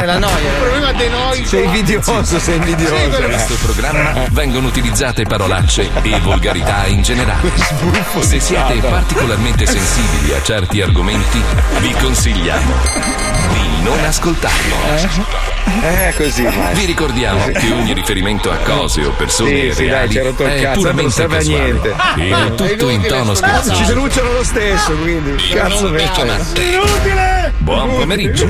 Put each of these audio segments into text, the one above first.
È la noia. Il problema denoico. Sei invidioso, sei invidioso. Sì, In questo programma vengono utilizzate parolacce e volgarità in generale. Se siete particolarmente sensibili a certi argomenti, vi consigliamo di non ascoltarlo. Eh, così, ma. Vi ricordiamo che ogni riferimento a cose o persone Sì, sì, dai, reali ci rotto il è cazzo, non puramente a casuale. niente. E tutto in tono Ci scherzoso. denunciano lo stesso, quindi. Cazzo, Inutile! Buon pomeriggio.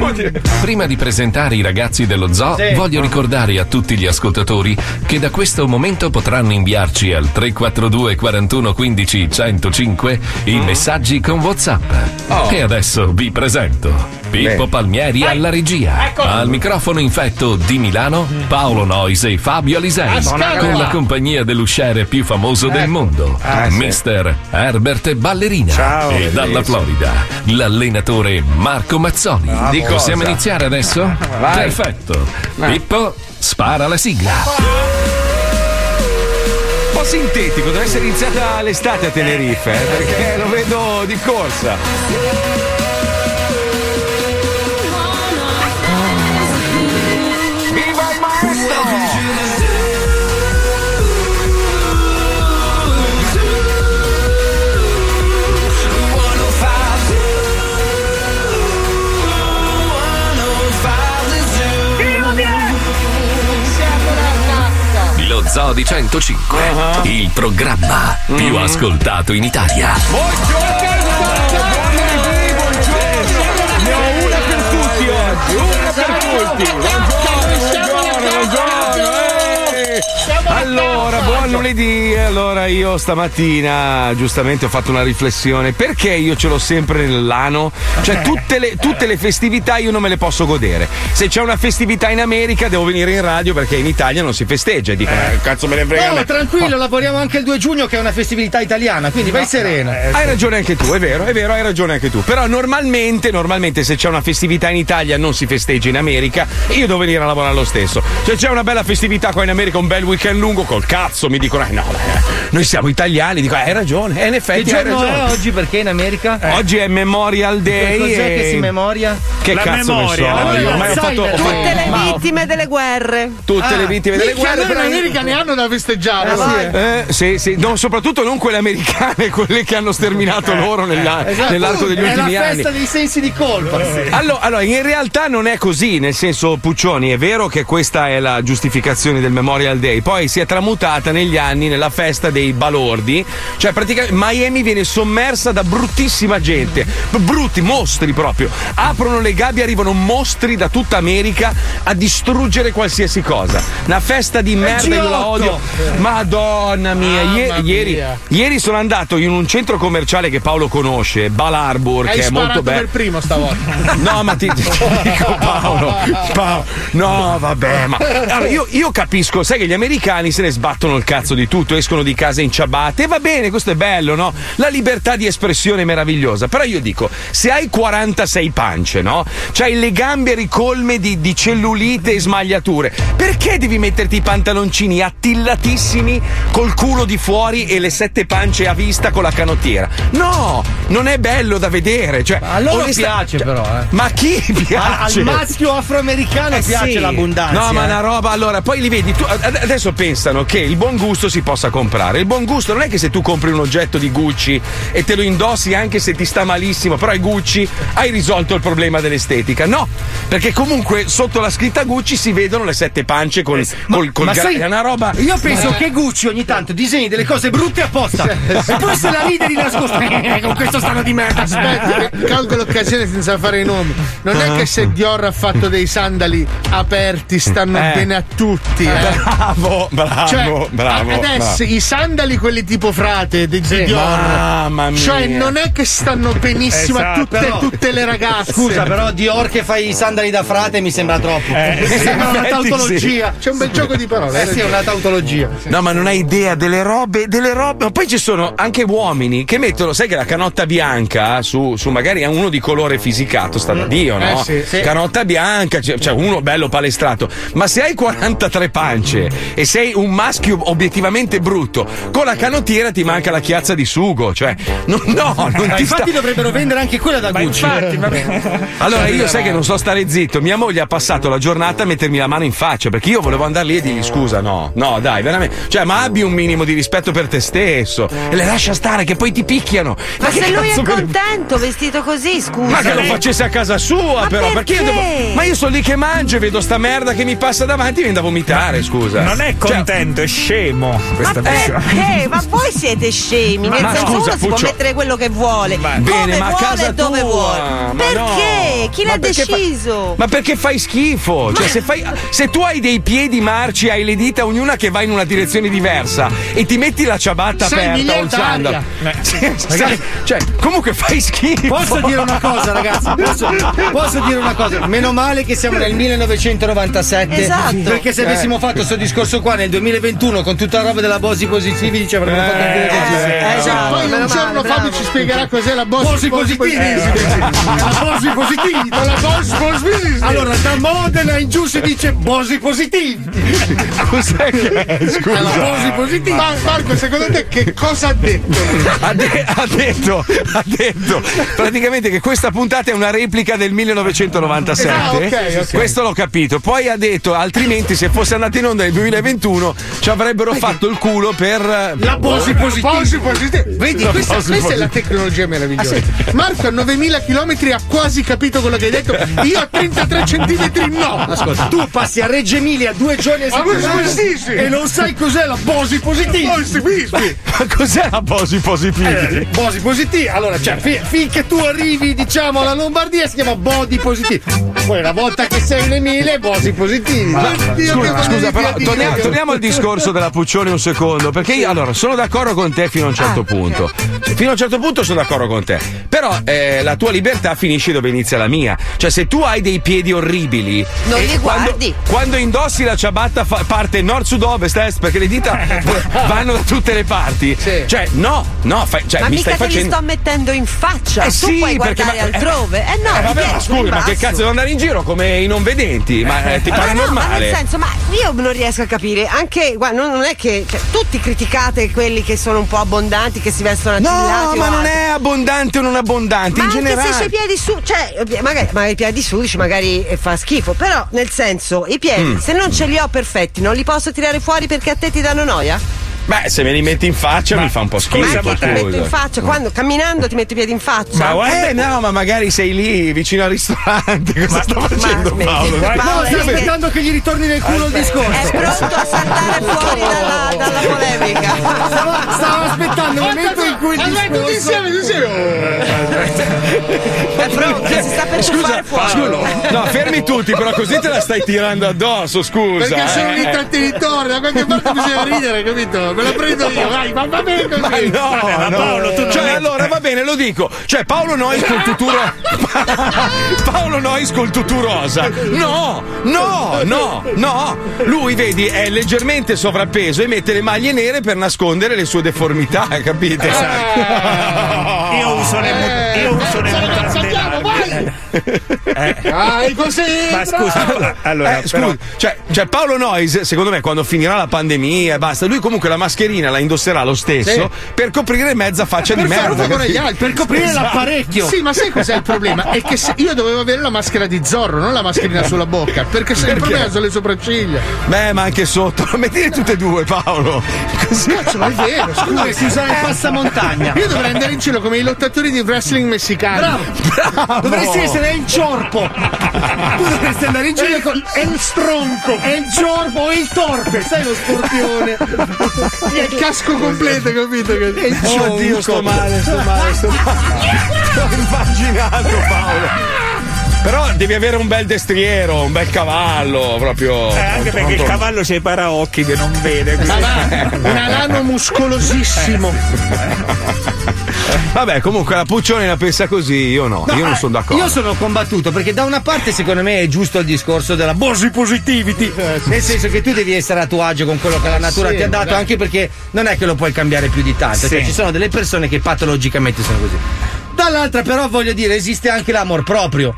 Prima di presentare i ragazzi dello zoo, Sì. voglio ricordare a tutti gli ascoltatori che da questo momento potranno inviarci al 342 41 15 105 i messaggi con WhatsApp. E adesso vi presento Pippo Beh. Palmieri alla regia. Al microfono infetto di Milano, Paolo Noise e Fabio Alisei. Con la compagnia dell'usciere più famoso del mondo, Mister Herbert Ballerina. Ciao. E dalla Florida, l'allenatore Marco Mazzoni. Di cosa? Possiamo iniziare adesso? Vai. Perfetto. Pippo, spara la sigla. Un po' sintetico, deve essere iniziata l'estate a Tenerife, eh, perché lo vedo di corsa. Zoo di 105, il programma più ascoltato in Italia. Ne ho una per tutti oggi, una per tutti. Allora, buon lunedì. Allora, io stamattina giustamente ho fatto una riflessione. Perché io ce l'ho sempre nell'ano? Cioè, tutte le, tutte le festività io non me le posso godere. Se c'è una festività in America, devo venire in radio perché in Italia non si festeggia. Dico, eh, cazzo me ne frega. No, tranquillo, lavoriamo anche il 2 giugno che è una festività italiana, quindi vai sereno. Hai ragione anche tu, è vero, è vero, hai ragione anche tu. Però normalmente, normalmente se c'è una festività in Italia non si festeggia in America io devo venire a lavorare lo stesso. Se c'è una bella festività qua in America, un bel weekend lungo, col cazzo mi dicono, eh no, beh, noi siamo italiani, dico, "Eh, hai ragione, eh, in Che effetti hai giorno è ragione. oggi perché in America? Oggi è Memorial Day. Cos'è e- che si memoria? Che La cazzo memoria, ne so? la Io memoria. ormai ho fatto. Tutte le vittime delle guerre. Tutte le vittime delle guerre. noi in però- America ne hanno da festeggiare. sì. Eh, sì, sì, no, soprattutto non quelle americane, quelle che hanno sterminato loro nella- Esatto. nell'arco degli è ultimi la anni. festa dei sensi di colpa. Allora, allora, in realtà non è così, nel senso, Puccioni, è vero che questa è la giustificazione del Memorial Day, poi si è tramutata negli anni nella festa dei balordi, cioè praticamente Miami viene sommersa da bruttissima gente, brutti, mostri proprio, aprono le gabbie, arrivano mostri da tutta America a distruggere qualsiasi cosa. Una festa di merda, io la G8. odio. Madonna mia, Mamma ie- ieri, mia. ieri sono andato in un centro commerciale che Paolo conosce, Bal Harbour, Hai che è molto bello. per primo stavolta. No, ma ti, ti dico Paolo, Paolo, no, vabbè, ma allora, io, io capisco, sai che gli americani se ne sbattono il cazzo di tutto, escono di casa in ciabatte, e va bene, questo è bello, no? La libertà di espressione è meravigliosa, però io dico, se hai 46 pance, no? C'hai le gambe ricolme di, di cellulite e smagliature, perché devi metterti i pantaloncini attillatissimi col culo di fuori e le sette pance a vista con la canottiera? No, non è bello da vedere, cioè, A loro onesta- piace però, eh. ma chi Al, piace? al maschio afroamericano Eh, piace sì. l'abbondanza. No, ma eh. una roba, allora, poi li vedi, tu, ad- adesso pensano che il buon gusto si possa comprare. Il buon gusto non è che se tu compri un oggetto di Gucci e te lo indossi anche se ti sta malissimo, però è Gucci, hai risolto il problema dell'estetica. No, perché comunque sotto la scritta Gucci si vedono le sette pance col, col, col ma gra- sai, è una roba. Io penso che Gucci ogni tanto disegni delle cose brutte apposta. e poi se la ride di nascosto. Eh, con questo stanno di merda. Aspetta, che colgo l'occasione senza fare i nomi. Non è che se Dior ha fatto dei sandali aperti stanno Eh. bene a tutti. eh. Bravo, bravo, Cioè, bravo. adesso i sandali, quelli tipo frate di, di Dior, Mamma mia. cioè non è che stanno benissimo a Esatto. tutte, Però- tutte le ragazze. Scusa, però Dior che fai i sandali da frate mi sembra troppo. mi sembra una tautologia. C'è un bel gioco di parole. Eh sì, è una tautologia. No, ma non hai idea delle robe, delle robe. Ma poi ci sono anche uomini che mettono, sai che la canotta bianca su, su magari a uno di colore fisicato, sta da Dio, no? Eh, sì, sì. Canotta bianca, c'è uno bello palestrato. Ma se hai 43 pance e sei un maschio oggettivamente brutto. Con la canottiera ti manca la chiazza di sugo, cioè, no, no non ti Infatti sta... dovrebbero vendere anche quella da Ma Gucci. infatti, vabbè. Allora io sai che non so stare zitto, mia moglie ha passato la giornata a mettermi la mano in faccia perché io volevo andare lì e dirgli scusa, no, no, dai, veramente, cioè, ma abbi un minimo di rispetto per te stesso e le lascia stare che poi ti picchiano. Ma che se lui è contento vestito così, scusa. Ma che lo facesse a casa sua, Ma però, perché io devo. perché? Ma io sono lì che mangio e vedo sta merda che mi passa davanti e viene da vomitare, scusa. Non è Cioè, contento, è scemo questa Ma persona. perché? Ma voi siete scemi, nel Ma senso scusa, uno si può mettere quello che vuole. Bene, come ma a vuole casa dove tua, vuole. ma Perché? no. Chi Ma l'ha perché fa- deciso? Ma perché fai schifo? Cioè, se, fai, se tu hai dei piedi marci, hai le dita ognuna che va in una direzione diversa e ti metti la ciabatta Sei aperta o il sandalo. Sì, cioè, comunque fai schifo. Posso dire una cosa, ragazzi? Posso, posso dire una cosa? Meno male che siamo nel 1997. Esatto. Perché se avessimo fatto questo discorso qua nel 2021 con tutta la roba della Bosi Positivi ci avremmo fatto anche le così. Eh, Cioè, esatto, poi un giorno Fabio ci spiegherà cos'è la boss Bosi positivi. La Bosi positivi. La boss positivi. Allora, da Modena in giù si dice Bosi positivi. Cos'è che è? Scusa. La Bosi positivi. Ma Marco, secondo te che cosa ha detto? Ha, de- ha detto, ha detto praticamente che questa puntata è una replica del 1997. Ah. Questo l'ho capito. Poi ha detto, altrimenti, se fosse andata in onda nel 2021, ci avrebbero fatto il culo per. La Bosi positivi. Boss positivi. Vedi, La questa, questa è la positiva. tecnologia meravigliosa. Marco a 9000 km ha quasi capito quello che hai detto. Io a 33 centimetri no. Ascolta, tu passi a Reggio Emilia due giorni a Ma settimana e non sai cos'è la Bosi positivi. Ma cos'è la Bosi positivi? Eh, Bosi positivi, allora, cioè, fi- finché tu arrivi, diciamo, alla Lombardia si chiama body positivi. Poi una volta che sei in Emilia, bosi positivi. Oddio, Scusa, che scusa, però volevi torniamo, dire? torniamo al discorso della Puccione un secondo, perché io allora sono d'accordo con te fino a un certo punto. Fino a un certo punto sono d'accordo con te. Però eh, la tua libertà finisce dove inizia la mia. Cioè, se tu hai dei piedi orribili. Non li quando, guardi. quando indossi la ciabatta fa- parte nord, sud, ovest, est, perché le dita vanno da tutte le parti. Sì. Cioè, no, no, fai- cioè, Ma mi mica stai te li facendo. sto mettendo in faccia. Eh tu sì, puoi guardare ma- altrove. Eh no, Eh, vabbè, ma scusa, ma che cazzo devo andare in giro come i non vedenti? Ma eh, ti Ma pare no, ma normale? nel senso, ma io non riesco a capire. Anche, guarda, non, non è che cioè, tutti criticate quelli che sono un po' abbondanti, che si vestono No, attillati. o ma non altro. è abbondante o non abbondante, Ma in anche generale. se c'hai i piedi su, cioè, magari, magari i piedi su, dici, magari eh, fa schifo. Però, nel senso, i piedi, Mm. se non ce li ho perfetti, non li posso tirare fuori perché a te ti danno noia? Beh, se me li metti in faccia mi fa un po' schifo. Ma anche ti metto in faccia, quando camminando ti metti i piedi in faccia. Ma guarda- Eh no, ma magari sei lì vicino al ristorante. Cosa sta facendo smetti. Paolo? Ma- No, Paolo, sto che- aspettando che gli ritorni nel culo il discorso. È pronto a saltare fuori dalla, dalla polemica. Stavo, stavo aspettando il momento in cui il tutti discorso. insieme, tutti insieme. È pronto, si sta per Scusa, scusa, no, fermi tutti, però così te la stai tirando addosso, scusa. Perché sono un eh. intrattenitore, da qualche parte bisogna ridere, capito? Me la prendo io, vai, va, va bene così. Ma no, ma no. Paolo, tu cioè, allora va bene, lo dico. Cioè, Paolo Nois col tutù ro- Paolo Nois col tutù rosa. No, no, no, no. Lui, vedi, è leggermente sovrappeso e mette le maglie nere per nascondere le sue deformità, capite? Io uso le, mu- io uso le mutande Sappiamo, vai! Vai così! Ma scusa, allora, Eh, scusa, però, cioè, cioè, Paolo Nois, secondo me, quando finirà la pandemia e basta, lui comunque la mascherina la indosserà lo stesso per coprire mezza faccia di Per un merda. altri. Per coprire l'apparecchio. Sì, ma sai cos'è il problema? È che se- io dovevo avere la maschera di Zorro, non la mascherina sulla bocca. Perché se il problema sono le sopracciglia. Beh, ma anche sotto, mettili tutte e due, Paolo. Così. Cazzo, ma è vero, scusa. Dovresti usare il passamontagna. Io dovrei andare in cielo come i lottatori di wrestling messicano. Bravo. Dovresti essere il ciorpo. Tu dovresti andare in giro con è il stronco, è il ciorpo o il torpe. Sai lo scorpione. È il casco completo, capito? È il Oddio, sto male, sto male, sto male. L'ho immaginato, Paolo. Però devi avere un bel destriero, un bel cavallo, proprio. eh, anche perché il cavallo c'ha i paraocchi che non vede. quindi- Ma va, un alano muscolosissimo. Vabbè, comunque la Puccione la pensa così, io no, No, io non eh, sono d'accordo. Io sono combattuto perché da una parte secondo me è giusto il discorso della bosi positivity. Nel senso che tu devi essere a tuo agio con quello che la natura Sì, ti ha dato, dai. anche perché non è che lo puoi cambiare più di tanto. Cioè, Sì. ci sono delle persone che patologicamente sono così. Dall'altra, però, voglio dire, esiste anche l'amor proprio.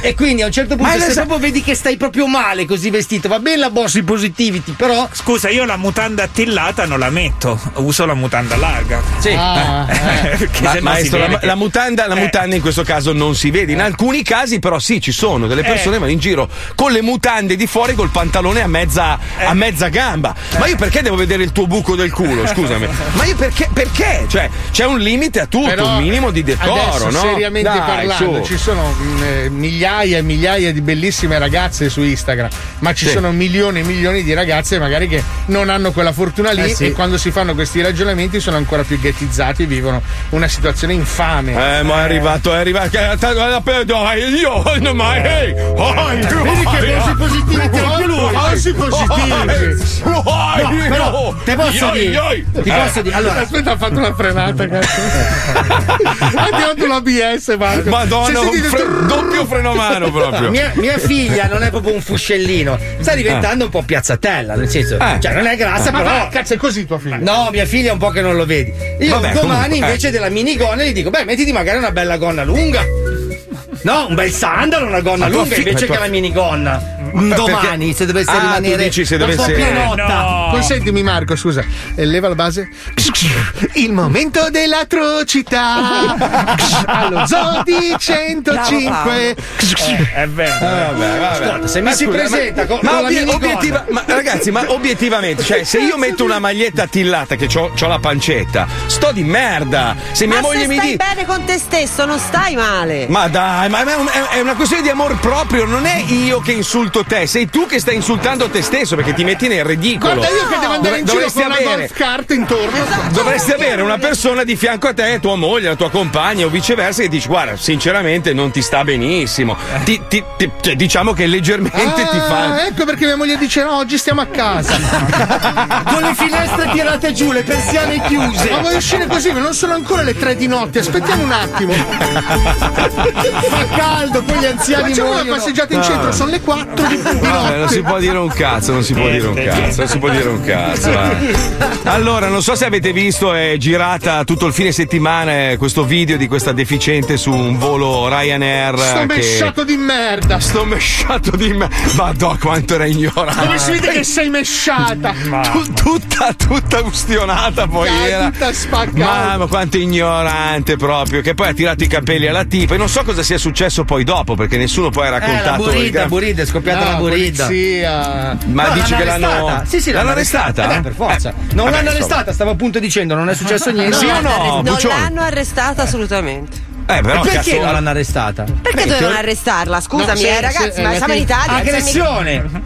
E quindi a un certo punto, Ma la- proprio vedi che stai proprio male così vestito, va bene la Body Positivity, però. Scusa, io la mutanda attillata non la metto, uso la mutanda larga. Sì. Ah, eh. Perché Ma- maestro, la, la mutanda, la Eh. mutanda in questo caso non si vede. In alcuni casi, però, sì, ci sono delle persone che vanno in giro con le mutande di fuori col pantalone a mezza, a mezza gamba. Ma io perché devo vedere il tuo buco del culo? Scusami. Ma io perché? Perché? Cioè, c'è un limite a tutto, Però un minimo di decoro, adesso, no? seriamente Dai, parlando, su. ci sono mh, eh, migliaia e migliaia di bellissime ragazze su Instagram, ma ci Sì. sono milioni e milioni di ragazze magari che non hanno quella fortuna lì Eh sì. e quando si fanno questi ragionamenti sono ancora più ghettizzati e vivono una situazione infame. Eh, ma è arrivato, è arrivato. che- Dai, Io non mai. ehi, ai, Vedi che voci positivi ti anche lui. Voci positivi. ai, Però oh, te posso dire, ti posso dire, allora, Aspetta, ha fatto una frenata, cazzo. ha tirato l'ABS, Marco. Madonna, un fre- doppio frenomano proprio. mia, mia figlia non è proprio un fuscellino, sta diventando un po' piazzatella, nel senso, Eh. cioè non è grassa, Ma però. va, cazzo, è così tua figlia. No, mia figlia è un po' che non lo vedi. Io Vabbè, domani comunque, eh. invece della minigonna gli dico, beh, mettiti magari una bella gonna lunga. No, un bel sandalo, una gonna Ma lunga invece ma tua- che la minigonna. Domani, se dovesse Ah, tu rimanere dici se un po' dovesse- pienotta. No. Consentimi Marco, scusa, eh, leva la base. Il momento dell'atrocità allo Zodi 105. È vero. Vabbè, vabbè. Ascolta, se mi Ma si scusa, presenta con- ma con la obie- minigonna. obiettiva- ma ragazzi, ma obiettivamente, cioè, se io metto una maglietta attillata che ho la pancetta, sto di merda. Se mia Ma moglie se mi stai dice. bene con te stesso, non stai male. Ma dai, ma è un- è una questione di amor proprio, non è io che insulto te, sei tu che stai insultando te stesso perché ti metti nel ridicolo. Guarda io che devo andare in Dov- giro dovresti con una avere- golf cart intorno. Dovresti avere una persona di fianco a te, tua moglie, la tua compagna o viceversa, che dici: Guarda, sinceramente non ti sta benissimo. Ti- ti- ti- cioè, diciamo che leggermente ti fa. Ah, ecco perché mia moglie dice no, oggi stiamo a casa. Con le finestre tirate giù, le persiane chiuse. Ma vuoi uscire così? Non sono ancora le tre di notte, aspettiamo un attimo. Fa caldo, poi gli anziani Facciamo una muoiono. passeggiata in centro, sono le 4 di, di Vabbè, non si può dire un cazzo, non si può dire un cazzo, non si può dire un cazzo. va. Allora, non so se avete visto, è girata tutto il fine settimana eh, questo video di questa deficiente su un volo Ryanair. Sto che- mesciato di merda. Sto mesciato di me. Madò, quanto era ignorante. Dove si vede che sei mesciata? Tu- tutta, tutta ustionata poi Dai, era. tutta spaccata. Mamma, quanto ignorante proprio. Che poi ha tirato i capelli alla tipa. E non so cosa sia successo poi dopo, perché nessuno poi ha Eh, la raccontato. il burida, è scoppiata No, la polizia. Ma No, dici che l'hanno l'hanno. arrestata. Sì, sì, l'hanno arrestata? Eh, beh, per forza. Non Vabbè, l'hanno arrestata, stavo appunto dicendo, non è successo niente. Sì o no, non l'hanno arrestata assolutamente. Eh, però, Perché cazzo, non l'hanno arrestata? Perché Beh, dovevano arrestarla? Scusami, No, se- eh, ragazzi, se- ma eh, siamo in la- Italia. Aggressione! eh,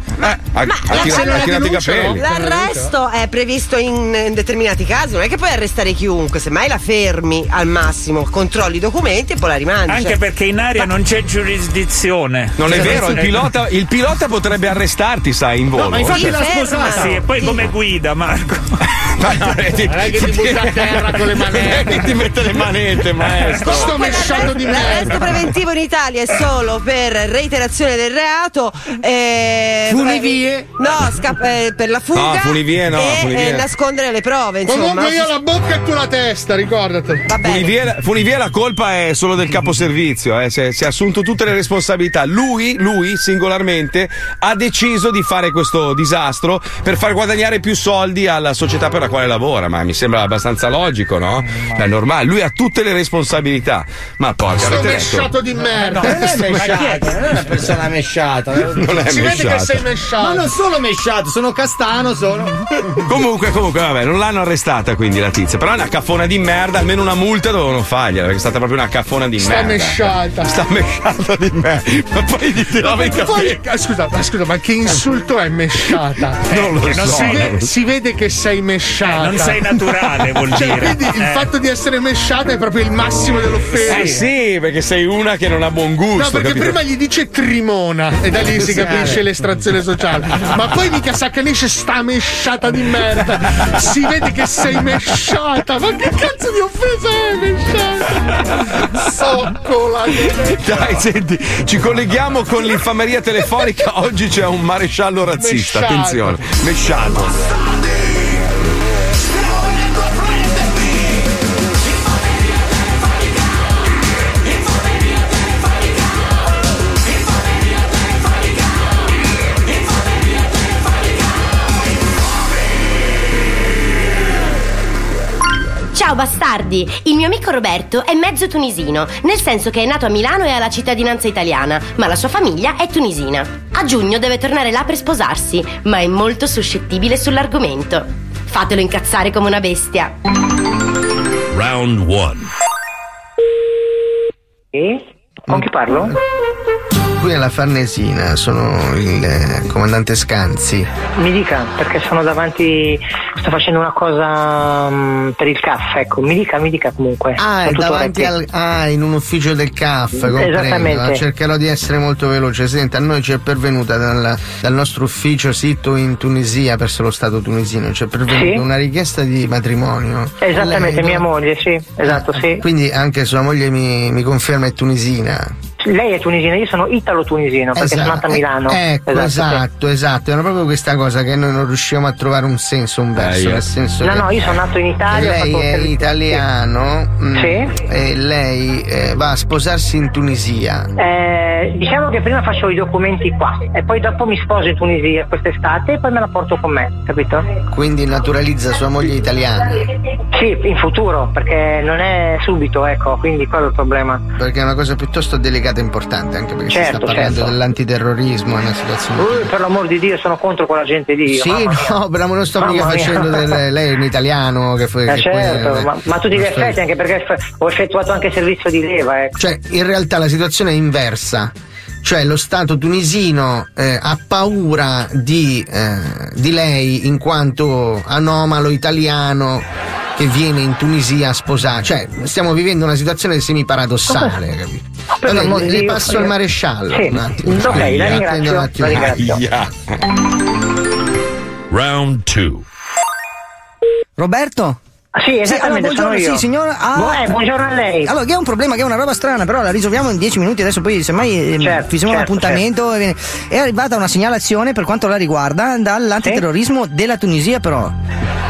Ma la no? L'arresto è previsto in, in determinati casi, non è che puoi arrestare chiunque, semmai la fermi al massimo, controlli i documenti e poi la rimandi. Anche cioè. perché in aria non c'è giurisdizione. Non è Cioè, vero, il eh, pilota, il pilota potrebbe arrestarti, sai, in volo. ma infatti sposata. Sì, e poi come guida, Marco? Non è che ti butta a terra con le manette. Non è che ti mette le manette, maestro. Sto mesciato di L'arresto merda. preventivo in Italia è solo per reiterazione del reato. eh, Funivie? No, sca- eh, per la fuga. No, funivie no, E funivie. eh, nascondere le prove. Insomma. Comunque io la bocca e tu la testa, ricordatelo. Bene. Funivie, Funivie la colpa è solo del caposervizio, eh. si, è, si è assunto tutte le responsabilità. Lui, lui singolarmente, ha deciso di fare questo disastro per far guadagnare più soldi alla società per la quale lavora. Ma mi sembra abbastanza logico, no? È normale. Lui ha tutte le responsabilità. Ma porca, Sto mesciato di merda. Non è mesciata, non è una persona mesciata. Non è Si vede che mesciato. sei Ma mesciato. non sono mesciato, sono castano, sono. Comunque, comunque, vabbè, non l'hanno arrestata quindi la tizia. Però è una caffona di merda, almeno una multa dovevano fargliela, perché è stata proprio una caffona di Sta merda. mesciata. Sta mesciata di merda. Ma poi gli tirava i capelli. Poi, scusa, ma scusa, ma che insulto è mesciata? Non lo non so. Si, no, ve- non lo so. si vede che sei mesciata. Non sei naturale, vuol Cioè, dire. quindi il Eh. fatto di essere mesciata è proprio il massimo dell'offesa. Eh sì, perché sei una che non ha buon gusto. No, perché capito? prima gli dice trimona e da lì si capisce l'estrazione sociale. Ma poi mica si accanisce sta mesciata di merda. Si vede che sei mesciata. Ma che cazzo di offesa è mesciata? Soccola. Dai, senti, ci colleghiamo con l'infameria telefonica. Oggi c'è un maresciallo razzista. Mesciato. Attenzione, mesciato. Ciao bastardi! Il mio amico Roberto è mezzo tunisino, nel senso che è nato a Milano e ha la cittadinanza italiana, ma la sua famiglia è tunisina. A giugno deve tornare là per sposarsi, ma è molto suscettibile sull'argomento. Fatelo incazzare come una bestia. Round 1. Sì? Con chi parlo? Qui nella Farnesina sono il eh, comandante Scanzi. Mi dica, perché sono davanti, sto facendo una cosa mm, per il caffè, ecco, mi dica, mi dica comunque. Ah, è davanti al. Ah, in un ufficio del caffè, comprendo. Esattamente. Cercherò di essere molto veloce. Senta, a noi ci è pervenuta dal, dal nostro ufficio sito in Tunisia, verso lo Stato tunisino, ci è pervenuta Sì. una richiesta di matrimonio. Esattamente, Lei- mia moglie, sì, esatto, sì. Quindi anche sua moglie mi, mi conferma è tunisina. Lei è tunisina, io sono italo-tunisino perché sono nata a Milano. Ecco, Esatto, esatto, esatto. Era proprio questa cosa che noi non riusciamo a trovare un senso, un verso. Nel senso sì. No, che no, io sono nato in Italia. lei è servizio- italiano mm, Sì. e lei eh, va a sposarsi in Tunisia. Eh, diciamo che prima facevo i documenti qua e poi dopo mi sposo in Tunisia quest'estate e poi me la porto con me, capito? Quindi naturalizza sua moglie italiana. Sì, in futuro, perché non è subito, ecco, quindi quello è il problema. Perché è una cosa piuttosto delicata e importante, anche perché si Certo, sta parlando certo. dell'antiterrorismo, è una situazione. Uh, per l'amor di Dio, sono contro quella gente Dio. Sì, no, però non sto Mamma mica mia. facendo del. Lei è un italiano che fu. Eh, che certo, ma, ma tutti gli effetti, anche perché ho effettuato anche servizio di leva, ecco. Cioè, in realtà la situazione è inversa. Cioè, lo Stato tunisino eh, ha paura di, eh, di lei in quanto anomalo italiano che viene in Tunisia a sposare. Cioè, stiamo vivendo una situazione semiparadossale, capito? Per l'amor le, le Dio, passo il maresciallo Sì. un attimo. Ok, la Scusi, ringrazio, un attimo. la ringrazio. Round 2. Roberto? Sì, esattamente, allora, sono buongiorno, io. sì, signora. Ah, Bu- eh, buongiorno a lei. Allora, che è un problema, che è una roba strana, però la risolviamo in 10 minuti. Adesso poi, semmai, ehm, Certo, fissiamo un certo, appuntamento. e viene- È arrivata una segnalazione per quanto la riguarda dall'antiterrorismo della Tunisia, però.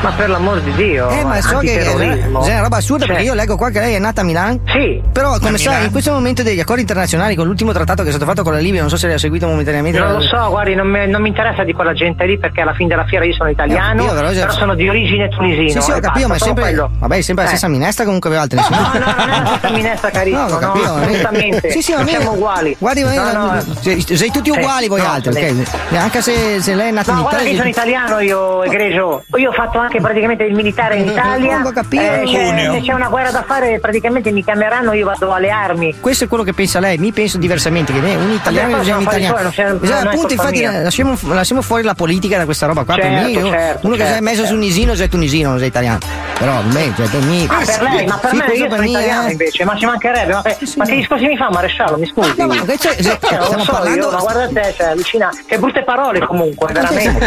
Ma per l'amor di Dio. Eh, ma so che è, antiterrorismo. è una roba assurda perché Cioè, io leggo qua che lei è nata a Milano. Sì. Però, come sa, in questo momento degli accordi internazionali con l'ultimo trattato che è stato fatto con la Libia, non so se lei ha seguito momentaneamente. Non lo so, guardi, non mi, non mi interessa di quella gente lì perché alla fine della fiera io sono italiano, Eh, capito, però- però sono di origine tunisino. Sì, sì, ho capito, ma sempre. quello. Vabbè, sempre la Eh. stessa minestra comunque per altri. No, no, no, non è la stessa minestra carissimo, No, no, assolutamente. Sì, sì, ma siamo me- uguali. Guardi, no, no, sei, sei tutti Eh, uguali voi no, altri, ok? Anche se, se lei è nato No, in guarda che Italia. sono italiano io, egregio. Io ho fatto anche praticamente il militare in Italia. Ho capito. Eh, c'è- se c'è una guerra da fare, praticamente mi chiameranno, io vado alle armi. Questo è quello che pensa lei, mi penso diversamente, che un italiano e un italiano. suoi, non c'è- Bisogna, non è appunto, colpa infatti, lasciamo, lasciamo fuori la politica da questa roba qua. per Certo, me, io- certo, uno che si è certo, messo certo. tunisino, sei tunisino, non sei italiano. Però, beh, cioè, per me. Ah, per lei, ma per Sì, me io per sono me, italiano eh. invece, ma ci mancherebbe. Ma, ma che discorsi mi fa, maresciallo? Mi scusi. No, ma che c'è- Eh, stiamo lo so parlando- io, ma guarda te, cioè, vicina, che brutte parole comunque, Ma veramente.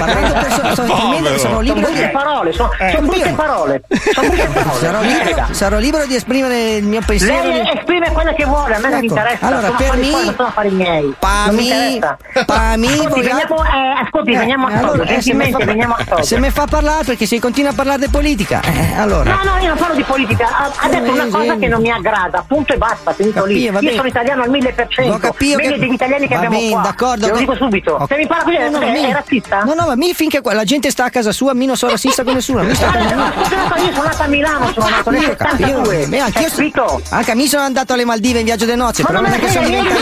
sono- sono sono libero Sono di- brutte parole, sono, Eh, sono brutte parole. Sono brutte parole. Sarò libero, sarò libero di esprimere il mio pensiero. Lei di- esprime quello che vuole, a me non mi Ecco, interessa. allora, sono per affari me- non sono affari miei. Pa' non mi mi- interessa. pa' mi ascolti, veniamo, eh, ascolti, veniamo a allora, eh, se mi gentilmente fa- veniamo a sodo. Se mi fa parlare perché se continua a parlare di politica, eh, allora. No, no, io non parlo di politica, ha, detto una Eh, cosa che non mi aggrada, punto e basta, finito Capito, lì. Io bene. sono italiano al 1000%, Ho capito meglio che- degli italiani che va abbiamo bene, qua. d'accordo. Te lo dico subito. Se mi parla così, No, no, è, mi- è razzista? No, no, ma mi finché qua- la gente sta a casa sua, mi non sono razzista con nessuno. Mi sta a casa Ma mia. scusa una cosa, io sono nato a Milano, sono nato nel Io capito, 72. beh, Hai capito? Anche a me sono andato alle Maldive in viaggio di nozze, Ma però non è che sono diventato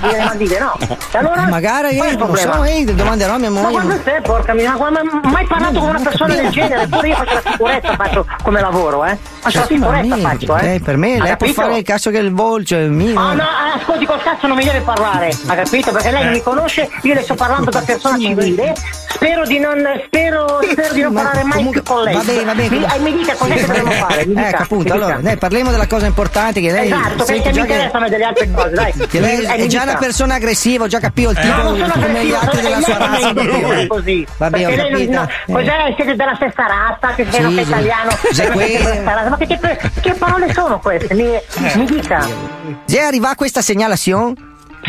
delle Maldive, no? Allora, Eh, magari, eh, il non so, eh, domanderò a mia Ma moglie. quando sei, porca mia, ma ma- mai parlato con una persona del genere? Pure io faccio la sicurezza, faccio come lavoro, eh? Faccio la Sì, ma sicurezza, me- faccio, eh? eh, per me Ha lei può capito? fare il cazzo che il volcio, il mio. Ah no, eh, ascolti col cazzo non mi deve parlare, ha capito? Perché lei mi conosce, io le sto parlando da persona civile, spero di non, spero, spero di non Ma parlare mai comunque- più con lei. Va bene, va bene. Mi, eh, mi dica cos'è che dobbiamo fare, mi dica. Ecco, appunto, mi dica. allora, dai, parliamo della cosa importante che lei. Esatto, perché mi interessano delle altre cose, dai. Che lei Eh, è già una persona aggressiva, ho già capito il tipo No, come gli aggressivo, altri della è sua razza. così. Vabbè, ho capito. no, Eh. cos'è? Siete della stessa razza, che sei Sì, sì, sì. italiano, Sì, razza. Ma che, che, che parole sono queste? Mi, mi dica. Già arriva questa segnalazione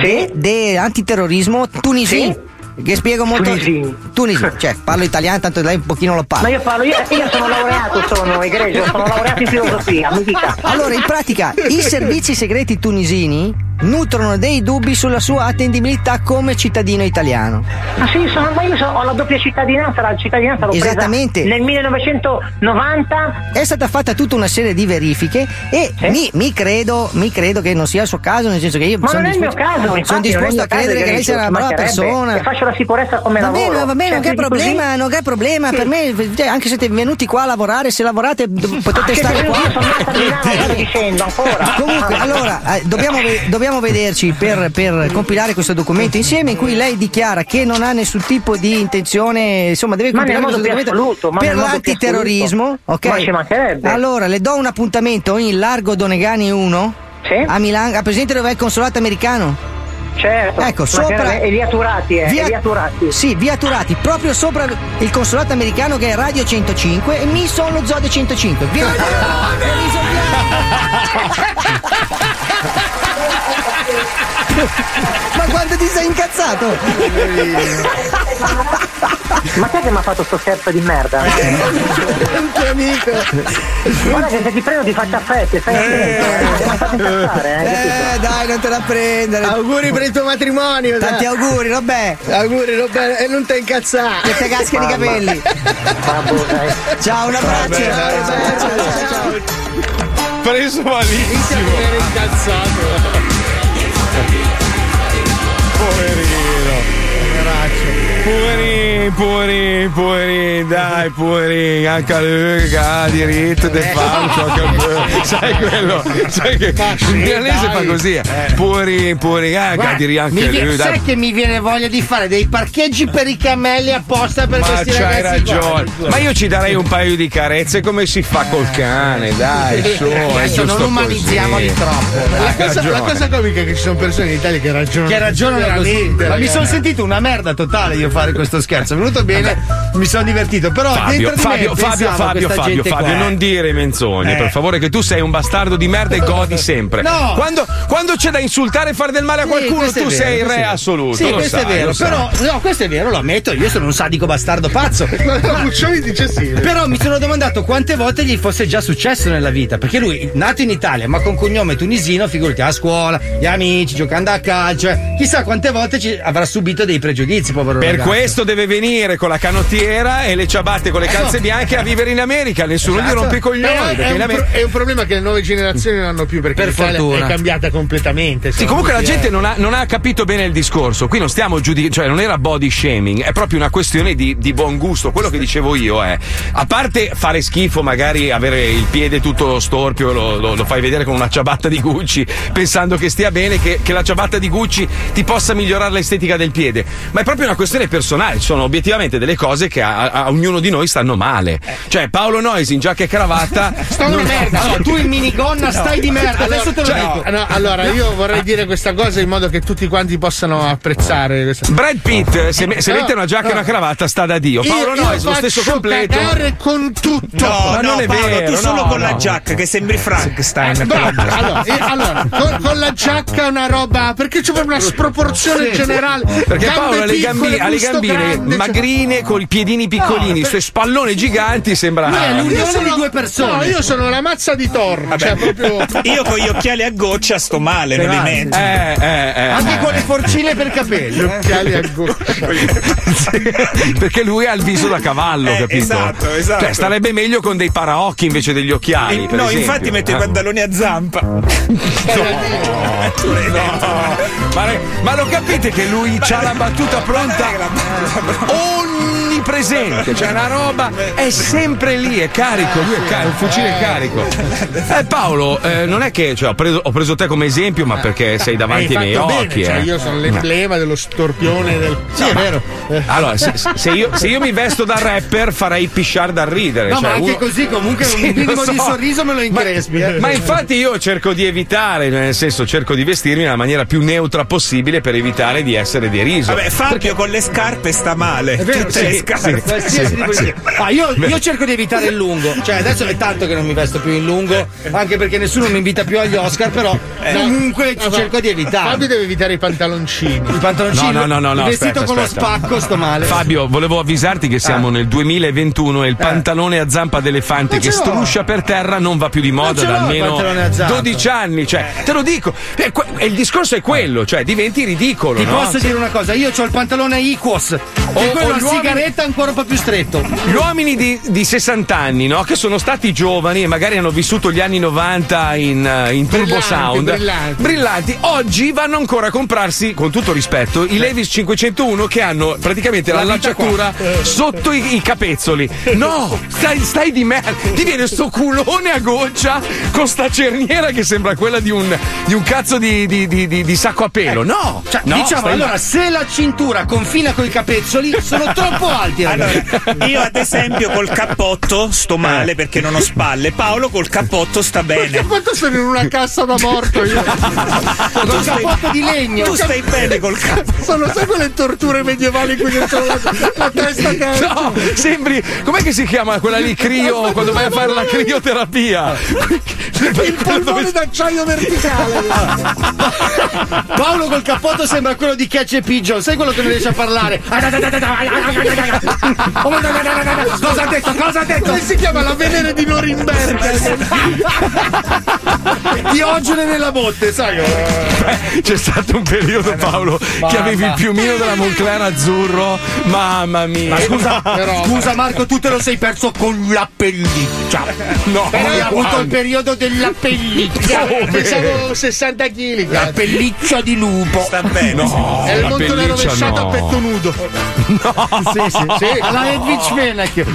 Sì? di antiterrorismo tunisino. Che spiego molto. Tunisino. Tunisino, cioè parlo italiano, tanto lei un pochino lo Ma parla. io parlo, io, io sono laureato, sono egregio, sono laureato in filosofia, mi dica. Allora, in pratica, i servizi segreti tunisini nutrono dei dubbi sulla sua attendibilità come cittadino italiano. Ma sì, sono, ma io so- ho la doppia cittadinanza, la cittadinanza l'ho Esattamente. nel 1990. È stata fatta tutta una serie di verifiche e mi, mi credo, mi credo che non sia il suo caso, nel senso che io Ma sono disposto, caso, sono infatti, disposto a credere che lei sia una brava persona. E faccio la sicurezza come Va lavoro. bene, va bene, Cioè, non c'è problema, non c'è problema. Per me, cioè, anche se siete venuti qua a lavorare, se lavorate potete Anche stare qua. io sono nata a Milano, stavo dicendo ancora. Comunque, allora, eh, dobbiamo, ve- dobbiamo vederci per, per compilare questo documento insieme in cui lei dichiara che non ha nessun tipo di intenzione, insomma, deve compilare questo documento assoluto, per l'antiterrorismo, assoluto. ok? Ma ci mancherebbe. Allora, le do un appuntamento in Largo Donegani 1 a Milano, a presente dove è il consolato americano? Certo. Ecco, sopra. è via Turati, eh, è via Turati. Sì, via Turati, proprio sopra il consolato americano che è Radio 105 e mi sono lo Zode 105. Via Ma quando ti sei incazzato? Ma chi è che mi ha fatto sto scherzo di merda? Un tuo amico. Guarda che se ti prendo ti faccio affetti, stai attento, eh. Mi hai fatto incazzare, eh? Eh, dai, non te la prendere. Auguri per il tuo matrimonio. Tanti dai. auguri, vabbè. Auguri, Robert, e non te incazzare. Che te cascano i capelli. Ciao, un abbraccio. Vabbè, Ciao, ciao, ciao, ciao. Preso malissimo. Era incazzato. Poverini, poverini, poverini, dai, poverini, anche a lui ha diritto di ciò che vuole. Sai quello? Sai che il milanese fa così, eh. Poverini, poverini, anche a Guarda, dire mi anche viene- lui, sai dai. che mi viene voglia di fare dei parcheggi per i cammelli apposta per Ma questi c'hai ragazzi qua. ragione. Ma io ci darei un paio di carezze come si fa col cane, dai, su, Adesso non umanizziamoli così. troppo. La cosa- la cosa comica è che ci sono persone in Italia che ragionano che ragionano veramente, Ma mi sono sentito una merda totale io fare questo scherzo. È venuto bene, mi sono divertito. Però Fabio, Fabio, Fabio, Fabio, Fabio, Fabio, non dire menzogne, Eh. per favore, che tu sei un bastardo di merda e godi sempre. No. Quando, quando c'è da insultare e fare del male a Sì, qualcuno, è tu vero, sei il re assoluto. Sì, questo sai, è vero. Però, no, questo è vero, lo ammetto. Io sono un sadico bastardo pazzo. Puccioni dice sì. Però mi sono domandato quante volte gli fosse già successo nella vita. Perché lui, nato in Italia, ma con cognome tunisino, figurati a scuola, gli amici, giocando a calcio. eh, Chissà quante volte ci avrà subito dei pregiudizi, povero Per questo deve venire con la canottiera e le ciabatte con le calze no. bianche a vivere in America. Nessuno gli Esatto. rompe i coglioni. È, in un pro- è un problema che le nuove generazioni non hanno più perché Per l'Italia è cambiata completamente. Sì, comunque la gente eh, non ha, non ha capito bene il discorso. Qui non stiamo giudicando, cioè non era body shaming, è proprio una questione di, di buon gusto. Quello che dicevo io è, a parte fare schifo, magari avere il piede tutto storpio, lo, lo- lo fai vedere con una ciabatta di Gucci, pensando che stia bene, che, che la ciabatta di Gucci ti possa migliorare l'estetica del piede. Ma è proprio una questione personale, ci sono obiettivamente delle cose che a, a ognuno di noi stanno male. Cioè, Paolo Noisi in giacca e cravatta. Sta una merda. No, tu in minigonna stai di merda. Adesso te lo Cioè, dico. no, allora, io vorrei dire questa cosa in modo che tutti quanti possano apprezzare questa Brad Pitt, se, me- se No, mette una giacca e no. una cravatta, sta da Dio. Paolo io, Noyes, io lo stesso completo. con tutto. No, Ma no, non è Paolo, vero, tu solo no, con la no. giacca che sembri Frankenstein. Bravo, allora, io- allora, con, con la giacca è una roba perché c'è proprio una sproporzione generale Perché Gambe Paolo ha le, gambi- piccole, ha le busto gambine grande, cioè- magrine con i piedini piccolini, per- questi spalloni giganti sembra. Lui è l'unione Io sono- di due persone. no io sono la mazza di Thor cioè proprio Io con gli occhiali a goccia sto male, non li metto. eh, eh, eh, Anche con le forcine per capelli. gli occhiali a goccia Sì, perché lui ha il viso da cavallo, Eh, capito? esatto, esatto. Cioè, starebbe meglio con dei paraocchi invece degli occhiali. per no, esempio. infatti metto i pantaloni a zampa. Ma, ma lo capite che lui c'ha la battuta pronta 哦 onnipresente, cioè una roba è sempre lì, è carico, lui è carico, il fucile è carico. Eh Paolo, eh, non è che cioè, ho, preso, ho preso te come esempio, ma perché sei davanti ai miei bene, occhi. cioè, eh. io sono l'emblema dello storpione del sì è vero Eh, Allora, se, se io, se io mi vesto da rapper farei pisciare da ridere. No, cioè, ma anche uno- così comunque Sì, un minimo lo di so. sorriso me lo increspi. eh. Ma infatti io cerco di evitare, nel senso cerco di vestirmi nella maniera più neutra possibile per evitare di essere deriso. Vabbè, Fabio con le scarpe sta male. È vero, tutte le sì, scale. sì, qualsiasi tipo di- Ah, io, io cerco di evitare il lungo, cioè adesso è tanto che non mi vesto più in lungo, anche perché nessuno mi invita più agli Oscar, però comunque Ah, va. cerco di evitare. Fabio deve evitare i pantaloncini. I pantaloncini, No, no, no, no, no, vestito aspetta, con aspetta. lo spacco, sto male. Fabio, volevo avvisarti che siamo nel 2021 e il pantalone a zampa d'elefante che struscia per terra non va più di moda da almeno pantalone a zampa. 12 anni. Cioè, te lo dico. E, que- e il discorso è quello, cioè diventi ridicolo. Ti no? posso dire una cosa, io ho il pantalone Iquos, O- e quello a gli sigaretta ancora un po' più stretto. Gli uomini di, di 60 anni, no? Che sono stati giovani e magari hanno vissuto gli anni 90 in, eh, in turbo Brillanti, sound. brillanti. Brillanti. Oggi vanno ancora a comprarsi, con tutto rispetto, i Levis 501 che hanno praticamente la, lanciatura qua. sotto i, i capezzoli. No, stai, stai di merda. Ti viene sto culone a goccia con sta cerniera che sembra quella di un, di un cazzo di, di- sacco a pelo. No, Cioè, no, diciamo, allora, se la cintura confina coi capezzoli, sono troppo alti, ragazzi. Allora, io ad esempio col cappotto sto male perché non ho spalle. Paolo col cappotto sta bene. Quanto sono in una cassa da morto io? Con un cappotto di legno. Tu stai bene col cappotto. Sono sai quelle torture medievali in cui c'è la, la testa che No, sembri. Com'è che si chiama quella lì crio quando vai a fare la crioterapia? il polmone d'acciaio verticale. Paolo col cappotto sembra quello di Catch e Pigeon, sai quello che non riesce a parlare? Cosa ha detto? Cosa ha detto? Come si chiama la venere di Norimberga? Diogene nella botte, sai? C'è stato un periodo, Paolo, che avevi il piumino della Moncler azzurro. Mamma mia. Ma scusa, Però- scusa Marco, tu te lo sei perso con la pelliccia. No, Però hai avuto il periodo della pelliccia. Pensavo 60 kg. La pelliccia di lupo. Sta bene. No, È il pelliccia rovesciato no. a petto nudo. Sì, sì, sì. Alla Edwidge Menach.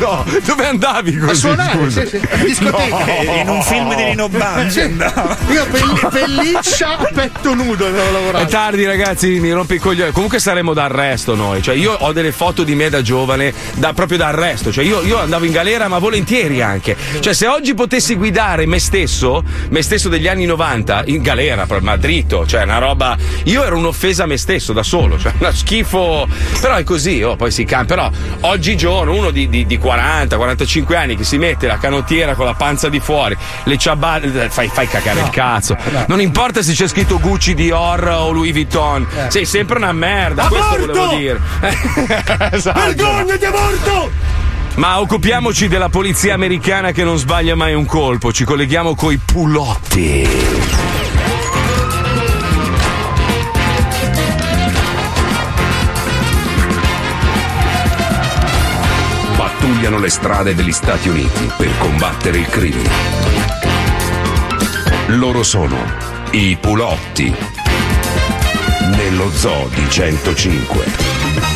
No, dove andavi A così? suonare, scusa? sì, sì. A discoteca. Eh, In un film di Nino Banzi. no. Io pelli- pelliccia a petto nudo avevo È lavorato. tardi, ragazzi, mi rompe i coglioni. Comunque saremo d'arresto noi. Cioè, io ho delle foto di me da giovane, da, proprio da arresto. Cioè, io, io andavo in galera, ma volentieri anche. Cioè, se oggi potessi guidare me stesso, me stesso degli anni 90, in galera, proprio, ma dritto, cioè una roba. Io ero un'offesa a me stesso da solo, cioè una schifo. Però è così, oh, poi si cambia. Però oggigiorno uno di, di, di 40, 45 anni che si mette la canottiera con la panza di fuori, le ciabatte, fai, fai cagare il cazzo. Non importa se c'è scritto Gucci, Dior o Louis Vuitton, sei sempre una merda. Questo Aborto! volevo dire. esatto. Vergognati, aborto! Ma occupiamoci della polizia americana che non sbaglia mai un colpo. Ci colleghiamo coi pulotti. Le strade degli Stati Uniti per combattere il crimine. Loro sono i Pulotti. Nello zoo di 105.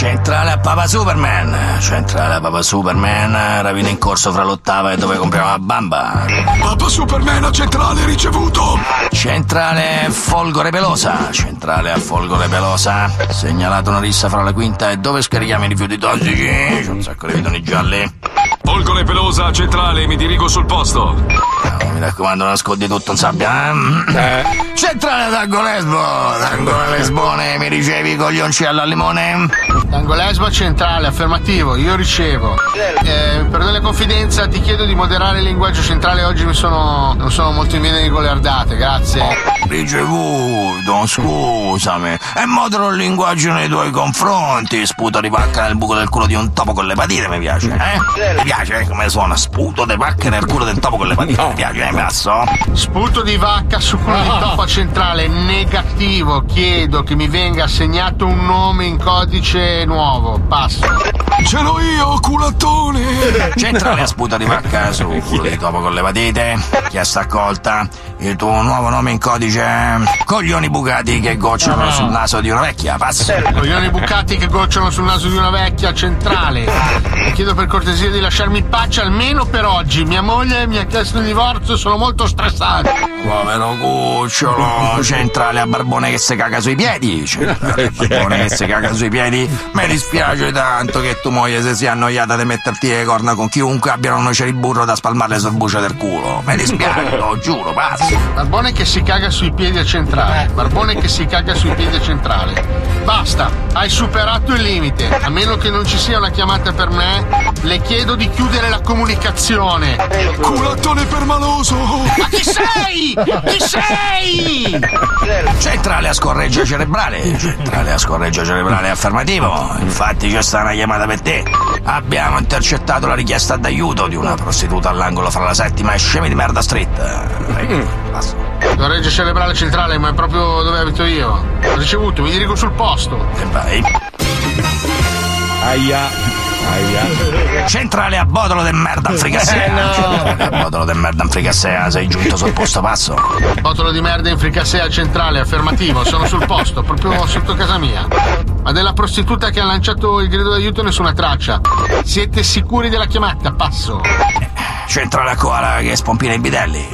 Centrale a Papa Superman, centrale a Papa Superman, ravina in corso fra l'ottava e dove compriamo la bamba. Papa Superman a centrale ricevuto. Centrale Folgore Pelosa, centrale a Folgore Pelosa, segnalato una rissa fra la quinta e dove scarichiamo i rifiuti tossici, c'è un sacco di bidoni gialli. Folgore Pelosa a centrale, mi dirigo sul posto. Mi raccomando, nascondi tutto in sabbia, eh? Centrale Tango Lesbo, Tango Lesbone, mi ricevi i coglioncello al limone? Tango Lesbo centrale, affermativo, io ricevo. Eh, per delle confidenza ti chiedo di moderare il linguaggio centrale, oggi mi sono, non sono molto in vena di goliardate, grazie. Ricevuto, scusami. E modero il linguaggio nei tuoi confronti. Sputo di vacca nel buco del culo di un topo con l'epatite, mi piace, eh? Mi piace eh, come suona? Sputo di vacca nel culo del topo con l'epatite, mi piace, eh, passo? Sputo di vacca su quello di topo centrale, negativo, chiedo che mi venga assegnato un nome in codice nuovo, passo. Ce l'ho io, culattone. Centrale a sputa di vacca su culo di topo con l'epatite. Chiesta accolta. Il tuo nuovo nome in codice. Coglioni bucati che gocciano sul naso di una vecchia, passo. Coglioni bucati che gocciano sul naso di una vecchia centrale. Chiedo per cortesia di lasciarmi in pace almeno per oggi. Mia moglie mi ha chiesto il divorzio e sono molto stressato. Povero cucciolo, centrale a barbone che si caga sui piedi. Centrale a barbone che si caga sui piedi. Mi dispiace tanto che tua moglie si sia annoiata di metterti le corna con chiunque abbia una noce di burro da spalmarle sul bucio del culo. Mi dispiace, lo giuro, pazzo. Barbone che si caga sui sui piedi a centrale. Barbone che si caga sui piedi a centrale. Basta, hai superato il limite. A meno che non ci sia una chiamata per me, le chiedo di chiudere la comunicazione. Culattone permaloso! Ma chi sei? Chi sei? Centrale a scorreggio cerebrale. Centrale a scorreggio cerebrale affermativo. Infatti c'è sta una chiamata per te. Abbiamo intercettato la richiesta d'aiuto di una prostituta all'angolo fra la settima e scemi di merda street. Passo. Correggio cerebrale centrale, ma è proprio dove abito io. Ho ricevuto, mi dirigo sul posto. E vai. Aia. Aia. Centrale a Bodolo de merda fricassea. Eh, no. Centrale a Bodolo de merda fricassea. Sei giunto sul posto passo. Botolo di merda in fricassea centrale, affermativo, sono sul posto, proprio sotto casa mia. Ma della prostituta che ha lanciato il grido d'aiuto nessuna traccia. Siete sicuri della chiamata? Passo. Centrale a Koala che spompina i bidelli.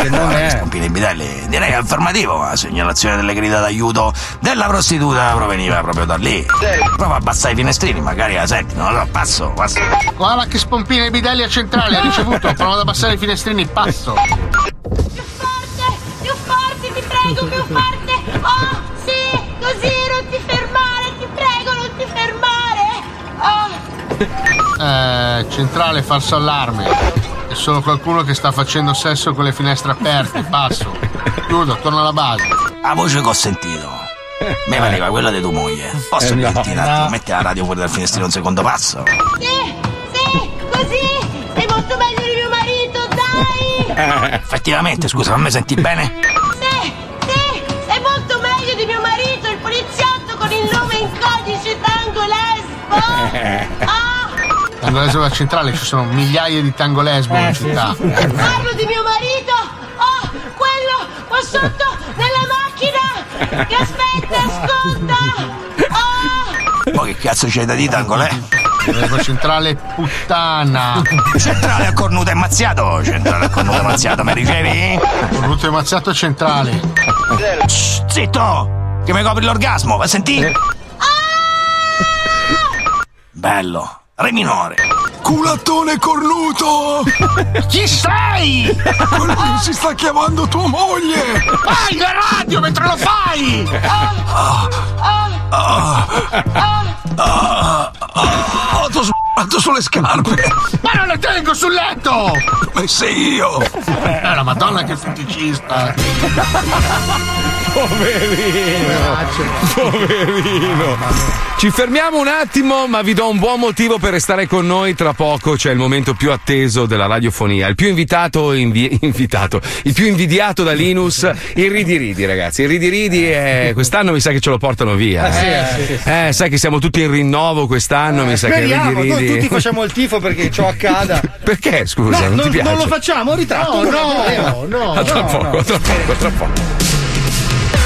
che non è. che spompina i bidelli. Direi affermativo. La segnalazione delle grida d'aiuto della prostituta proveniva proprio da lì. Prova a abbassare i finestrini, magari la senti. No, no, passo, passo. Koala che spompina i bidelli a centrale, ha ricevuto. Provo ad abbassare i finestrini, passo. Più forte, ti prego, più forte! Oh, sì, così, non ti fermare, ti prego, non ti fermare! Oh, Eh, centrale falso allarme. È solo qualcuno che sta facendo sesso con le finestre aperte, passo. Chiudo, torno alla base. La voce che ho sentito. Mi pareva quella di tua moglie. Posso Eh, no, dirti un attimo? no. Metti la radio fuori dal finestrino un secondo passo. sì, sì, così! Sei molto meglio di mio marito, dai! Effettivamente, scusa, non mi senti bene? Sì, sì, sei molto meglio di mio marito, il poliziotto con il nome in codice Tango Lesbo! Tango lesbo alla centrale ci sono migliaia di tango lesbo in città. Parlo di mio marito! Oh, quello qua sotto nella Che aspetta, ascolta! Oh! Poi che cazzo c'hai da dire, Tangolè? Lesbo centrale puttana. Centrale a cornuto e mazziato. Centrale a cornuto e mazziato, mi ricevi? Cornuto e mazziato centrale. Shh, zitto! Che mi copri l'orgasmo, va a sentire? Bello. Re minore. Culattone cornuto! Chi sei? Quello che si sta chiamando tua moglie! Fai la radio mentre lo fai! Ho sbagliato sulle scarpe! Ma non le tengo sul letto! Ma sei io! Eh, la madonna che feticista! Poverino. Poverino. Ci fermiamo un attimo, ma vi do un buon motivo per restare con noi. Tra poco c'è il momento più atteso della radiofonia. Il più invitato, invi- invitato, il più invidiato da Linus, il Ridi Ridi, ragazzi. Il Ridi Ridi è... quest'anno mi sa che ce lo portano via. Ah, sì, sì, sì, sì. Eh, sai che siamo tutti in rinnovo quest'anno, mi sa che Speriamo, Ridi noi Ridi. tutti facciamo il tifo perché ciò accada. Perché, scusa, No, non, ti piace? non lo facciamo, ritratto. No, non no, è problema. no, A tra no, poco, no. tra poco, tra poco.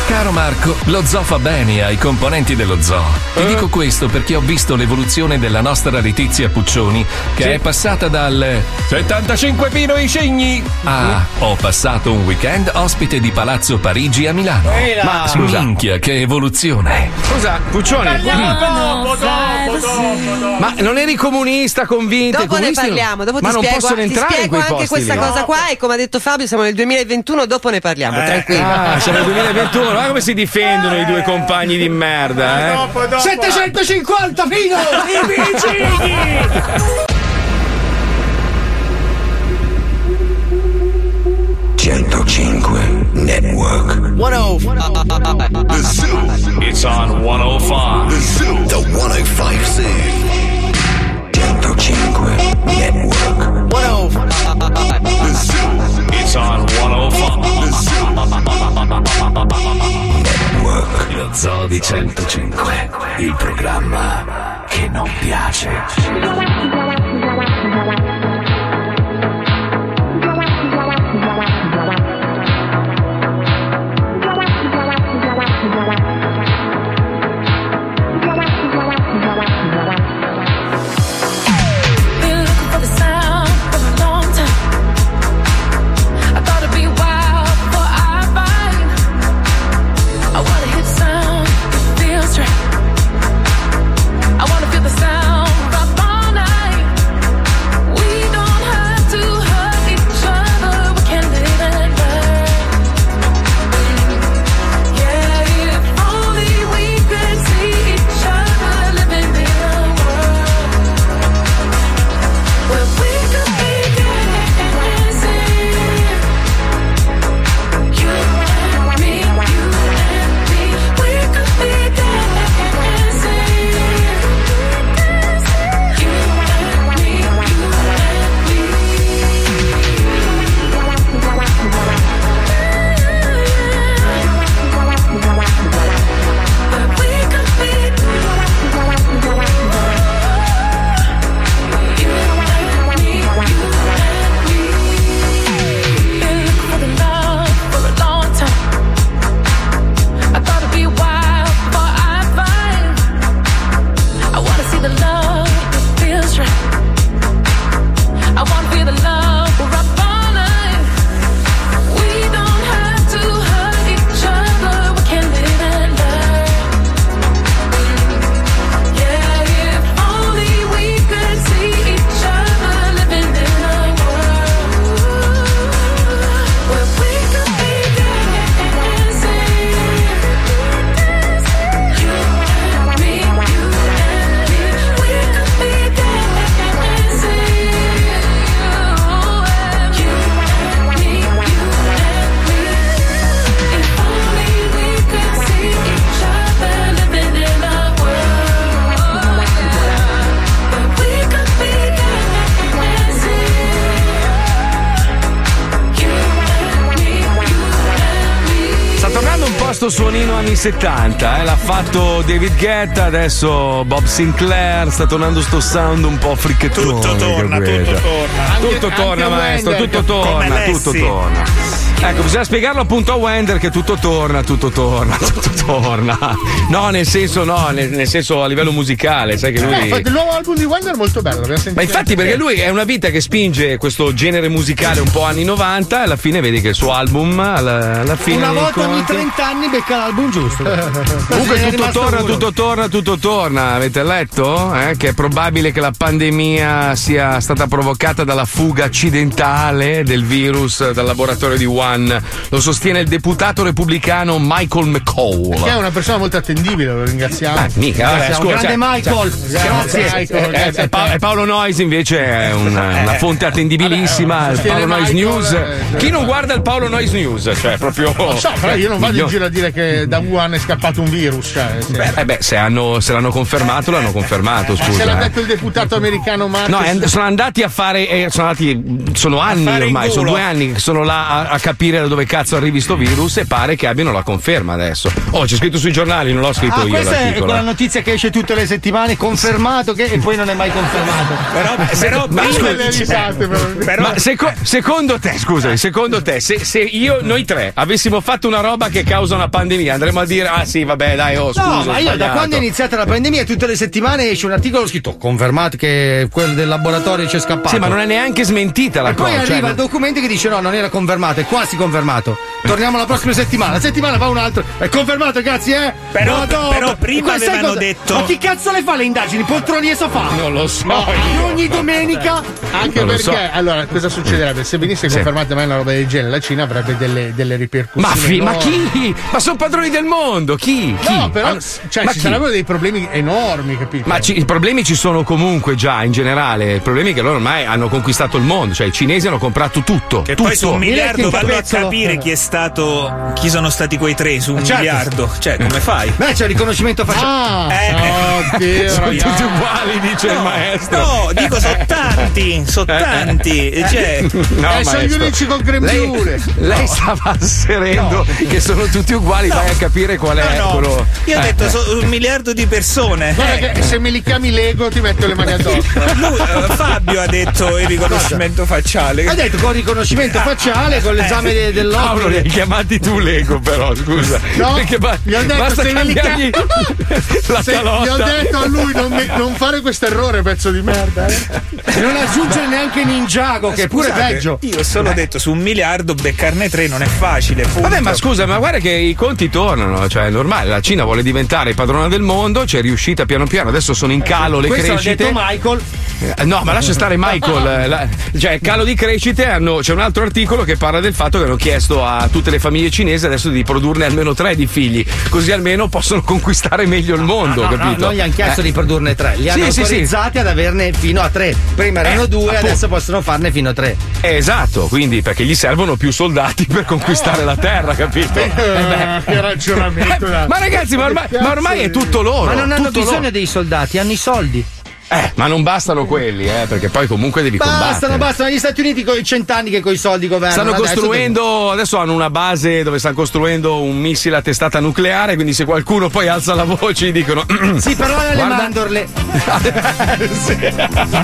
Caro Marco, lo zoo fa bene ai componenti dello zoo. Ti dico questo perché ho visto l'evoluzione della nostra Letizia Puccioni, che è passata dal 75 Pino i Cigni a ho passato un weekend ospite di Palazzo Parigi a Milano. Ehi là. Ma scusa, minchia, che evoluzione! Scusa, Puccioni. dopo, dopo, dopo. Ma non eri comunista, convinto? Dopo ne parliamo, dopo Ma ti non spiego, possono ti entrare in spiego quei anche questa lì. cosa qua e come ha detto Fabio siamo nel 2021, dopo ne parliamo, tranquillo. Ah, siamo nel 2021, guarda come si difendono i due compagni di merda, eh? 750 Pino! I vicini! 105 Network. 105. The Zoo. It's on 105. The Zoo. The 105 Zoo. 105 Network. 105. The Zoo. On 105. The Zoo. Network. Lo zoo di 105, il programma che non piace. 70, eh, l'ha fatto David Guetta, adesso Bob Sinclair, sta tornando sto sound un po' fricchettone. Tutto torna, tutto torna. Tutto Anche- torna, anche maestro, Wender, tutto torna, tutto torna. Ecco, bisogna spiegarlo appunto a Wender che tutto torna, tutto torna, tutto torna. No, nel senso, no, nel, nel senso a livello musicale, sai che Eh, lui. infatti il nuovo album di Wender è molto bello, l'abbiamo sentito. Ma infatti perché lui è una vita che spinge questo genere musicale un po' anni 90 e alla fine vedi che il suo album alla, alla fine Una volta ogni conti- 30 anni becca l'album giusto. Comunque tutto torna, uno. tutto torna, tutto torna. Avete letto? Eh? Che è probabile che la pandemia sia stata provocata dalla fuga accidentale del virus dal laboratorio di Wuhan. Lo sostiene il deputato repubblicano Michael McCall. Che è una persona molto attendibile, lo ringraziamo. Ah, mica, vabbè, scusa, grande cioè, Michael. cioè, Grazie, eh, Michael, eh, grazie eh, a Pa- te. eh, Paolo Noyes invece è una, una fonte attendibilissima. il sostiene Paolo Noyes News. eh, Chi non guarda il Paolo Noyes News? Cioè, proprio. Lo so, però io non vado in giro a dire che da Wuhan è scappato un virus. Cioè, se, Beh, eh beh, se, hanno- se l'hanno confermato, l'hanno confermato. Ma se Scusa. l'ha eh. detto il deputato americano Marcus. No, sono andati a fare. eh, sono andati. Sono anni ormai, sono due anni che sono là a, a capire da dove cazzo arrivi sto virus e pare che abbiano la conferma adesso. Oh, c'è scritto sui giornali, non l'ho scritto Ah, io questa è l'articolo. quella notizia che esce tutte le settimane, confermato che e poi non è mai confermato. Però, però Ma prima scusa, dice- però- Ma seco- secondo te, scusami, secondo te, se, se io, noi tre, avessimo fatto una roba che causa una pandemia, andremmo a dire, ah sì, vabbè, dai, oh, scusa. No, ma io da sbagliato." quando è iniziata la pandemia, tutte le settimane esce un articolo scritto confermato che quello del laboratorio c'è scappato. Sì, ma non è neanche smentita la E poi cosa. arriva cioè, il documento che dice no, non era confermato, è quasi confermato. Torniamo la prossima settimana. La settimana va un altro. È confermato, cazzi, eh? Però- Madonna. però prima avevano cosa? detto- Ma chi cazzo le fa le indagini? Poltroni e sofà? Non lo so. No, ogni domenica. Anche Non perché, so. allora, cosa succederebbe? Se venisse Sì. confermata mai una roba del genere, la Cina avrebbe delle, delle ripercussioni. Ma, fi- ma chi? Ma sono padroni del mondo, chi? Chi? No, però Ah, cioè, ma ci chi? sarebbero dei problemi enormi, capito? Ma ci- i problemi ci sono comunque già in generale. Il problema è che loro ormai hanno conquistato il mondo, cioè i cinesi hanno comprato tutto. Che tutto. poi su un miliardo il capezzolo. capire chi è stato. chi sono stati quei tre su un Certo. miliardo. Cioè, come fai? Beh, c'è il riconoscimento facciale. Ah, Eh. oddio, Sono tutti uguali, dice il No, maestro. No, dico sono tanti, sono tanti. Cioè, No, Eh, sono gli unici con Lei, grembiule. lei stava asserendo che sono tutti uguali, vai a capire qual è no, no. quello. Io ho Eh, detto eh. so- un miliardo di persone. Guarda Eh. che se me li chiami Lego ti metto le mani addosso. Lui, eh, Fabio ha detto il riconoscimento facciale. Ha detto con riconoscimento facciale, con l'esame de- Paolo, li hai dell'occhio. chiamati tu Lego, però scusa. No, Perché ba- gli ho detto basta se cambiargli la Se- gli ho calotta. detto a lui non, me- non fare questo errore, pezzo di merda. Eh. E non aggiungere neanche Ninjago, che è pure Scusate, peggio. Io ho solo detto su un miliardo beccarne tre non è facile. punto. Vabbè, ma scusa, ma guarda che i conti tornano, cioè è normale, la Cina vuole diventare padrona del mondo, c'è riuscita piano piano, adesso sono in calo le Questo l'ha crescite. detto Michael. Eh, No, ma lascia stare Michael. eh, la- cioè, calo di crescite. hanno- c'è un altro articolo che parla del fatto che hanno chiesto a tutte le famiglie cinesi adesso di produrne almeno tre di figli, così almeno possono conquistare meglio il mondo, No, no, capito? non gli hanno chiesto Eh. di produrne tre, li hanno Sì, sì, sì. autorizzati ad averne fino a tre. Prima erano Eh, due, appunto. adesso possono farne fino a tre. Eh, Esatto, quindi perché gli servono più soldati per conquistare la terra, capito? Eh, beh. che ragionamento. Eh, ma ragazzi, ma ormai, ma ormai è tutto loro. Ma non hanno bisogno loro. dei soldati, hanno i soldi. Eh, ma non bastano quelli, eh, perché poi comunque devi Bastano, combattere. bastano. Gli Stati Uniti con i cent'anni che con i soldi governano. Stanno adesso costruendo, adesso hanno una base dove stanno costruendo un missile a testata nucleare, quindi se qualcuno poi alza la voce gli dicono Sì, però alle Guarda- mandorle.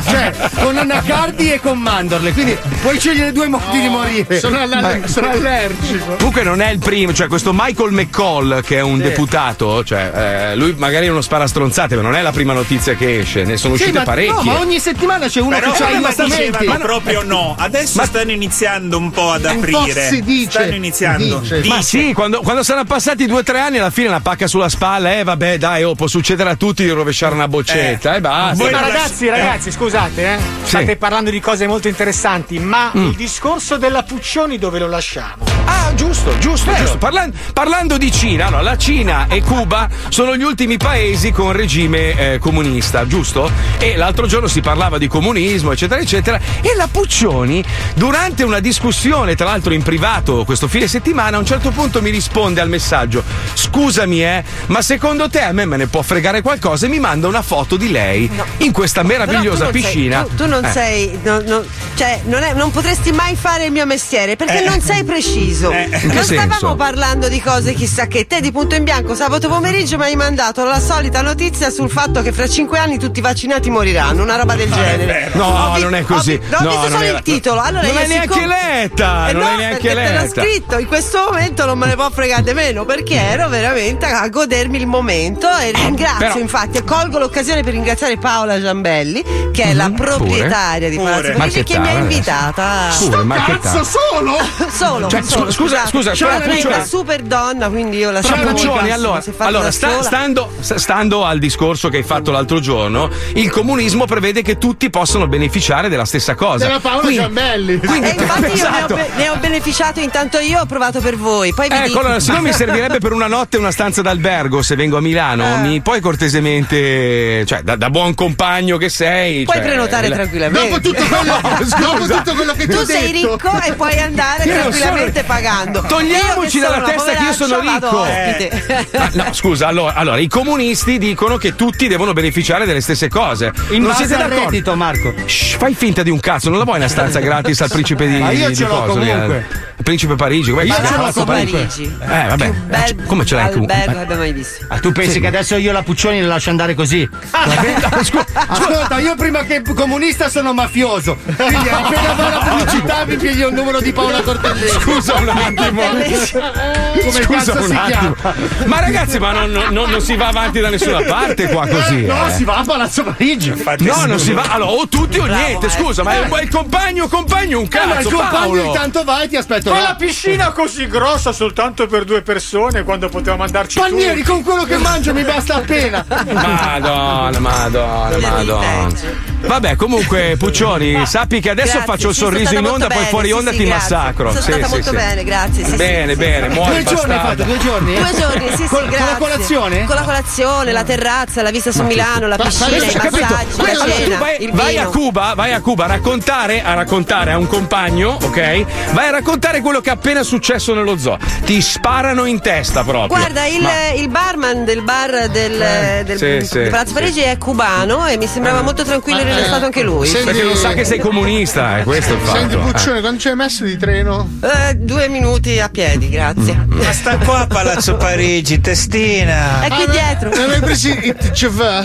Cioè, con anacardi e con mandorle. Quindi puoi scegliere due modi di morire. Sono, alla- Ma- sono allergico. Comunque non è il primo, cioè questo Michael McCall che è un Sì. deputato, cioè eh, lui magari è uno sparastronzate, ma non è la prima notizia che esce, ne sono Sì, uscite ma, parecchie. no, ma ogni settimana c'è uno Però che ha i bastamenti. dicevano proprio no. Adesso stanno iniziando un po' ad Un po' aprire. si dice, Stanno iniziando. si dice. Ma Dice. sì, quando, quando saranno passati due o tre anni, alla fine la pacca sulla spalla, eh vabbè, dai, oh, può succedere a tutti di rovesciare una boccetta, e basta. Voi Ma ragazzi, lasci- ragazzi, scusate, eh. State parlando di cose molto interessanti, ma Mm. il discorso della Puccioni dove lo lasciamo? Ah, giusto, giusto, giusto. Parlan- parlando di Cina, allora, la Cina e Cuba sono gli ultimi paesi con regime eh, comunista, giusto? E l'altro giorno si parlava di comunismo, eccetera, eccetera. E la Puccioni, durante una discussione, tra l'altro in privato, questo fine settimana, a un certo punto mi risponde al messaggio: Scusami, eh, ma secondo te a me me ne può fregare qualcosa? E mi manda una foto di lei in questa meravigliosa tu non sei- piscina. tu, tu non Eh. sei. no- no- cioè, non, è- non potresti mai fare il mio mestiere perché Eh. non sei preciso. che non stavamo parlando di cose chissà che. Te di punto in bianco sabato pomeriggio mi hai mandato la solita notizia sul fatto che fra cinque anni tutti i vaccinati moriranno, una roba del genere. No, vi- non è così. vi- no, ho No, visto non solo era- il titolo. Allora non io l'hai neanche siccome- letta, Eh non no, l'hai neanche perché te l'ho letta. scritto. In questo momento non me ne può fregare meno perché ero veramente a godermi il momento e ringrazio però- infatti colgo l'occasione per ringraziare Paola Giambelli che è la proprietaria di Pure. Palazzo Parigi che mi ha Marchettara, invitata. Pure, marchettara. Cazzo, solo? Solo, Cioè, solo, scu- scusa, scusate. scusa, Cioè, però, lei è Puccioni- una super donna, quindi io la saluto. Puccioni, allora, è allora sta- stando, sta- stando al discorso che hai fatto l'altro giorno, il comunismo prevede che tutti possano beneficiare della stessa cosa. Della Paola Quindi- Giambelli. quindi- E infatti io ne ho, esatto. ne ho beneficiato intanto io, ho provato per voi. Poi vi Ecco, dico. allora, siccome mi servirebbe per una notte una stanza d'albergo se vengo a Milano, mi puoi cortesemente, cioè, da, da buon compagno che sei. Puoi cioè, prenotare la- tranquillamente. Dopo tutto quello, dopo tutto quello che tu ho sei detto. ricco e puoi andare Io tranquillamente sono- pagando. Togliamoci dalla testa che io sono ricco. ospite. Ah, no, scusa, allora, allora, i comunisti dicono che tutti devono beneficiare delle stesse cose. In non siete d'accordo? reddito, Marco. Shh, fai finta di un cazzo, non la vuoi una stanza gratis al principe di Ma io di ce l'ho coso comunque. eh? Il principe Parigi, come Io ce l'ho comunque. Parigi. Eh, vabbè. Bel Come ce l'hai comunque? albergo che abbia mai visto. Ah, tu pensi Sì. che adesso io la Puccioni la lascio andare così? Va bene? Ascolta, io prima che comunista sono mafioso. Quindi appena fa la pubblicità mi pigli un numero di Paola Cortellesi. Scusa un attimo. Come Scusa cazzo un si attimo. chiama? Ma ragazzi, ma non, non- non si va avanti da nessuna parte qua così. No, eh. si va a Palazzo Parigi. No, non si va. Allora, o tutti o niente, scusa, ma è il compagno, compagno un cazzo, il compagno Paolo. intanto vai e ti aspetto Ma là. la piscina così grossa soltanto per due persone quando potevamo andarci Palmieri, tutti. con quello che mangio mi basta appena. Madonna, madonna, madonna. Vabbè, comunque, Puccioni, sappi che adesso Grazie, faccio il sì, sorriso in onda, poi bene, fuori sì, onda sì, ti grazie. massacro. Sono Sì, stata sì, molto sì. bene, grazie. Sì, Bene, sì, bene, sì. muori Due giorni hai fatto, due giorni? Due giorni, sì, sì, Con- con la colazione? Con la colazione, la terrazza, la vista su Milano, la Ma- piscina, ma- i massaggi, la Allora, tu cena, vai, il vai a. Cuba, vai a Cuba a raccontare, a raccontare a un compagno, ok? Vai a raccontare quello che è appena successo nello zoo. Ti sparano in testa proprio. Guarda, il, Ma- il barman del bar del, del sì, di sì, Palazzo. Parigi è cubano e mi sembrava molto tranquillo è eh, stato anche lui. senti- Perché non sa che sei comunista, è questo il fatto. Senti, Eh. Puccione, quando ci hai messo di treno? Eh, due minuti a piedi, grazie. Ma sta qua a Palazzo Parigi, testina. È qui dietro. Non hai preso il TCV?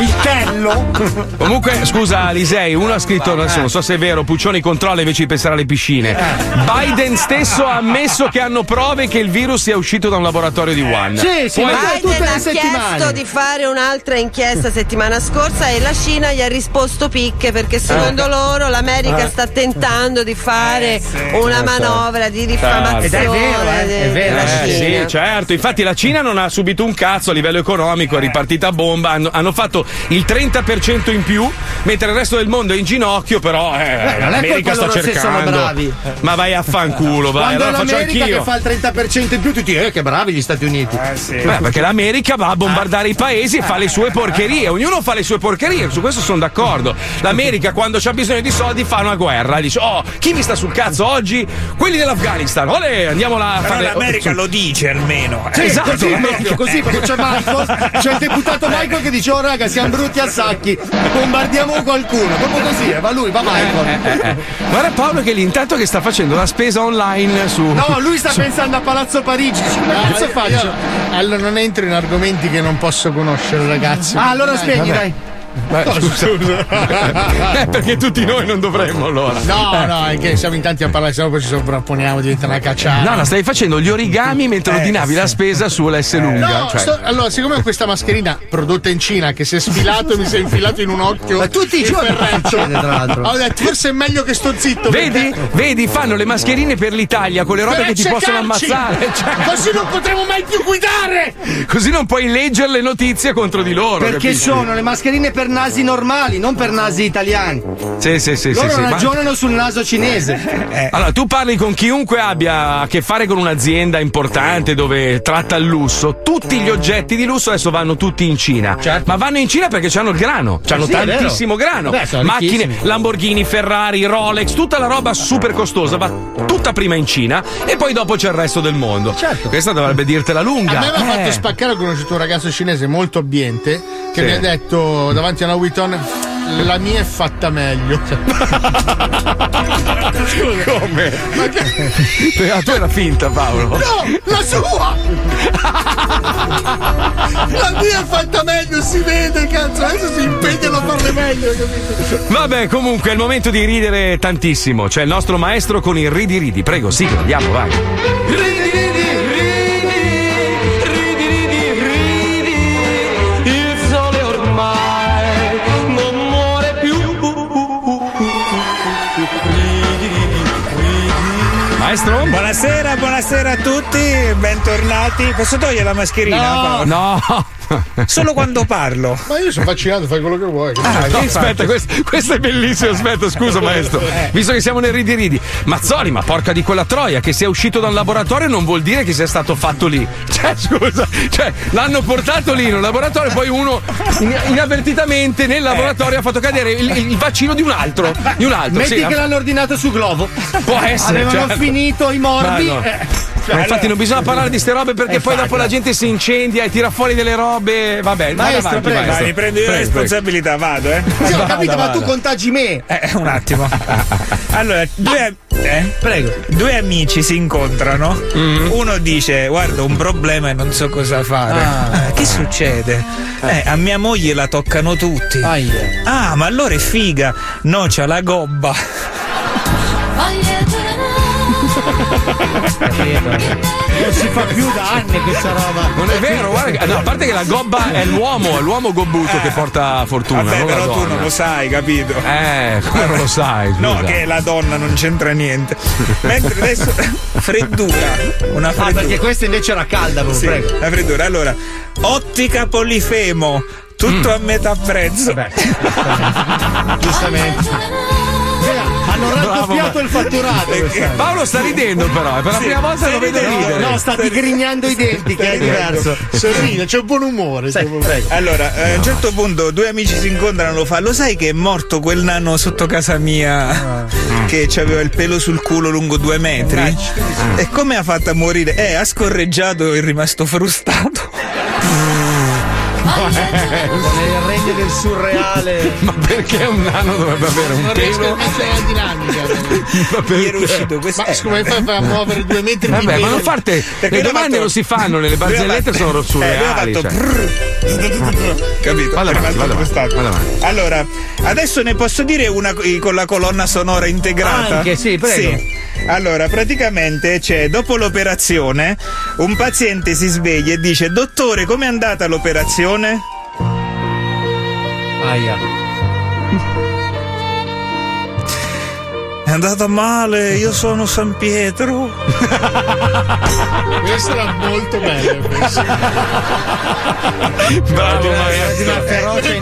Il tello? Comunque, scusa, Alisei, uno ha scritto, adesso non so se è vero, Puccioni controlla invece di pensare alle piscine. Biden stesso ha ammesso che hanno prove che il virus sia uscito da un laboratorio di Wuhan. Sì, sì, tutte Biden le ha settimane. chiesto di fare un'altra inchiesta settimana scorsa e la Cina gli ha risposto picche perché secondo loro l'America sta tentando di fare una manovra di diffamazione Ed è vero, eh, è vero. Eh, Cina. sì, certo. Infatti la Cina non ha subito un cazzo a livello economico, è ripartita a bomba. Hanno, hanno fatto il 30% in più, mentre il resto del mondo è in ginocchio, però eh, non è l'America sta cercando. sono bravi. Ma vai a fanculo, vai, Quando allora faccio l'America anch'io. che fa il 30% in più, tutti, eh, che bravi gli Stati Uniti. Beh, perché l'America va a bombardare i paesi e fa le sue porcherie. Ognuno fa le sue porcherie, su questo sono d'accordo. L'America, quando c'ha bisogno di soldi, fa una guerra. Dice: Oh, chi mi sta sul cazzo oggi? Quelli dell'Afghanistan. Olè, andiamo là a Però fare. l'America lo dice almeno. Sì, Esatto, così, proprio, così, perché c'è Michael, c'è il deputato Michael che dice: Oh raga, siamo brutti a sacchi, bombardiamo qualcuno. Proprio così, eh, va lui, va Michael. Eh, eh. Guarda Paolo che lì intanto che sta facendo la spesa online su. No, lui sta pensando a Palazzo Parigi. Come cazzo faccio? Io- allora non entro in argomenti che non posso conoscere, ragazzi. Ah, allora Dai, spieghi, vabbè. dai. Beh, scusa. eh, perché tutti noi non dovremmo allora. No, no, è che siamo in tanti a parlare, se no poi ci sovrapponiamo, diventa una cacciata. No, no, stai facendo gli origami mentre ordinavi la spesa sull'S lunga. No, cioè. sto- allora, siccome ho questa mascherina prodotta in Cina che si è sfilato e mi si è infilato in un occhio. Ma tutti i giorni succede, tra l'altro. Ho detto, forse è meglio che sto zitto. Vedi? perché- Vedi, fanno le mascherine per l'Italia con le robe per che ti possono ammazzare. Cioè, Così non potremo mai più guidare! così non puoi leggere le notizie contro di loro. Perché capisci? sono le mascherine per nasi normali, non per nasi italiani. Sì, sì, sì, Loro sì, sì, ma- ragionano sul naso cinese. Allora, tu parli con chiunque abbia a che fare con un'azienda importante dove tratta il lusso. Tutti gli oggetti di lusso adesso vanno tutti in Cina. Ma vanno in Cina perché hanno il grano. Hanno Certo. sì, tantissimo grano. Beh, Macchine. Lamborghini, Ferrari, Rolex, tutta la roba super costosa va tutta prima in Cina e poi dopo c'è il resto del mondo. Certo. Questa dovrebbe dirtela lunga. A me mi ha Eh. fatto spaccare, ho conosciuto un ragazzo cinese molto abbiente che Sì. mi ha detto davanti a una Witton la mia è fatta meglio. Come? Ma che... La tua era finta, Paolo. No, la sua! La mia è fatta meglio, si vede, cazzo. Adesso si impegnano a farle meglio, capito? Vabbè, comunque è il momento di ridere tantissimo. C'è il nostro maestro con il ridi ridi. Prego, sigla, andiamo, vai. Il Buonasera, buonasera a tutti, bentornati. Posso togliere la mascherina? Paolo? No. Solo quando parlo. Ma io sono vaccinato, fai quello che vuoi. Ah, no, aspetta, questo, questo è bellissimo. Aspetta, scusa, maestro. Visto che siamo nel ridi ridi. Mazzoli, ma porca di quella troia, che sia uscito da un laboratorio non vuol dire che sia stato fatto lì. Cioè, scusa, cioè, l'hanno portato lì in un laboratorio, poi uno in- inavvertitamente nel laboratorio ha fatto cadere il, il vaccino di un altro. Di un altro. Metti sì. che l'hanno ordinato su Globo. Può essere. Avevano certo. finito i morbi. Ma no. eh. Ma infatti non bisogna parlare di ste robe perché Eh, poi infatti. dopo la gente si incendia e tira fuori delle robe. Vabbè, vada Maestro, avanti, prego. maestro. Vai, mi prendo io la responsabilità, vado, eh. Sì, ho Vada, capito, ma tu vada. contagi me. Eh, un attimo. Allora, due, eh? Prego. due amici si incontrano. Uno dice: Guarda, ho un problema e non so cosa fare. Ah. Eh, che succede? Eh, a mia moglie la toccano tutti. Aia. Ah, ma allora è figa. No, c'ha la gobba. Non si fa più da anni questa roba. Non è vero, guarda, che- no, a parte che la gobba è l'uomo, è l'uomo gobbuto che porta fortuna. Vabbè, non però tu non lo sai, capito? Eh, come non lo sai? No, scusa. che la donna non c'entra niente. Mentre adesso freddura. Una Ah, freddura. perché questa invece era calda, Sì, prego. la freddura. Allora, ottica polifemo, tutto a metà prezzo. Giustamente. Hanno raddoppiato il fatturato. quest'anno. Paolo sta ridendo però, è per la Sì, prima volta lo vedo ridere. No, sta digrignando i denti, che è diverso. Sorride, c'è un buon umore. Sì. Allora, eh, a un certo punto due amici si incontrano, lo fa. Lo sai che è morto quel nano sotto casa mia che aveva il pelo sul culo lungo due metri? E come ha fatto a morire? Eh, ha scorreggiato e è rimasto frustato. Con il regno del surreale. Ma perché un nano dovrebbe avere un Non riesco a pelo? dinamica. Ma Gli era perché? uscito. Ma come fai a muovere due metri di Vabbè, ma pelo? non farte. Perché Le domande fatto- non si fanno, le barzellette sono eh, surreali. fatto cioè. Capito? Avanti, avanti, avanti. Allora, adesso ne posso dire una co- con la colonna sonora integrata? Anche, sì, prego. Allora, praticamente c'è dopo l'operazione un paziente si sveglia e dice: Dottore, com'è andata l'operazione? Aia. È andata male, io sono San Pietro. Questa era molto bella. questa. Bravo, Di una ferocia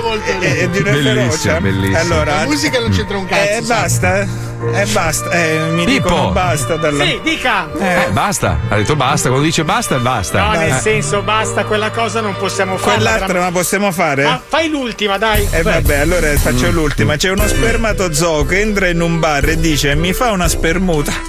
molto È, è di una Bellissima, ferocia. bellissima. Allora, La musica non c'entra un cazzo. eh, sai. basta. eh. Eh, basta. Eh, mi Pippo. dicono basta dalla. Sì, dica! Eh, basta, ha detto basta, quando dice basta è basta. No, nel Eh. senso, basta, quella cosa non possiamo farla. Quell'altra veramente. ma possiamo fare? Ah, fai l'ultima, dai. E vabbè, allora faccio Mm. l'ultima. C'è uno spermatozoo che entra in un bar e dice: Mi fa una spermuta.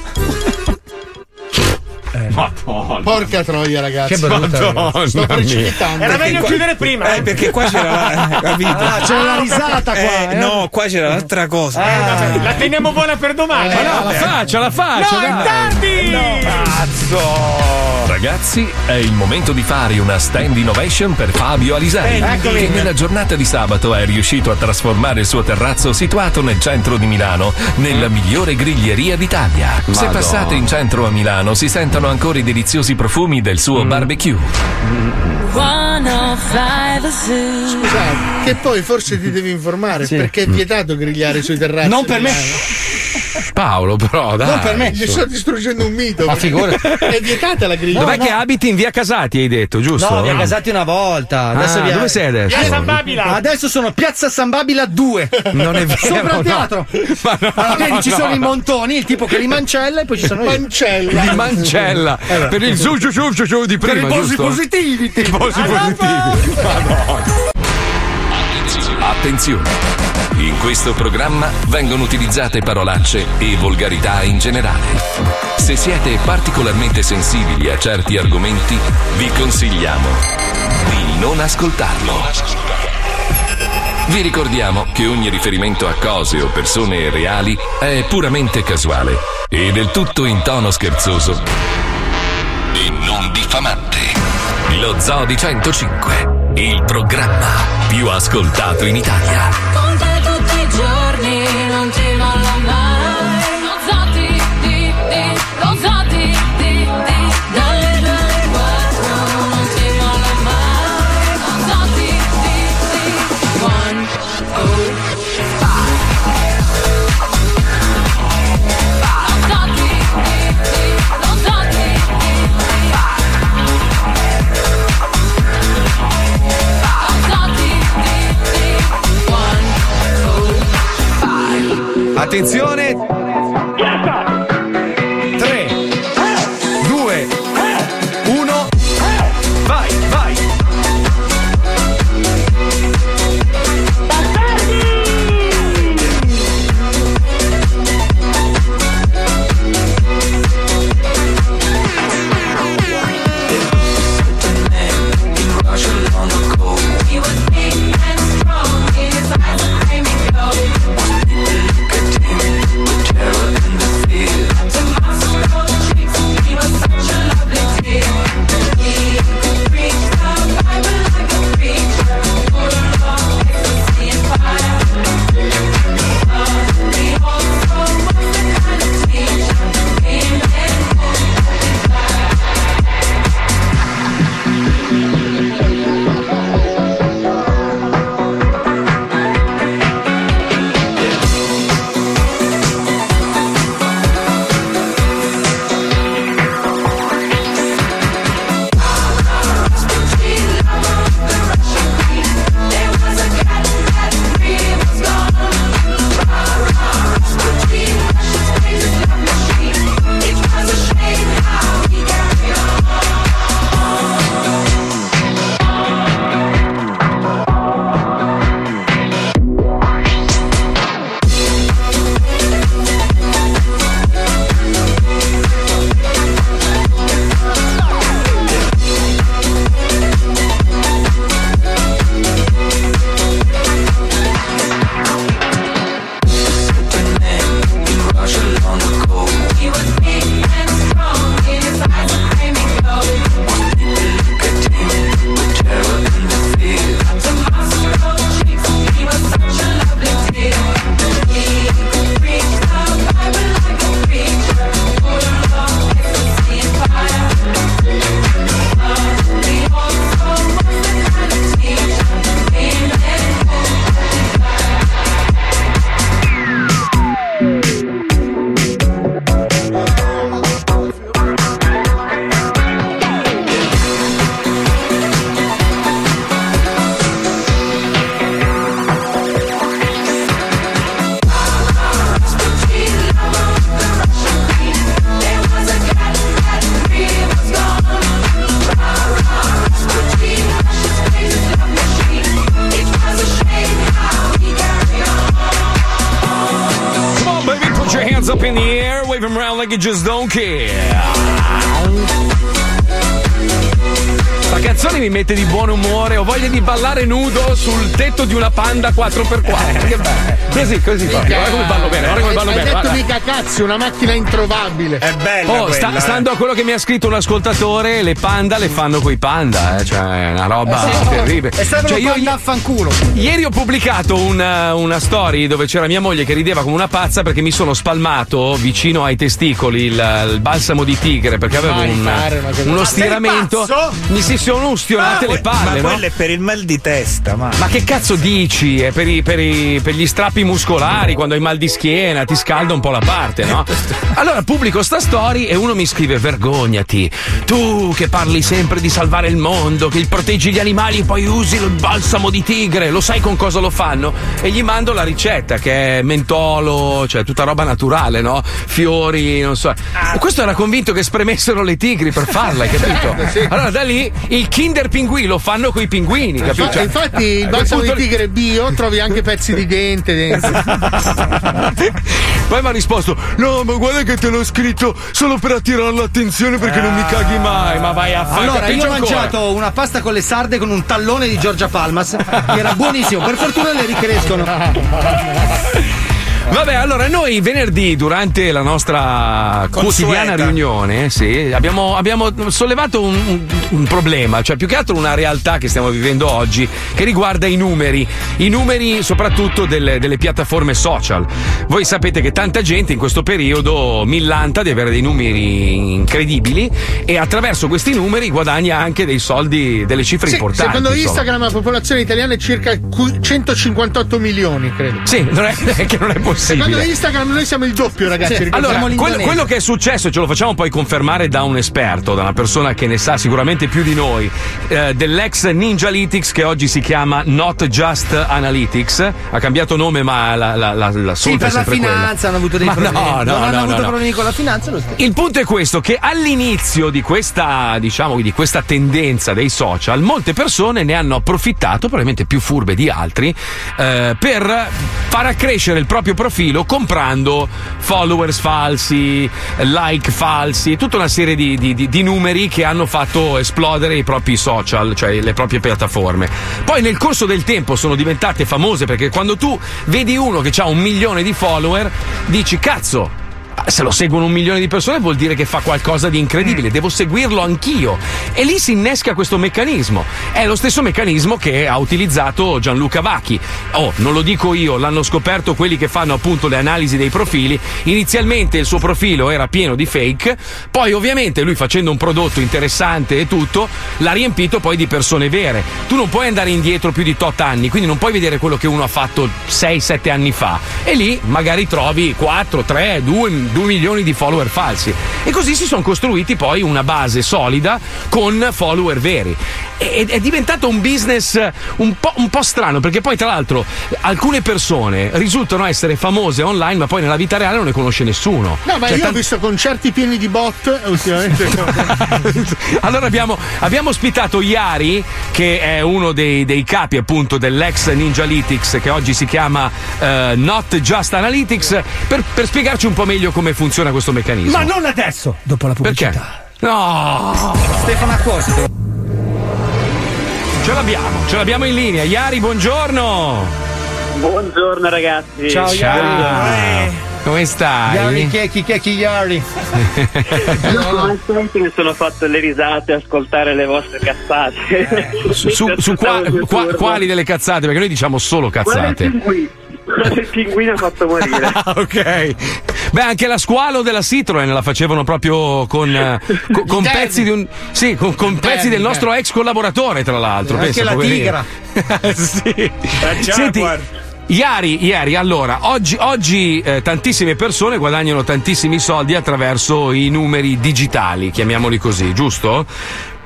Porca troia, ragazzi. Che brutta. Sto Madonna mia. precipitando. Era meglio qua- chiudere prima. Eh, perché qua c'era la. capito? Ah, c'era la risata qua. Eh, eh. no, qua c'era l'altra cosa. Eh, vabbè, la teniamo buona per domani. Ma no, la faccia, la faccia. No, è tardi! Cazzo! Ragazzi, è il momento di fare una stand innovation per Fabio Alisei, Eccomi. che nella giornata di sabato è riuscito a trasformare il suo terrazzo situato nel centro di Milano nella migliore griglieria d'Italia. Se Madonna. passate in centro a Milano si sentono ancora i deliziosi profumi del suo barbecue. Scusa, che poi forse ti devi informare perché è vietato grigliare sui terrazzi. Non per me. Paolo, però, dai. Non per me. Ti sto distruggendo un mito. Ma figurati. È vietata la griglia. Dov'è che abiti in via Casati, hai detto, giusto? No, vi ha casati una volta. Adesso Ah, vi ha- dove sei adesso? Via San Babila. Adesso sono Piazza San Babila 2. Non è vero. Sopra il no. teatro. Ma no, Allora, vedi, ci no. sono i montoni, il tipo che li mancella e poi ci sono io. Mancella. Di Mancella per il su giù giù giù giù di Per i prima, posi positivi. I posi positivi. Attenzione! In questo programma vengono utilizzate parolacce e volgarità in generale. Se siete particolarmente sensibili a certi argomenti, vi consigliamo di non ascoltarlo. Vi ricordiamo che ogni riferimento a cose o persone reali è puramente casuale e del tutto in tono scherzoso e non diffamante. Lo Zoo di 105, il programma più ascoltato in Italia. Attenzione! Una panda 4x4. Che bello. Così, così fa. Guarda come ballo bene, guarda come ballo Hai bene. detto guarda. mica cazzi, una macchina introvabile. È Oh, sta- stando a quello che mi ha scritto un ascoltatore, le panda le fanno coi panda, eh, cioè è una roba Eh sì. terribile. E servono Cioè, io- panda a fanculo. Ieri ho pubblicato una, una story dove c'era mia moglie che rideva come una pazza perché mi sono spalmato vicino ai testicoli il, il balsamo di tigre perché avevo Vai un- uno Ma stiramento. Mi si sono ustionate Ah, le palle. Ma no? quello è per il mal di testa, ma. Ma che cazzo dici? È per, i- per i- per gli strappi muscolari, quando hai mal di schiena, ti scalda un po' la parte, no? Allora pubblico sta story e uno mi scrive: Vergognati, tu che parli sempre di salvare il mondo, che proteggi gli animali e poi usi il balsamo di tigre, lo sai con cosa lo fanno? E gli mando la ricetta che è mentolo, cioè tutta roba naturale, no? Fiori, non so. E questo era convinto che spremessero le tigri per farla, hai capito? Allora da lì il Kinder Pinguì lo fanno coi pinguini, capito? Cioè, infatti, il balsamo di tigre bio trovi anche pezzi di dente dentro. Poi mi ha risposto: No, ma guarda che te l'ho scritto solo per attirare l'attenzione perché non mi caghi mai. Ma vai a fare Allora, io ho ancora. mangiato una pasta con le sarde con un tallone di Giorgia Palmas, che era buonissimo. Per fortuna le ricrescono. Vabbè, allora noi venerdì durante la nostra quotidiana riunione sì, abbiamo, abbiamo sollevato un, un- un problema, cioè più che altro una realtà che stiamo vivendo oggi che riguarda i numeri, i numeri soprattutto delle, delle piattaforme social. Voi sapete che tanta gente in questo periodo millanta di avere dei numeri incredibili e attraverso questi numeri guadagna anche dei soldi, delle cifre Sì, importanti. secondo insomma. Instagram la popolazione italiana è circa cu- 158 milioni, credo. Sì, non è, è che non è possibile. Secondo Instagram noi siamo il doppio, ragazzi. Allora, ricordiamo. quello, quello che è successo, ce lo facciamo poi confermare da un esperto, da una persona che ne sa sicuramente più di noi, eh, dell'ex Ninjalytics che oggi si chiama Not Just Analytics. Ha cambiato nome, ma la, la, la, la Sì, per la sempre quella. finanza hanno avuto dei Ma problemi. no, no, non hanno no, avuto no, no. problemi con la finanza. Il punto è questo: che all'inizio di questa, diciamo, di questa tendenza dei social, molte persone ne hanno approfittato, probabilmente più furbe di altri, eh, per far accrescere il proprio profilo comprando followers falsi, like falsi, tutta una serie di- di- di numeri che hanno fatto esplodere i propri social, cioè le proprie piattaforme. Poi nel corso del tempo sono diventate famose perché quando tu vedi uno che ha un milione di follower, dici cazzo. Se lo seguono un milione di persone vuol dire che fa qualcosa di incredibile, devo seguirlo anch'io. E lì si innesca questo meccanismo. È lo stesso meccanismo che ha utilizzato Gianluca Vacchi. Oh, non lo dico io, l'hanno scoperto quelli che fanno appunto le analisi dei profili. Inizialmente il suo profilo era pieno di fake, poi ovviamente lui facendo un prodotto interessante e tutto, l'ha riempito poi di persone vere. Tu non puoi andare indietro più di tot anni, quindi non puoi vedere quello che uno ha fatto 6-7 anni fa. E lì magari trovi 4, 3, 2, 2 milioni di follower falsi. E così si sono costruiti poi una base solida con follower veri. E- È diventato un business un po', un po' strano, perché poi tra l'altro alcune persone risultano essere famose online, ma poi nella vita reale non ne conosce nessuno. No, ma Cioè, io ho tan- visto concerti pieni di bot eh, ultimamente. allora abbiamo, abbiamo ospitato Iari, che è uno dei, dei capi appunto dell'ex Ninjalytics, che oggi si chiama eh, Not Just Analytics, per, per spiegarci un po' meglio come funziona questo meccanismo. Ma non adesso, dopo la pubblicità. Perché? No! Stefano Accosto. Ce l'abbiamo, ce l'abbiamo in linea. Iari, buongiorno! Buongiorno ragazzi. Ciao, Iari. Come stai? Yari, checchi, checchi, Yari. Come sempre mi sono fatto le risate a ascoltare le vostre cazzate. Su, su- su qua- qua- quali delle cazzate? Perché noi diciamo solo cazzate. pinguino. Quella del pinguino ha fatto morire. Ah, ok. Beh, anche la squalo della Citroen la facevano proprio con, eh, co- con Interni. pezzi di un. Sì, con, con pezzi del nostro eh. ex collaboratore, tra l'altro. Anche Pensa, la poverino. tigra. sì. La Senti, Jaguar. Ieri, ieri, allora, oggi, oggi eh, tantissime persone guadagnano tantissimi soldi attraverso i numeri digitali, chiamiamoli così, giusto?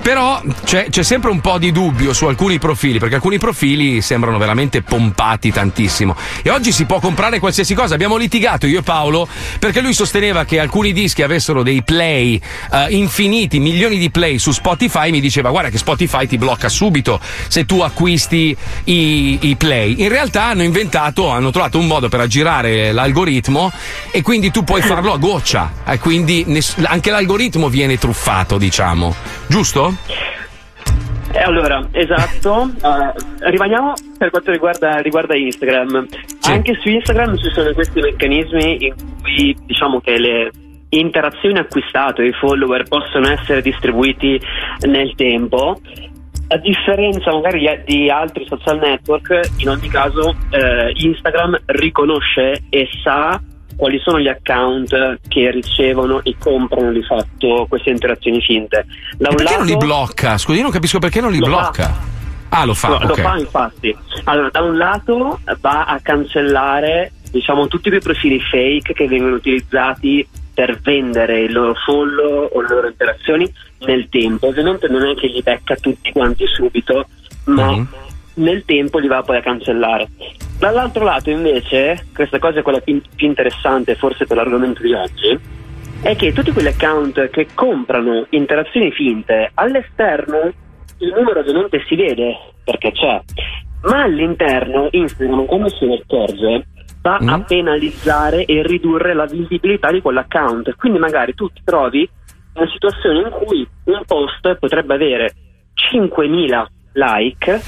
Però c'è, c'è sempre un po' di dubbio su alcuni profili, perché alcuni profili sembrano veramente pompati tantissimo. E oggi si può comprare qualsiasi cosa. Abbiamo litigato io e Paolo perché lui sosteneva che alcuni dischi avessero dei play eh, infiniti, milioni di play su Spotify. Mi diceva, guarda che Spotify ti blocca subito se tu acquisti i, i play. In realtà hanno inventato, hanno trovato un modo per aggirare l'algoritmo e quindi tu puoi farlo a goccia. E quindi ness- anche l'algoritmo viene truffato, diciamo. Giusto? E allora, esatto. Eh, rimaniamo per quanto riguarda, riguarda Instagram. Anche su Instagram ci sono questi meccanismi in cui diciamo che le interazioni acquistate, i follower possono essere distribuiti nel tempo. A differenza magari di altri social network, in ogni caso eh, Instagram riconosce e sa quali sono gli account che ricevono e comprano di fatto queste interazioni finte. Da un Perché non li lato- blocca? Scusi, io non capisco perché non li Lo fa. blocca. Ah, lo fa. No, Lo ok. fa infatti. Allora, da un lato va a cancellare diciamo tutti quei profili fake che vengono utilizzati per vendere il loro follow o le loro interazioni nel tempo. Ovviamente non è che li becca tutti quanti subito, ma Mhm. Nel tempo li va poi a cancellare. Dall'altro lato invece, questa cosa è quella più, interessante forse per l'argomento di oggi, è che tutti quegli account che comprano interazioni finte all'esterno il numero ovviamente si vede perché c'è, ma all'interno Instagram quando se ne accorge va a penalizzare e ridurre la visibilità di quell'account. Quindi magari tu ti trovi in una situazione in cui un post potrebbe avere 5.000 like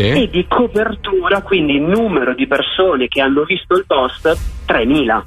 e di copertura, quindi numero di persone che hanno visto il post, 3.000.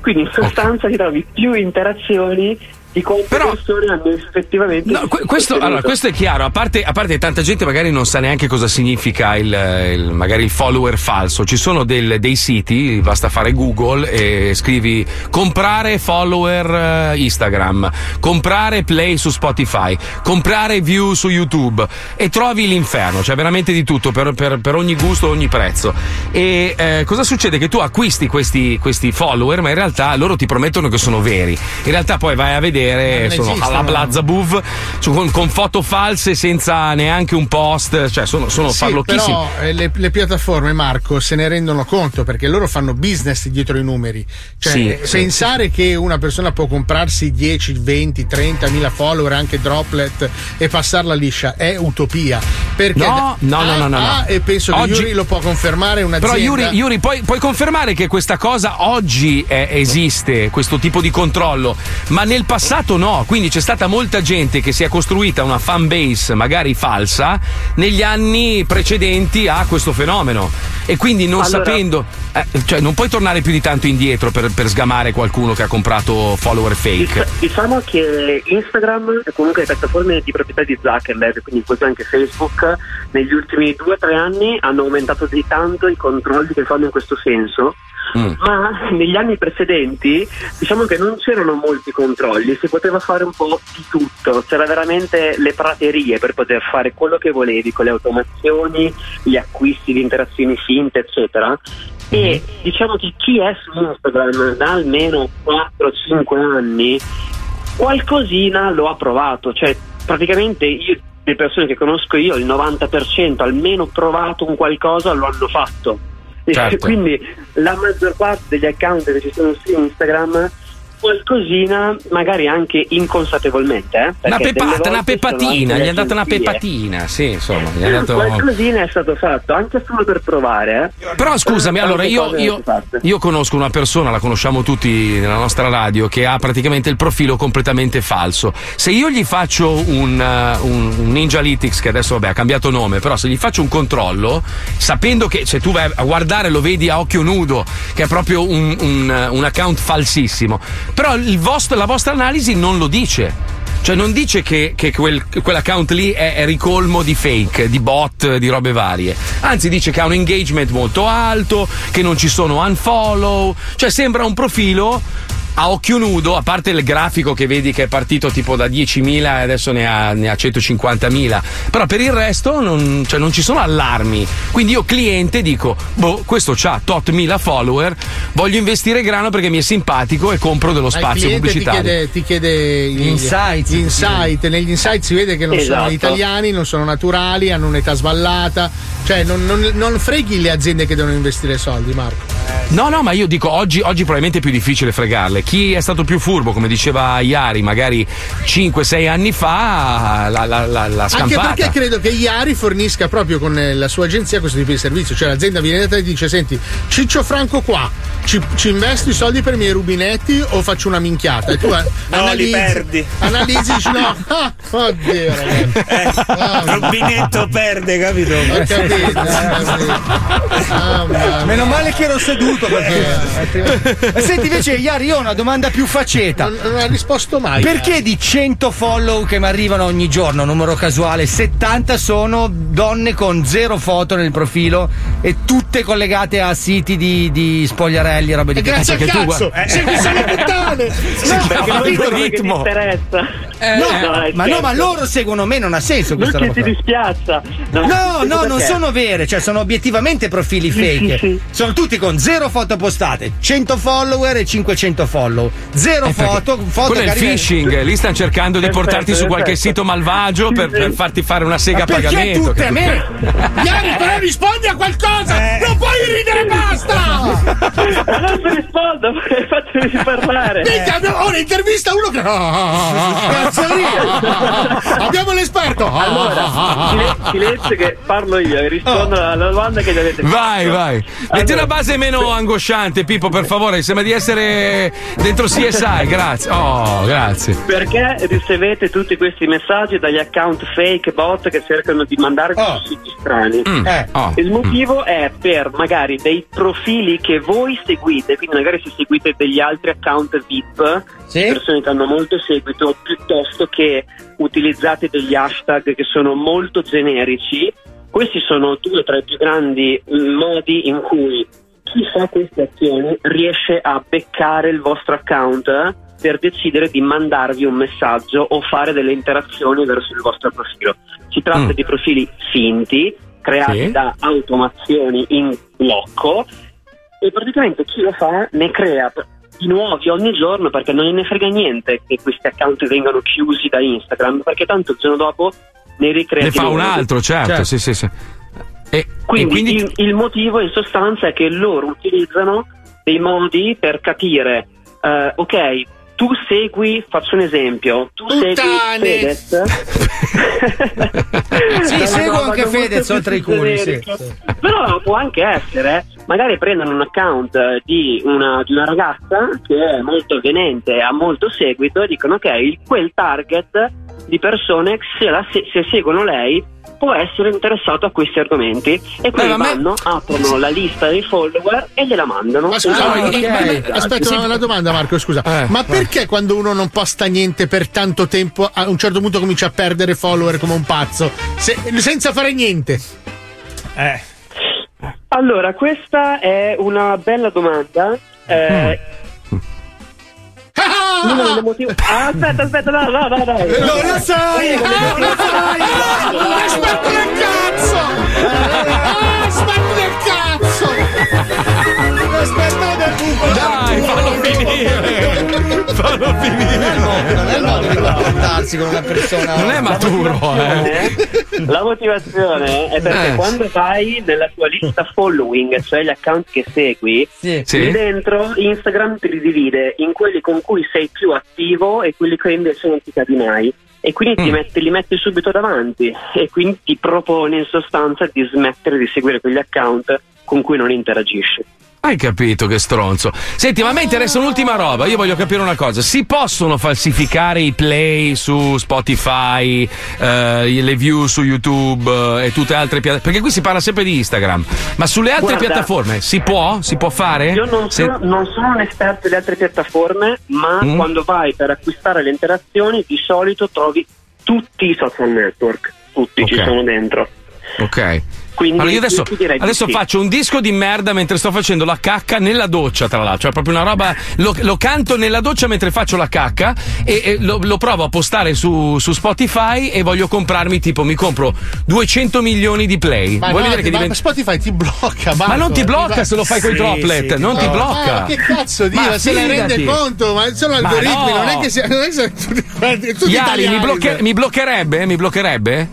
Quindi in sostanza ti trovi più interazioni quante persone hanno effettivamente No, que- questo, allora, questo è chiaro, a parte, a parte tanta gente magari non sa neanche cosa significa il, il- magari il follower falso. Ci sono del- dei siti, basta fare Google e scrivi comprare follower eh, Instagram, comprare play su Spotify, comprare view su YouTube e trovi l'inferno, c'è veramente di tutto per, per- per ogni gusto, ogni prezzo. E eh, cosa succede? Che tu acquisti questi, questi follower, ma in realtà loro ti promettono che sono veri. In realtà poi vai a vedere, non sono esistono. alla Blazzabuv, cioè, con, con foto false senza neanche un post, cioè sono, sono Sì, farlocchissimi. però eh, le, le piattaforme, Marco, se ne rendono conto perché loro fanno business dietro i numeri. Cioè, Sì, eh, sì, pensare che una persona può comprarsi 10, 20, 30 mila follower, anche droplet e passarla liscia è utopia. Perché No, no, no, no, no, no. E penso che Oggi- Yuri lo può confermare un'azienda. Però Yuri, Yuri, puoi, puoi confermare che questa cosa oggi eh, esiste, questo tipo di controllo, ma nel passato no, quindi c'è stata molta gente che si è costruita una fan base magari falsa negli anni precedenti a questo fenomeno e quindi non Allora- sapendo, eh, cioè non puoi tornare più di tanto indietro per, per sgamare qualcuno che ha comprato follower fake. Diciamo che Instagram e comunque le piattaforme di proprietà di Zuckerberg, quindi incluso anche Facebook, negli ultimi due o tre anni hanno aumentato di tanto i controlli che fanno in questo senso. Ma negli anni precedenti diciamo che non c'erano molti controlli, si poteva fare un po' di tutto, c'era veramente le praterie per poter fare quello che volevi con le automazioni, gli acquisti di interazioni finte, eccetera. E diciamo che chi è su Instagram da almeno 4-5 anni qualcosina lo ha provato, cioè praticamente io, le persone che conosco io, il 90% almeno provato un qualcosa lo hanno fatto. Certo. quindi la maggior parte degli account che ci sono su Instagram qualcosina magari anche inconsapevolmente eh, Una pepata, una pepatina, gli ha dato una pepatina, sì, insomma, gli ha dato... qualcosina è stato fatto anche solo per provare eh. Però scusami, Tante allora io, io- io conosco una persona, la conosciamo tutti nella nostra radio, che ha praticamente il profilo completamente falso. Se io gli faccio un, uh, un, Ninja Lytics, che adesso vabbè ha cambiato nome, però se gli faccio un controllo, sapendo che se tu vai a guardare lo vedi a occhio nudo, che è proprio un, un, uh, un account falsissimo, però vostro- la vostra analisi non lo dice. Cioè non dice che, che quel- quell'account lì è, è ricolmo di fake, di bot, di robe varie. Anzi dice che ha un engagement molto alto, che non ci sono unfollow. Cioè sembra un profilo a occhio nudo, a parte il grafico che vedi che è partito tipo da 10.000 e adesso ne ha, ne ha 150.000. Però per il resto non, cioè, non ci sono allarmi. Quindi io cliente dico, boh, questo c'ha tot mila follower, voglio investire grano perché mi è simpatico e compro dello spazio cliente ti pubblicitario. chiede, ti chiede gli insights. gli insight. Negli insight si vede che non sono Esatto. italiani, non sono naturali, hanno un'età sballata. Cioè, non, non- non freghi le aziende che devono investire soldi, Marco. No, no, ma io dico oggi, oggi probabilmente è più difficile fregarle. Chi è stato più furbo, come diceva Iari, magari 5-6 anni fa, l'ha, l'ha- l'ha- l'ha Anche scampata. perché credo che Iari fornisca proprio con eh, la sua agenzia questo tipo di servizio. Cioè, l'azienda viene da te e dice: Senti, Ciccio Franco qua, ci, ci investo i soldi per i miei rubinetti o faccio una minchiata? E tu eh, No, analizzi, li perdi. Analizzi no. Ah, oddio, ragazzi. Rubinetto perde, capito? Ho capito, capito. Meno male che ero seduto perché. E Senti invece, Iari, io ho una domanda più faceta. Non, non ha risposto mai. Perché di 100 follow che mi arrivano ogni giorno, numero casuale, 70 sono donne con zero foto nel profilo e tutte collegate a siti di, di spogliarelli, robe di E grazie al che tu cazzo! guarda- Segui solo puttane! No, non ti interessa Eh, no, dai, ma no, ma certo. loro seguono me, non ha senso non questa ci roba si qua. dispiazza No, no, non perché? sono vere, cioè sono obiettivamente profili Sì, fake. sì, sì. Sono tutti con zero foto postate, 100 follower e 500 follow. Zero Eh, foto, foto quello è il phishing, lì stanno cercando di Perfetto, portarti su qualche perfetto. sito malvagio per, per farti fare una sega a Ma perché pagamento. tutte a me? Iari, però rispondi a qualcosa! Non puoi ridere, basta! Adesso rispondo, fatemi parlare. Minchia, abbiamo- ora intervista uno che. Cazzo Abbiamo l'esperto! Allora, sile- silenzio che parlo io e rispondo alla domanda che gli avete fatto. Vai, vai. Metti una base meno angosciante, Pippo, per favore. Sembra di essere dentro CSI. Grazie. Oh, grazie. Perché ricevete tutti questi messaggi dagli account fake bot che cercano di mandarvi su siti strani? Mm. Eh. Oh. Il motivo è per magari dei profili che voi seguite, quindi magari se seguite degli altri account VIP, persone che hanno molto seguito, piuttosto che utilizzate degli hashtag che sono molto generici. Questi sono due tra i più grandi mm, modi in cui chi fa queste azioni riesce a beccare il vostro account eh, per decidere di mandarvi un messaggio o fare delle interazioni verso il vostro profilo. Si tratta di profili finti, creati Sì. da automazioni in blocco e praticamente chi lo fa ne crea di nuovi ogni giorno perché non gliene frega niente che questi account vengano chiusi da Instagram perché tanto il giorno dopo ne ricrea Ne fa un altro, certo. Sì, sì, sì. E, Quindi, e quindi il, il motivo in sostanza è che loro utilizzano dei modi per capire, eh, ok, tu segui, faccio un esempio, tu segui Fedez. Sì, seguo roba anche Fedez oltre i culi, sì. Però può anche essere, magari prendono un account di una, di una ragazza che è molto avvenente, ha molto seguito e dicono ok, quel target di persone se, la se- se seguono lei può essere interessato a questi argomenti e poi me- vanno, aprono la lista dei follower e gliela mandano. Ma scusa, Ah, ma- ok. ma- aspetta Sì. una, domanda Marco, scusa. Eh. ma perché quando uno non posta niente per tanto tempo a un certo punto comincia a perdere follower come un pazzo? Se- senza fare niente. Eh. Allora, questa è una bella domanda. Eh, uno delle motiv- Ah, aspetta, aspetta, no, no, no, no. Non lo sai! Non lo sai! Aspetta del cazzo! Aspetta del cazzo! Aspetta del buco! Dai, fallo finire! Fallo finire! Non è il modo di comportarsi con una persona. Non è maturo, eh. La motivazione è perché Eh. quando vai nella tua lista following, cioè gli account che segui, Sì. lì dentro Instagram ti divide in quelli con cui sei più attivo e quelli che invece non ti cadi mai. E quindi ti Mm. metti- li metti subito davanti e quindi ti propone in sostanza di smettere di seguire quegli account con cui non interagisci. Hai capito che stronzo. Senti, ma a me interessa un'ultima roba. Io voglio capire una cosa. Si possono falsificare i play su Spotify, eh, le view su YouTube eh, e tutte altre piattaforme? Perché qui si parla sempre di Instagram. Ma sulle altre Guarda, piattaforme si può? Si può fare? Io non Se- sono, non sono un esperto delle altre piattaforme, ma Mm. quando vai per acquistare le interazioni di solito trovi tutti i social network, tutti ci Ok. sono dentro. Ok. Quindi allora io adesso, ti adesso sì. faccio un disco di merda mentre sto facendo la cacca nella doccia, tra l'altro. Cioè, proprio una roba. Lo, lo canto nella doccia mentre faccio la cacca e, e lo, lo provo a postare su, su Spotify e voglio comprarmi, tipo, mi compro 200 milioni di play. Ma Vuoi no, vedere che ma diventa. Spotify ti blocca, Ma Marco, non ti blocca va- se lo fai Sì, droplet, sì, non ti no. blocca. Ma che cazzo di Ma ma se la rende conto? Ma sono Ma algoritmi, no. non è che sia, non è che sia tutti, guardi, tutti Iari, mi, blocche- mi bloccherebbe? Mi bloccherebbe?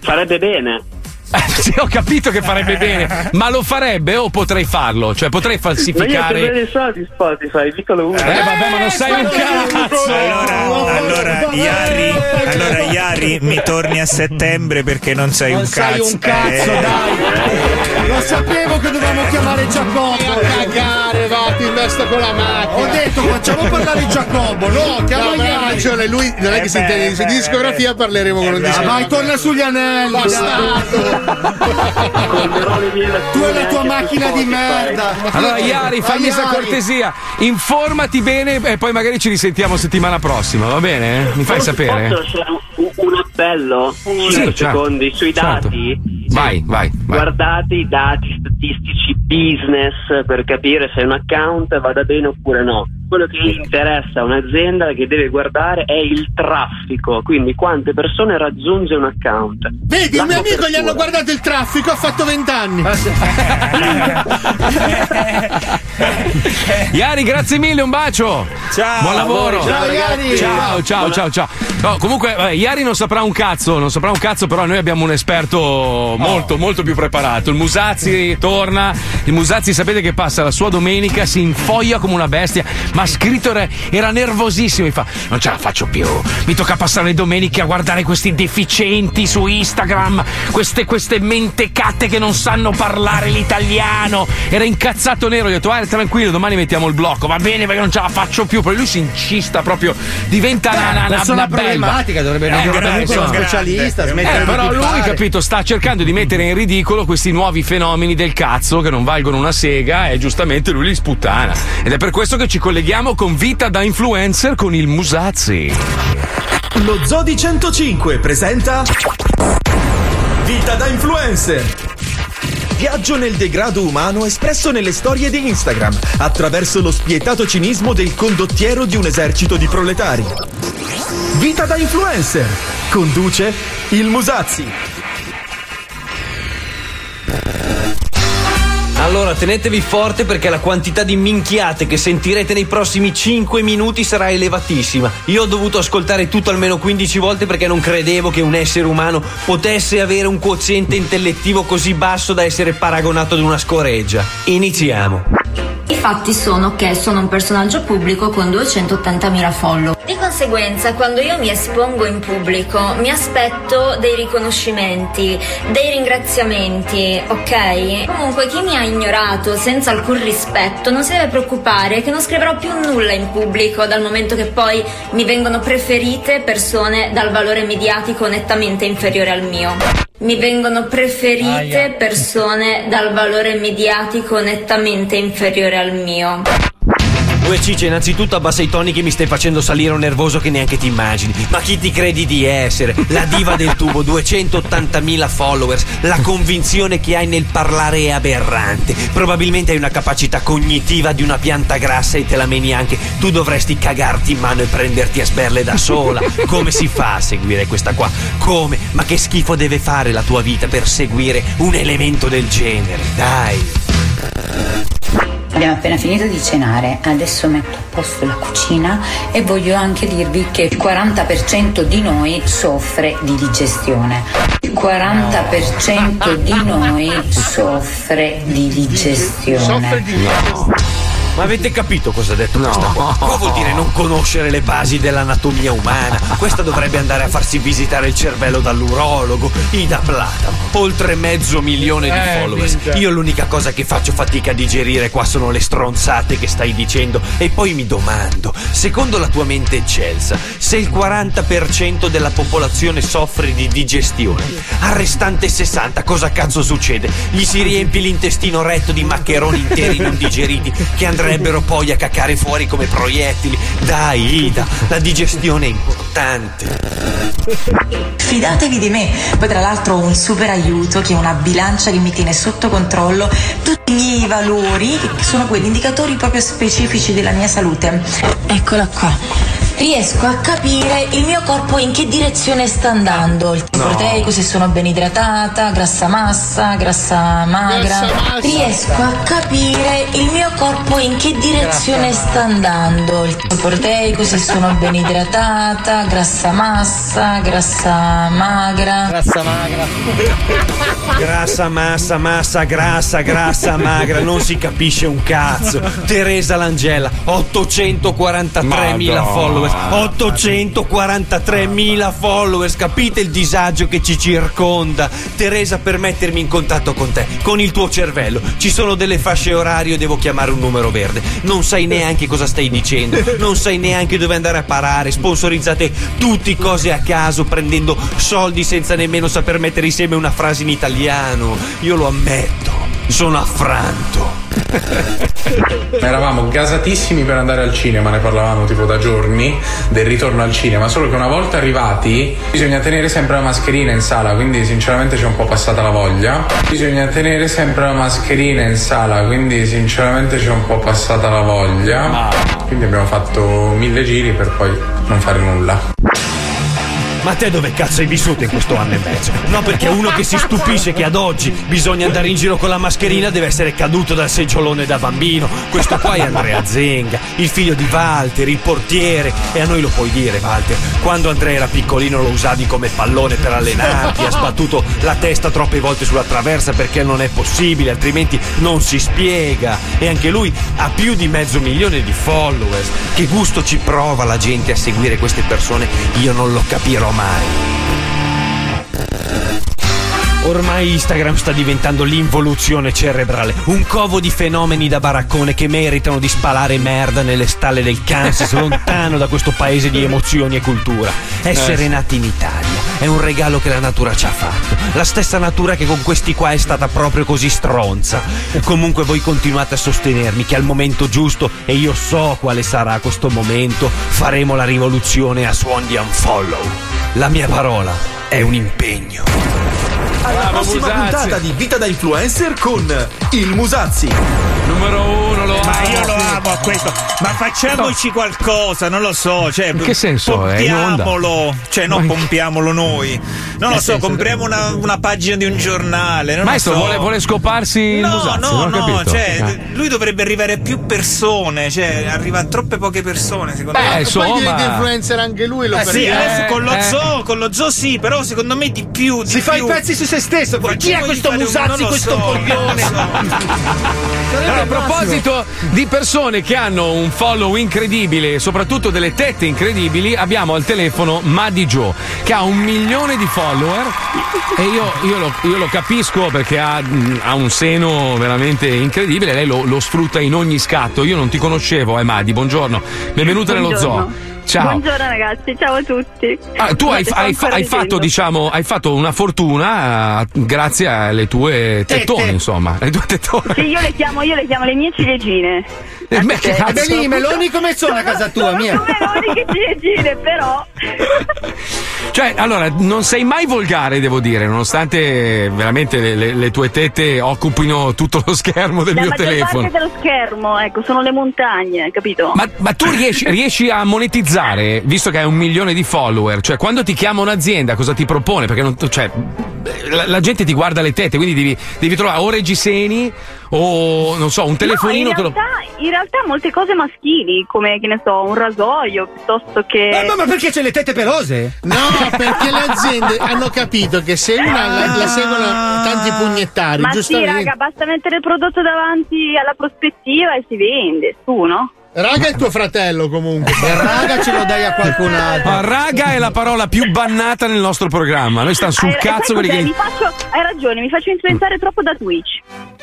Farebbe bene. sì, ho capito che farebbe bene, ma lo farebbe o potrei farlo? Cioè, potrei Ma io falsificare. dei soldi Spotify, piccolo uno. Eh, vabbè, ma non sai un cazzo! Allora, allora, Iari, allora, Iari, mi torni a settembre perché non sai Non un sai cazzo. un cazzo, Eh. dai! Lo sapevo che dovevamo chiamare Giacobbo! cagare, va, ti investo con la macchina. Ho detto, facciamo parlare Giacobbo, no, chiama No, Iari. lui non è Eh che si beh, intende di beh, discografia, parleremo con un Ah, disco. vai, torna sugli anelli! Bastardo! Tu e la tua macchina di merda! Allora, Iari, fammi questa cortesia. Informati bene e poi magari ci risentiamo settimana prossima, va bene? Mi fai sapere? Posso un, un appello? 5 certo. secondi sui Certo. dati. Vai, vai, vai. Guardate i dati statistici business per capire se un account vada bene oppure no. quello che interessa a un'azienda che deve guardare è il traffico, quindi quante persone raggiunge un account. Vedi, La il mio amico gli hanno guardato il traffico, ha fatto 20 anni. Iari, grazie mille, un bacio. Ciao. Buon lavoro. Ciao, Iari. Ciao, ciao, ciao, ciao. No, comunque, vabbè, Iari non saprà un cazzo, non saprà un cazzo, però noi abbiamo un esperto molto, molto più preparato. Il Musazzi torna. Il Musazzi, sapete che passa la sua domenica, si infoglia come una bestia, ma scritto era, era nervosissimo. Mi fa: Non ce la faccio più. Mi tocca passare le domeniche a guardare questi deficienti su Instagram, queste, queste mentecate che non sanno parlare l'italiano. Era incazzato nero, gli ho detto: Guarda, tranquillo, domani mettiamo il blocco. Va bene, perché non ce la faccio più. Poi lui si incista proprio, diventa una, una, una, una problematica, dovrebbe Eh, andare grazie, comunque uno grazie. specialista, Eh, di però lui, capito, sta cercando di mettere in ridicolo questi nuovi fenomeni del cazzo che non valgono una sega e giustamente lui li sputtana. Ed è per questo che ci colleghiamo con Vita da influencer con il Musazzi. Lo Zodi 105 presenta Vita da influencer. Viaggio nel degrado umano espresso nelle storie di Instagram attraverso lo spietato cinismo del condottiero di un esercito di proletari. Vita da influencer. Conduce il Musazzi. Allora tenetevi forte perché la quantità di minchiate che sentirete nei prossimi 5 minuti sarà elevatissima. Io ho dovuto ascoltare tutto almeno 15 volte perché non credevo che un essere umano potesse avere un quoziente intellettivo così basso da essere paragonato ad una scoreggia. Iniziamo. I fatti sono che sono un personaggio pubblico con 280.000 follow. Di conseguenza, quando io mi espongo in pubblico, mi aspetto dei riconoscimenti, dei ringraziamenti, ok? Comunque, chi mi ha ignorato senza alcun rispetto non si deve preoccupare che non scriverò più nulla in pubblico dal momento che poi mi vengono preferite persone dal valore mediatico nettamente inferiore al mio. Mi vengono preferite persone dal valore mediatico nettamente inferiore al mio. Due cicce, innanzitutto abbassa i toni che mi stai facendo salire un nervoso che neanche ti immagini. Ma chi ti credi di essere? La diva del tubo, 280.000 followers. La convinzione che hai nel parlare è aberrante. Probabilmente hai una capacità cognitiva di una pianta grassa e te la meni anche. Tu dovresti cagarti in mano e prenderti a sberle da sola. Come si fa a seguire questa qua? Come? Ma che schifo deve fare la tua vita per seguire un elemento del genere? Dai. Abbiamo appena finito di cenare, adesso metto a posto la cucina e voglio anche dirvi che il 40% di noi soffre di digestione. Il 40% di noi soffre di digestione. Ma avete capito cosa ha detto questa qua? Qua vuol dire non conoscere le basi dell'anatomia umana. Questa dovrebbe andare a farsi visitare il cervello dall'urologo. Ida Plata, oltre mezzo milione di Eh, followers. minchia. Io l'unica cosa che faccio fatica a digerire qua sono le stronzate che stai dicendo. E poi mi domando, secondo la tua mente eccelsa, se il 40% della popolazione soffre di digestione, al restante 60 cosa cazzo succede? Gli si riempie l'intestino retto di maccheroni interi non digeriti che andrebbero poi a cacare fuori come proiettili. Dai, Ida, la digestione è importante. Fidatevi di me, poi tra l'altro ho un super aiuto che è una bilancia che mi tiene sotto controllo tutti i miei valori, che sono quegli indicatori proprio specifici della mia salute. Eccola qua. Riesco a capire il mio corpo in che direzione sta andando. Il No. proteico, se sono ben idratata, grassa massa, grassa magra. Grassa massa. Riesco a capire il mio corpo in che direzione Grassa sta andando. Il proteico, se sono ben idratata, grassa massa, grassa magra. Grassa magra. Grassa, massa, massa, grassa, grassa, magra, non si capisce un cazzo. Teresa Langella, 843.000 Madonna. followers. 843.000 followers, capite il disagio che ci circonda? Teresa, per mettermi in contatto con te, con il tuo cervello, ci sono delle fasce orarie e devo chiamare un numero verde. Non sai neanche cosa stai dicendo, non sai neanche dove andare a parare, sponsorizzate tutti cose a caso, prendendo soldi senza nemmeno saper mettere insieme una frase in italiano. Io lo ammetto. Sono affranto. Eravamo gasatissimi per andare al cinema, ne parlavamo tipo da giorni del ritorno al cinema, solo che una volta arrivati bisogna tenere sempre la mascherina in sala, quindi sinceramente ci è un po' passata la voglia. Bisogna tenere sempre la mascherina in sala, quindi sinceramente ci è un po' passata la voglia. Quindi abbiamo fatto mille giri per poi non fare nulla. Ma te dove cazzo hai vissuto in questo anno e mezzo? No, perché uno che si stupisce che ad oggi bisogna andare in giro con la mascherina deve essere caduto dal seggiolone da bambino. Questo qua è Andrea Zenga, il figlio di Walter, il portiere. E a noi lo puoi dire, Walter. Quando Andrea era piccolino lo usavi come pallone per allenarti, ha sbattuto la testa troppe volte sulla traversa perché non è possibile, altrimenti non si spiega. E anche lui ha più di mezzo milione di followers. Che gusto ci prova la gente a seguire queste persone? Io non lo capirò mai. Ormai Instagram sta diventando l'involuzione cerebrale, un covo di fenomeni da baraccone che meritano di spalare merda nelle stalle del Kansas, lontano da questo paese di emozioni e cultura. Essere Eh. nati in Italia è un regalo che la natura ci ha fatto. La stessa natura che con questi qua è stata proprio così stronza. Comunque voi continuate a sostenermi che al momento giusto, e io so quale sarà questo momento, faremo la rivoluzione a suon di unfollow. La mia parola è un impegno. Alla prossima Musazzi. puntata di Vita da Influencer con il Musazzi. Numero uno, lo Ma io lo amo a questo. Ma facciamoci qualcosa, non lo so. Cioè, In che senso? Onda? Pompiamolo. Cioè, non pompiamolo noi. Non lo so, senso- compriamo una, una pagina di un giornale. Non Maestro, lo so. vuole, vuole scoparsi il No, Musazzi, no, no, capito. cioè, Ah. lui dovrebbe arrivare a più persone, cioè, arriva a troppe poche persone, secondo me. Beh, poi diventa influencer anche lui, lo Eh sì, adesso con lo eh. zoo, con lo zoo sì, però secondo me di più. Di Si fa i più. pezzi su se stesso. poi Chi è questo Musazzi, questo so, coglione? Allora, a proposito di persone che hanno un follow incredibile e soprattutto delle tette incredibili, abbiamo al telefono Maddy Joe che ha un milione di follower e io, io lo, io lo capisco perché ha, ha un seno veramente incredibile, lei lo, lo sfrutta in ogni scatto. Io non ti conoscevo, eh Maddy, buongiorno, benvenuta nello Buongiorno. zoo. Ciao. Buongiorno ragazzi, ciao a tutti. Ah, tu hai, hai- hai fatto, diciamo, hai fatto una fortuna eh, grazie alle tue tettone, insomma. Le tue tettone. Sì, io le chiamo, io le chiamo le mie ciliegine. Eh, beh, che cazzo? Beh, lì meloni come sono a casa tua, mia? meloni che ciliegine, però. Cioè, allora, non sei mai volgare, devo dire, nonostante veramente le, le- le tue tette occupino tutto lo schermo del La mio telefono. parte dello schermo, ecco, sono le montagne, capito? Ma, ma tu riesci, riesci a monetizzare, visto che hai un milione di follower? Cioè, quando ti chiama un'azienda, cosa ti propone? Perché non, cioè, la, la gente ti guarda le tette, quindi devi, devi trovare o reggiseni o non so, un telefonino. No, te in, lo- realtà, in realtà molte cose maschili, come che ne so, un rasoio piuttosto che. Ma, ma- ma perché c'è le tette pelose? No, perché le aziende hanno capito che se una la, la seguono tanti pugnettari, Ma sì, giustamente. raga, basta mettere il prodotto davanti alla prospettiva e si vende, tu, no? Raga è tuo fratello comunque. raga ce lo dai a qualcun altro. Ma raga è la parola più bannata nel nostro programma. Noi stiamo sul Hai- cazzo quelli che. Mi faccio, hai ragione, mi faccio influenzare troppo da Twitch.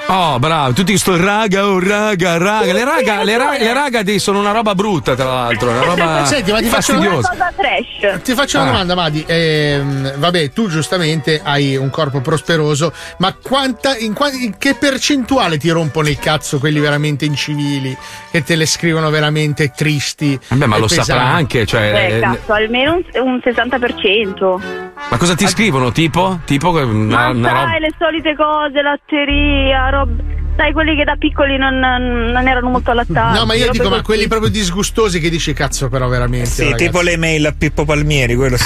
Oh, bravo, tutti sto raga, oh raga, raga. Le raga, le, ra- le raga dei- sono una roba brutta, tra l'altro. Una roba Senti, ma ti faccio una fastidiosa. Cosa trash. Ti faccio una Ah. domanda, Madi. Ehm, vabbè, tu giustamente hai un corpo prosperoso, ma quanta, in, in che percentuale ti rompono il cazzo quelli veramente incivili che te le scrivono veramente tristi? Vabbè, ma lo pesanti? saprà anche, cioè. Eh, eh, cazzo, almeno un, un 60%. ma cosa ti scrivono? Tipo? Tipo una, Ma una sai, le solite cose, latteria, roba. Sai, quelli che da piccoli non, non erano molto allattanti. No, ma io dico, ma così. quelli proprio disgustosi che dici cazzo, però veramente. Sì, ragazzi. tipo le mail a Pippo Palmieri, quello tu.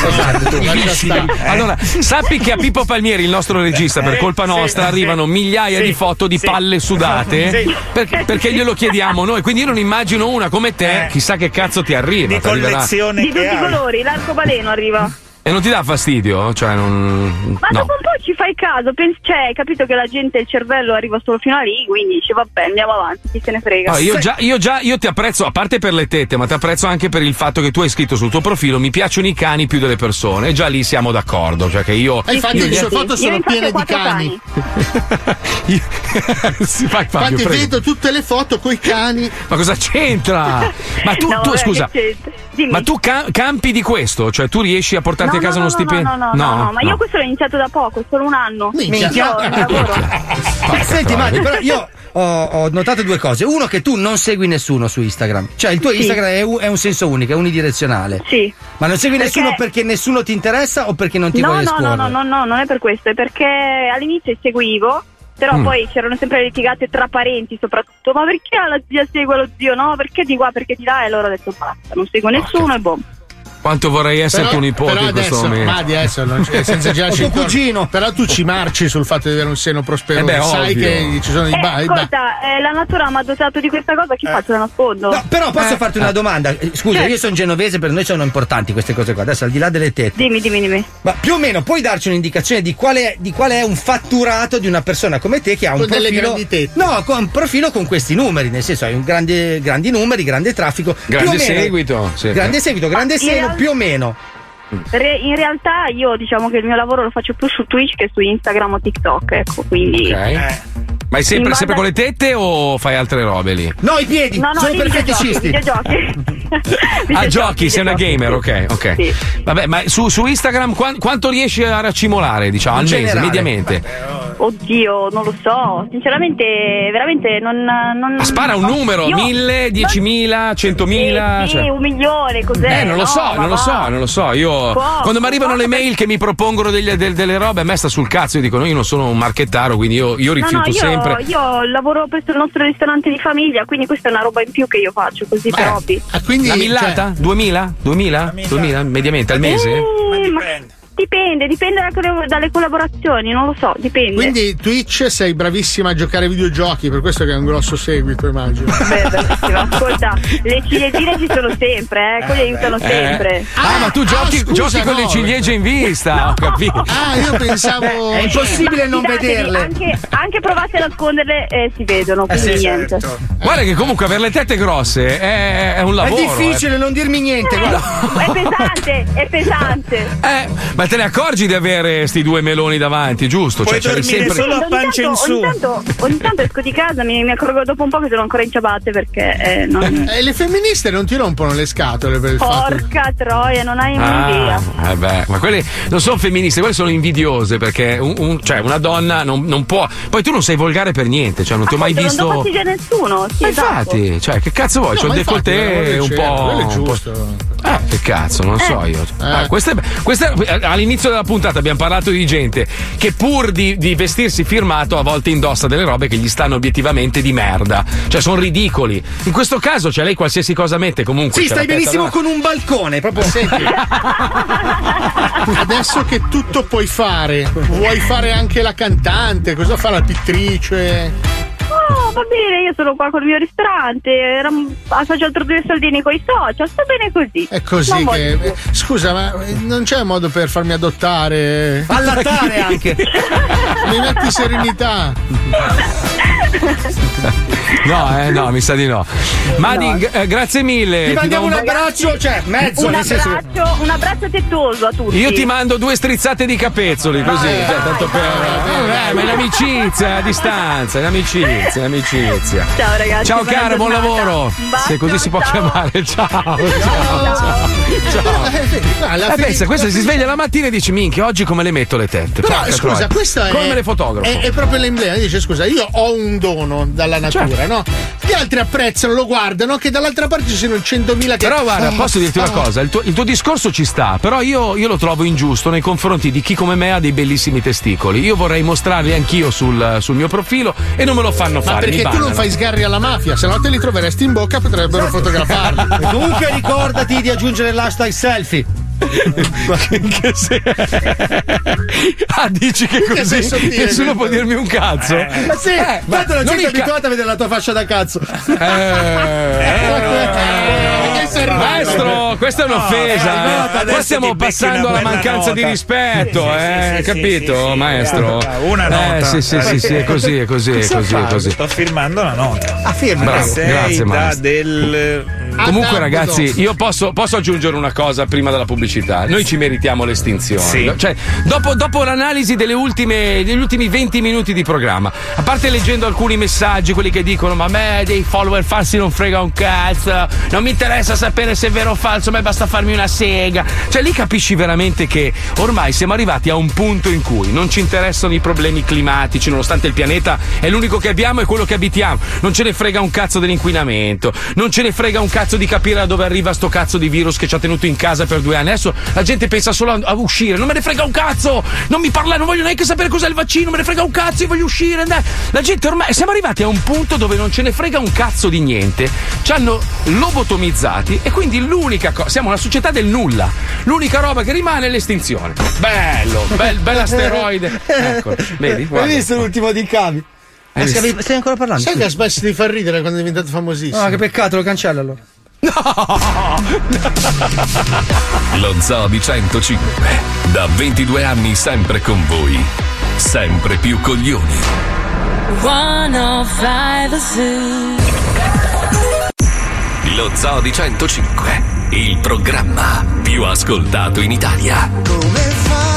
lascia stare. Eh? Allora, sappi che a Pippo Palmieri, il nostro regista, per Eh, colpa sì, nostra, sì, arrivano migliaia sì, di foto di sì. palle sudate Sì. per- perché glielo chiediamo noi. Quindi io non immagino una come te, chissà che cazzo ti arriva. Di arriverà- collezione Di tutti i colori, l'arcobaleno arriva. E non ti dà fastidio? Cioè, non. Ma No. dopo un po' ci fai caso, pensi, cioè, hai capito che la gente, il cervello arriva solo fino a lì, quindi dici vabbè, andiamo avanti, chi se ne frega. Ah, io, già, io già io ti apprezzo, a parte per le tette, ma ti apprezzo anche per il fatto che tu hai scritto sul tuo profilo mi piacciono i cani più delle persone. E già lì siamo d'accordo. Cioè che io. E infatti io- le sue foto sono infatti piene di quattro cani. si fa Fabio, Infatti prego. vedo tutte le foto coi cani. Ma cosa c'entra? Ma tu, No, tu, vabbè, scusa, che c'entra? Dimmi. ma tu ca- campi di questo? Cioè tu riesci a portarti no, a casa no, uno no, stipendio? No, no, no, no, ma io questo l'ho iniziato da poco, è solo un anno. Minchia. Io lavoro. Senti. Matti, però io ho, ho notato due cose. Uno, che tu non segui nessuno su Instagram. Cioè, il tuo Sì. Instagram è un, è un senso unico, è unidirezionale. Sì. Ma non segui Perché- nessuno perché nessuno ti interessa o perché non ti no, vuoi no, esporre? no, no, no, no, non è per questo, è perché all'inizio seguivo, però Mm. poi c'erano sempre litigate tra parenti soprattutto. Ma perché la zia segue lo zio? No, perché di qua, perché di là? E allora ho detto basta, non seguo nessuno e boh. Quanto vorrei essere Però- tuo nipote però in questo adesso, momento. Madi, adesso non c'è, senza girarci O tuo intorno. Però tu ci marci sul fatto di avere un seno prospero. Eh beh, sai ovvio. che ci sono i Eh, ba- i ba- ascolta, eh, la natura mi ha dotato di questa cosa, che faccio? La nascondo? No, però posso Eh. farti una domanda? Eh, Scusa, Certo. io sono genovese, per noi sono importanti queste cose qua. Adesso al di là delle tette. Dimmi, dimmi, dimmi. Ma più o meno puoi darci un'indicazione di qual è, di qual è un fatturato di una persona come te che ha un Con profilo. No, con un profilo con questi numeri, nel senso hai un grande, grandi numeri, grande traffico. più o Grande meno- seguito. sì. Grande seguito, grande Ma seno, real- più o meno. Re- in realtà io diciamo che il mio lavoro lo faccio più su Twitch che su Instagram o TikTok, ecco, quindi... Ok. Ma è sempre, sempre con le tette o fai altre robe lì? No, i piedi, No, no, sono per feticisti. videogiochi. Ah, giochi, sei una gamer, ok, ok. Sì. Vabbè, ma su, su Instagram quan- quanto riesci a raccimolare, diciamo, al In mese, generale. mediamente? Oddio, non lo so, sinceramente, veramente non... non Ma spara un numero, Io- mille, diecimila, centomila? Sì, sì, cioè- un milione, cos'è? Eh, non lo No, so, ma non lo va. so, non lo so. Io Poco, quando mi arrivano le mail che mi propongono degli- del- delle robe, a me sta sul cazzo. Io dico, no, io non sono un marchettaro, quindi io, io No, no, rifiuto io, sempre. io lavoro presso il nostro ristorante di famiglia, quindi questa è una roba in più che io faccio, così per hobby. La millata? 2000? 2000? 2000? Mediamente al mese? Eh, ma dipende, dipende da colla- dalle collaborazioni, non lo so, dipende. Quindi Twitch sei bravissima a giocare ai videogiochi, per questo che hai un grosso seguito, immagino. Beh, bellissimo. Ascolta, le ciliegine ci sono sempre, eh, quelli aiutano sempre. Ah, ma tu giochi, scusa, giochi con no. le ciliegie in vista, ho capito. Ah, io pensavo. È impossibile non Fidatevi, vederle. Anche, anche provate a nasconderle e si vedono, quindi niente. Guarda che comunque avere le tette grosse è, è un lavoro. è difficile non dirmi niente, guarda. È pesante, è pesante. eh. Eh, ma te ne accorgi di avere sti due meloni davanti, giusto? Puoi li dormire solo a Ogni pancia in tanto, su. ogni, tanto, ogni tanto esco di casa, mi, mi accorgo dopo un po' che sono ancora in ciabatte perché eh, non... E le femministe non ti rompono le scatole per il fatto. Porca troia, non hai Ah, un'idea. eh beh, ma quelle non sono femministe, quelle sono invidiose perché un- un- cioè una donna non, non può. Poi tu non sei volgare per niente, cioè non ti ho mai Non do visto. fastidio a nessuno. Sì, Ma esatto. infatti, cioè, che cazzo vuoi? No, C'ho il décolleté un po'. quello è un po'- giusto. Eh, che cazzo, non so io. Ah, questa è- questa è- all'inizio della puntata abbiamo parlato di gente che pur di, di vestirsi firmato a volte indossa delle robe che gli stanno obiettivamente di merda. Cioè, sono ridicoli. In questo caso, cioè, lei qualsiasi cosa mette comunque. Sì, stai benissimo davanti. con un balcone, proprio. Adesso che tutto puoi fare, vuoi fare anche la cantante? Cosa fa la pittrice? No, va bene, io sono qua col mio ristorante, era- faccio altro due soldini con i social, sta bene così. È così Non che. voglio- Scusa, ma non c'è modo per farmi adottare? Allattare anche. Mi metti serenità. No, eh, no, mi sa di no. Madi, g- eh, grazie mille. Ti mandiamo un un- abbraccio, cioè mezzo, Un abbraccio, un abbraccio tettoso a tutti. Io ti mando due strizzate di capezzoli così, cioè, tanto per. Eh, ma è l'amicizia a distanza, è un'amicizia, è un'amicizia. Ciao ragazzi. Ciao cara, buon lavoro. Bacio, Se così si può ciao. chiamare. Ciao. Ciao. ciao. Alla Eh, fine- pensa, questa si sveglia la mattina e dice: Minchia, oggi come le metto le tette? Però Porca scusa, troia. questo è. Come me le fotografo? È, è proprio l'emblema. Dice: Scusa, io ho un dono dalla natura, Certo. no? Gli altri apprezzano, lo guardano, che dall'altra parte ci sono 100.000 che. Però guarda, Ah, posso dirti una ah. cosa, il tuo, il tuo discorso ci sta, però io, io lo trovo ingiusto nei confronti di chi come me ha dei bellissimi testicoli. Io vorrei mostrarli anch'io sul, sul mio profilo e non me lo fanno Ma fare. mi perché tu non fai sgarri alla mafia, se no te li troveresti in bocca, potrebbero fotografarli. E comunque ricordati di aggiungere l'hashtag selfie. che se... ah, dici che Che così sottile, nessuno può dirmi un cazzo? Ma sì, Eh, ma tanto la non gente è il ca- abituata a vedere la tua fascia da cazzo. Che sei arrivato? Maestro, questa è un'offesa. No, eh. adesso Qua ti stiamo passando alla mancanza di nota. rispetto, Sì, sì, eh, sì, sì, capito, sì, sì, maestro? Una nota. Eh, sì, sì, sì, sì, è così, è così, è così, casi. Sto firmando una nota. Ah, firma. Bravo, Sei grazie, da maestro. del Comunque, ragazzi, io posso, posso aggiungere una cosa prima della pubblicità. Noi ci meritiamo l'estinzione. Sì. Cioè, dopo, dopo l'analisi delle ultime, degli ultimi 20 minuti di programma, a parte leggendo alcuni messaggi, quelli che dicono: Ma a me dei follower falsi non frega un cazzo, non mi interessa sapere se è vero o falso, a me basta farmi una sega. Cioè, lì capisci veramente che ormai siamo arrivati a un punto in cui non ci interessano i problemi climatici, nonostante il pianeta è l'unico che abbiamo e quello che abitiamo. Non ce ne frega un cazzo dell'inquinamento, non ce ne frega un cazzo di capire da dove arriva sto cazzo di virus che ci ha tenuto in casa per due anni. Adesso la gente pensa solo a, a uscire, non me ne frega un cazzo, non mi parla, non voglio neanche sapere cos'è il vaccino, me ne frega un cazzo, io voglio uscire. dai. La gente ormai siamo arrivati a un punto dove non ce ne frega un cazzo di niente, ci hanno lobotomizzati e quindi l'unica cosa, siamo una società del nulla, l'unica roba che rimane è l'estinzione. Bello, bel, bell'asteroide. Ecco, vedi? Hai visto l'ultimo di Cavi? Visto? Stai, ancora parlando? Sai che ha smesso di far ridere quando è diventato famosissimo? No, che peccato, lo cancella allora. Lo Zoo di 105. Da 22 anni sempre con voi. Sempre più coglioni. 105 Zoo. Lo Zoo di 105. Il programma più ascoltato in Italia. Come fai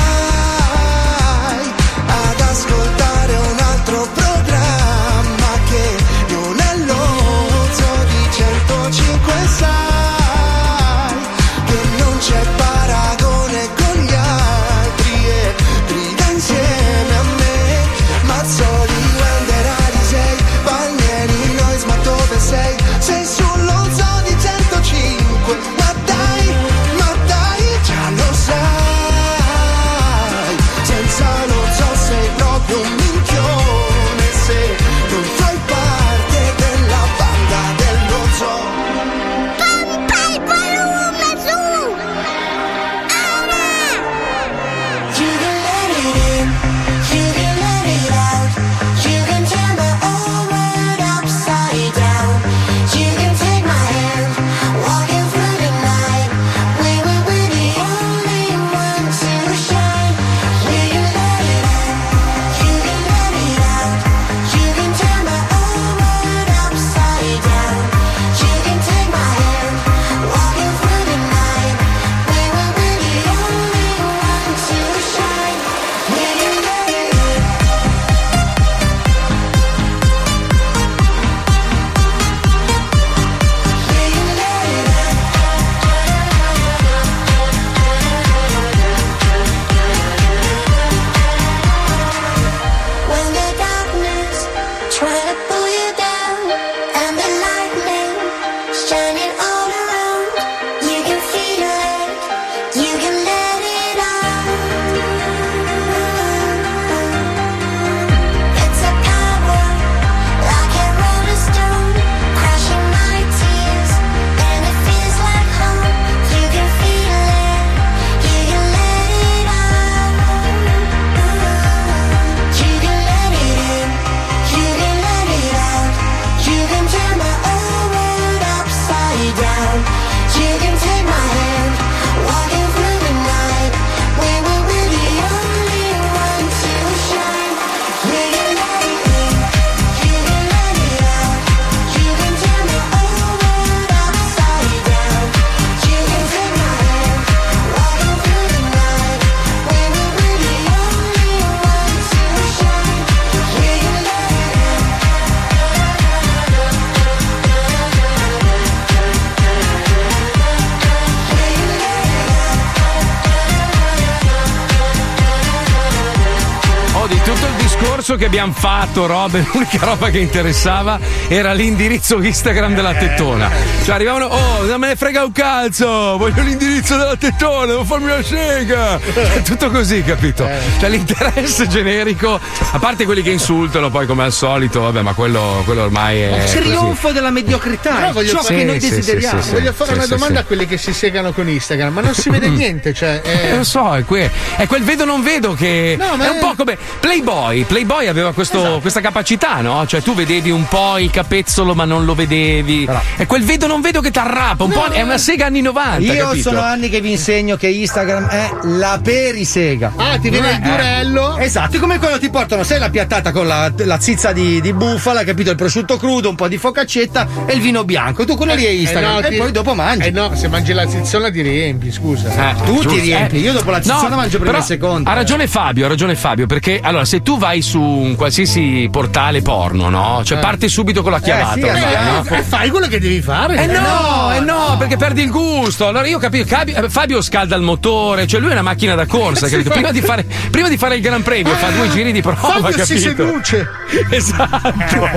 che abbiamo fatto, robe, l'unica roba che interessava era l'indirizzo Instagram della tettona. Cioè arrivavano, oh, non me ne frega un cazzo, voglio l'indirizzo della tettona, devo farmi una sega. Cioè, tutto così, capito? Cioè l'interesse generico, a parte quelli che insultano poi come al solito, vabbè, ma quello, quello ormai è... Il così. trionfo della mediocrità, Però è voglio ciò fare- che noi Sì, sì, desideriamo. sì, sì, Voglio fare Sì, una sì, domanda sì. a quelli che si segano con Instagram, ma non si vede niente, cioè. Eh, eh, lo so, è, que- è quel vedo non vedo che No, ma è un è- po' come Playboy. Playboy Playboy aveva questo- Esatto. questa capacità, no? Cioè tu vedevi un po' il capezzolo ma non lo vedevi. È quel vedo non vedo che t'arrapa, un po' è una sega anni 90. Io capito? sono anni che vi insegno che Instagram è la perisega. Ah, ti viene il Eh, durello? Esatto, è come quando ti portano, sai, la piattata con la, la zizza di, di bufala, capito? Il prosciutto crudo, un po' di focaccetta e il vino bianco. Tu quello lì è Instagram. Eh, no, e ti- poi dopo mangi. Eh no, se mangi la zizzona ti riempi, scusa. Eh, tu giusto, ti riempi, eh. io dopo la zizzona No, mangio prima però e secondo. Ha ragione Fabio, ha ragione Fabio, perché allora se tu vai su un qualsiasi portale porno, no? Cioè Eh. parte subito con la chiavata. sì, ormai, eh, no? eh, fai quello che devi fare. Eh no, eh no, perché perdi il gusto. Allora io capisco, Capi- eh, Fabio scalda il motore, cioè lui è una macchina da corsa, Sì, capito? ma- Prima di, fare, prima di fare il Gran Premio fa due giri di prova, Fabio capito? si seduce. Esatto.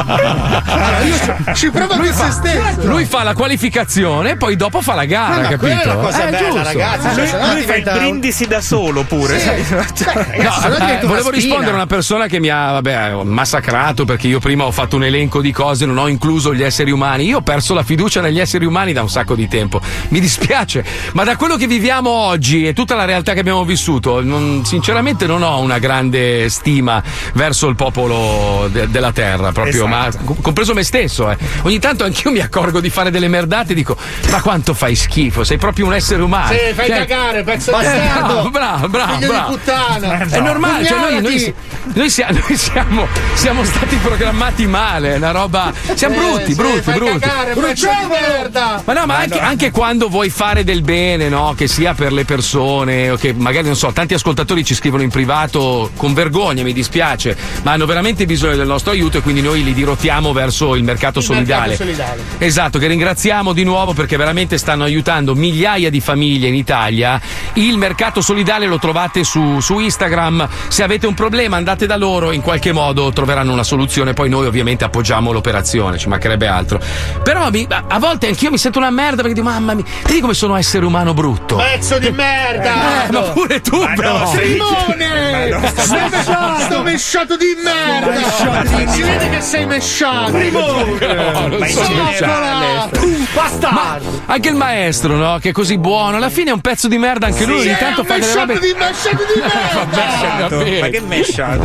Allora, io ci- ci prova lui fa, se stesso. lui fa la qualificazione e poi dopo fa la gara, ma capito? quella è la cosa Eh, bella, giusto. ragazzi, Eh, cioè, no Lui fa un- brindisi da solo pure. Sì. sai? Ragazzi, No, no eh, una volevo rispondere a una persona che mi ha vabbè, massacrato perché io prima ho fatto un elenco di cose, non ho incluso gli esseri umani. Io ho perso la fiducia negli esseri umani da un sacco di tempo. Mi dispiace, ma da quello che viviamo oggi e tutta la realtà che abbiamo vissuto, non- sinceramente non ho una grande stima verso il popolo de- della terra, proprio, Esatto. ma com- compreso me stesso. eh. Ogni tanto anch'io mi accorgo di fare delle merdate e dico: Ma quanto fai schifo? Sei proprio un essere umano. Sì, fai Cioè- cagare, pezzo di Eh, bastardo. bravo, bravo, bravo, Figlio bravo. di puttana. È normale, cioè noi, noi- noi sia- noi siamo, siamo stati programmati male, è una roba. Siamo Eh, brutti, sì, brutti, brutti. cagare, merda. Ma no, ma anche, anche quando vuoi fare del bene, no? Che sia per le persone, o che magari non so, tanti ascoltatori ci scrivono in privato con vergogna, mi dispiace, ma hanno veramente bisogno del nostro aiuto e quindi noi li dirottiamo verso il mercato solidale. mercato solidale. Esatto, che ringraziamo di nuovo perché veramente stanno aiutando migliaia di famiglie in Italia. Il mercato solidale lo trovate su, su Instagram. Se avete un problema andate da loro, in qualche modo troveranno una soluzione. Poi noi ovviamente appoggiamo l'operazione, ci mancherebbe altro. Però mi- a volte anch'io mi sento una merda perché dico, mamma mia, vedi come sono essere umano brutto. Pezzo di merda! Eh, ma pure tu, Ma però. no, Simone! Ma no, Sei mesciato, mesciato di merda! Si vede che sei mesciato! No, Ma in so. Bastardo! Anche il maestro, no? Che è così buono. Alla fine è un pezzo di merda anche lui. Ogni tanto fa delle mesciato robe. di mesciato di merda! Ma che mesciato?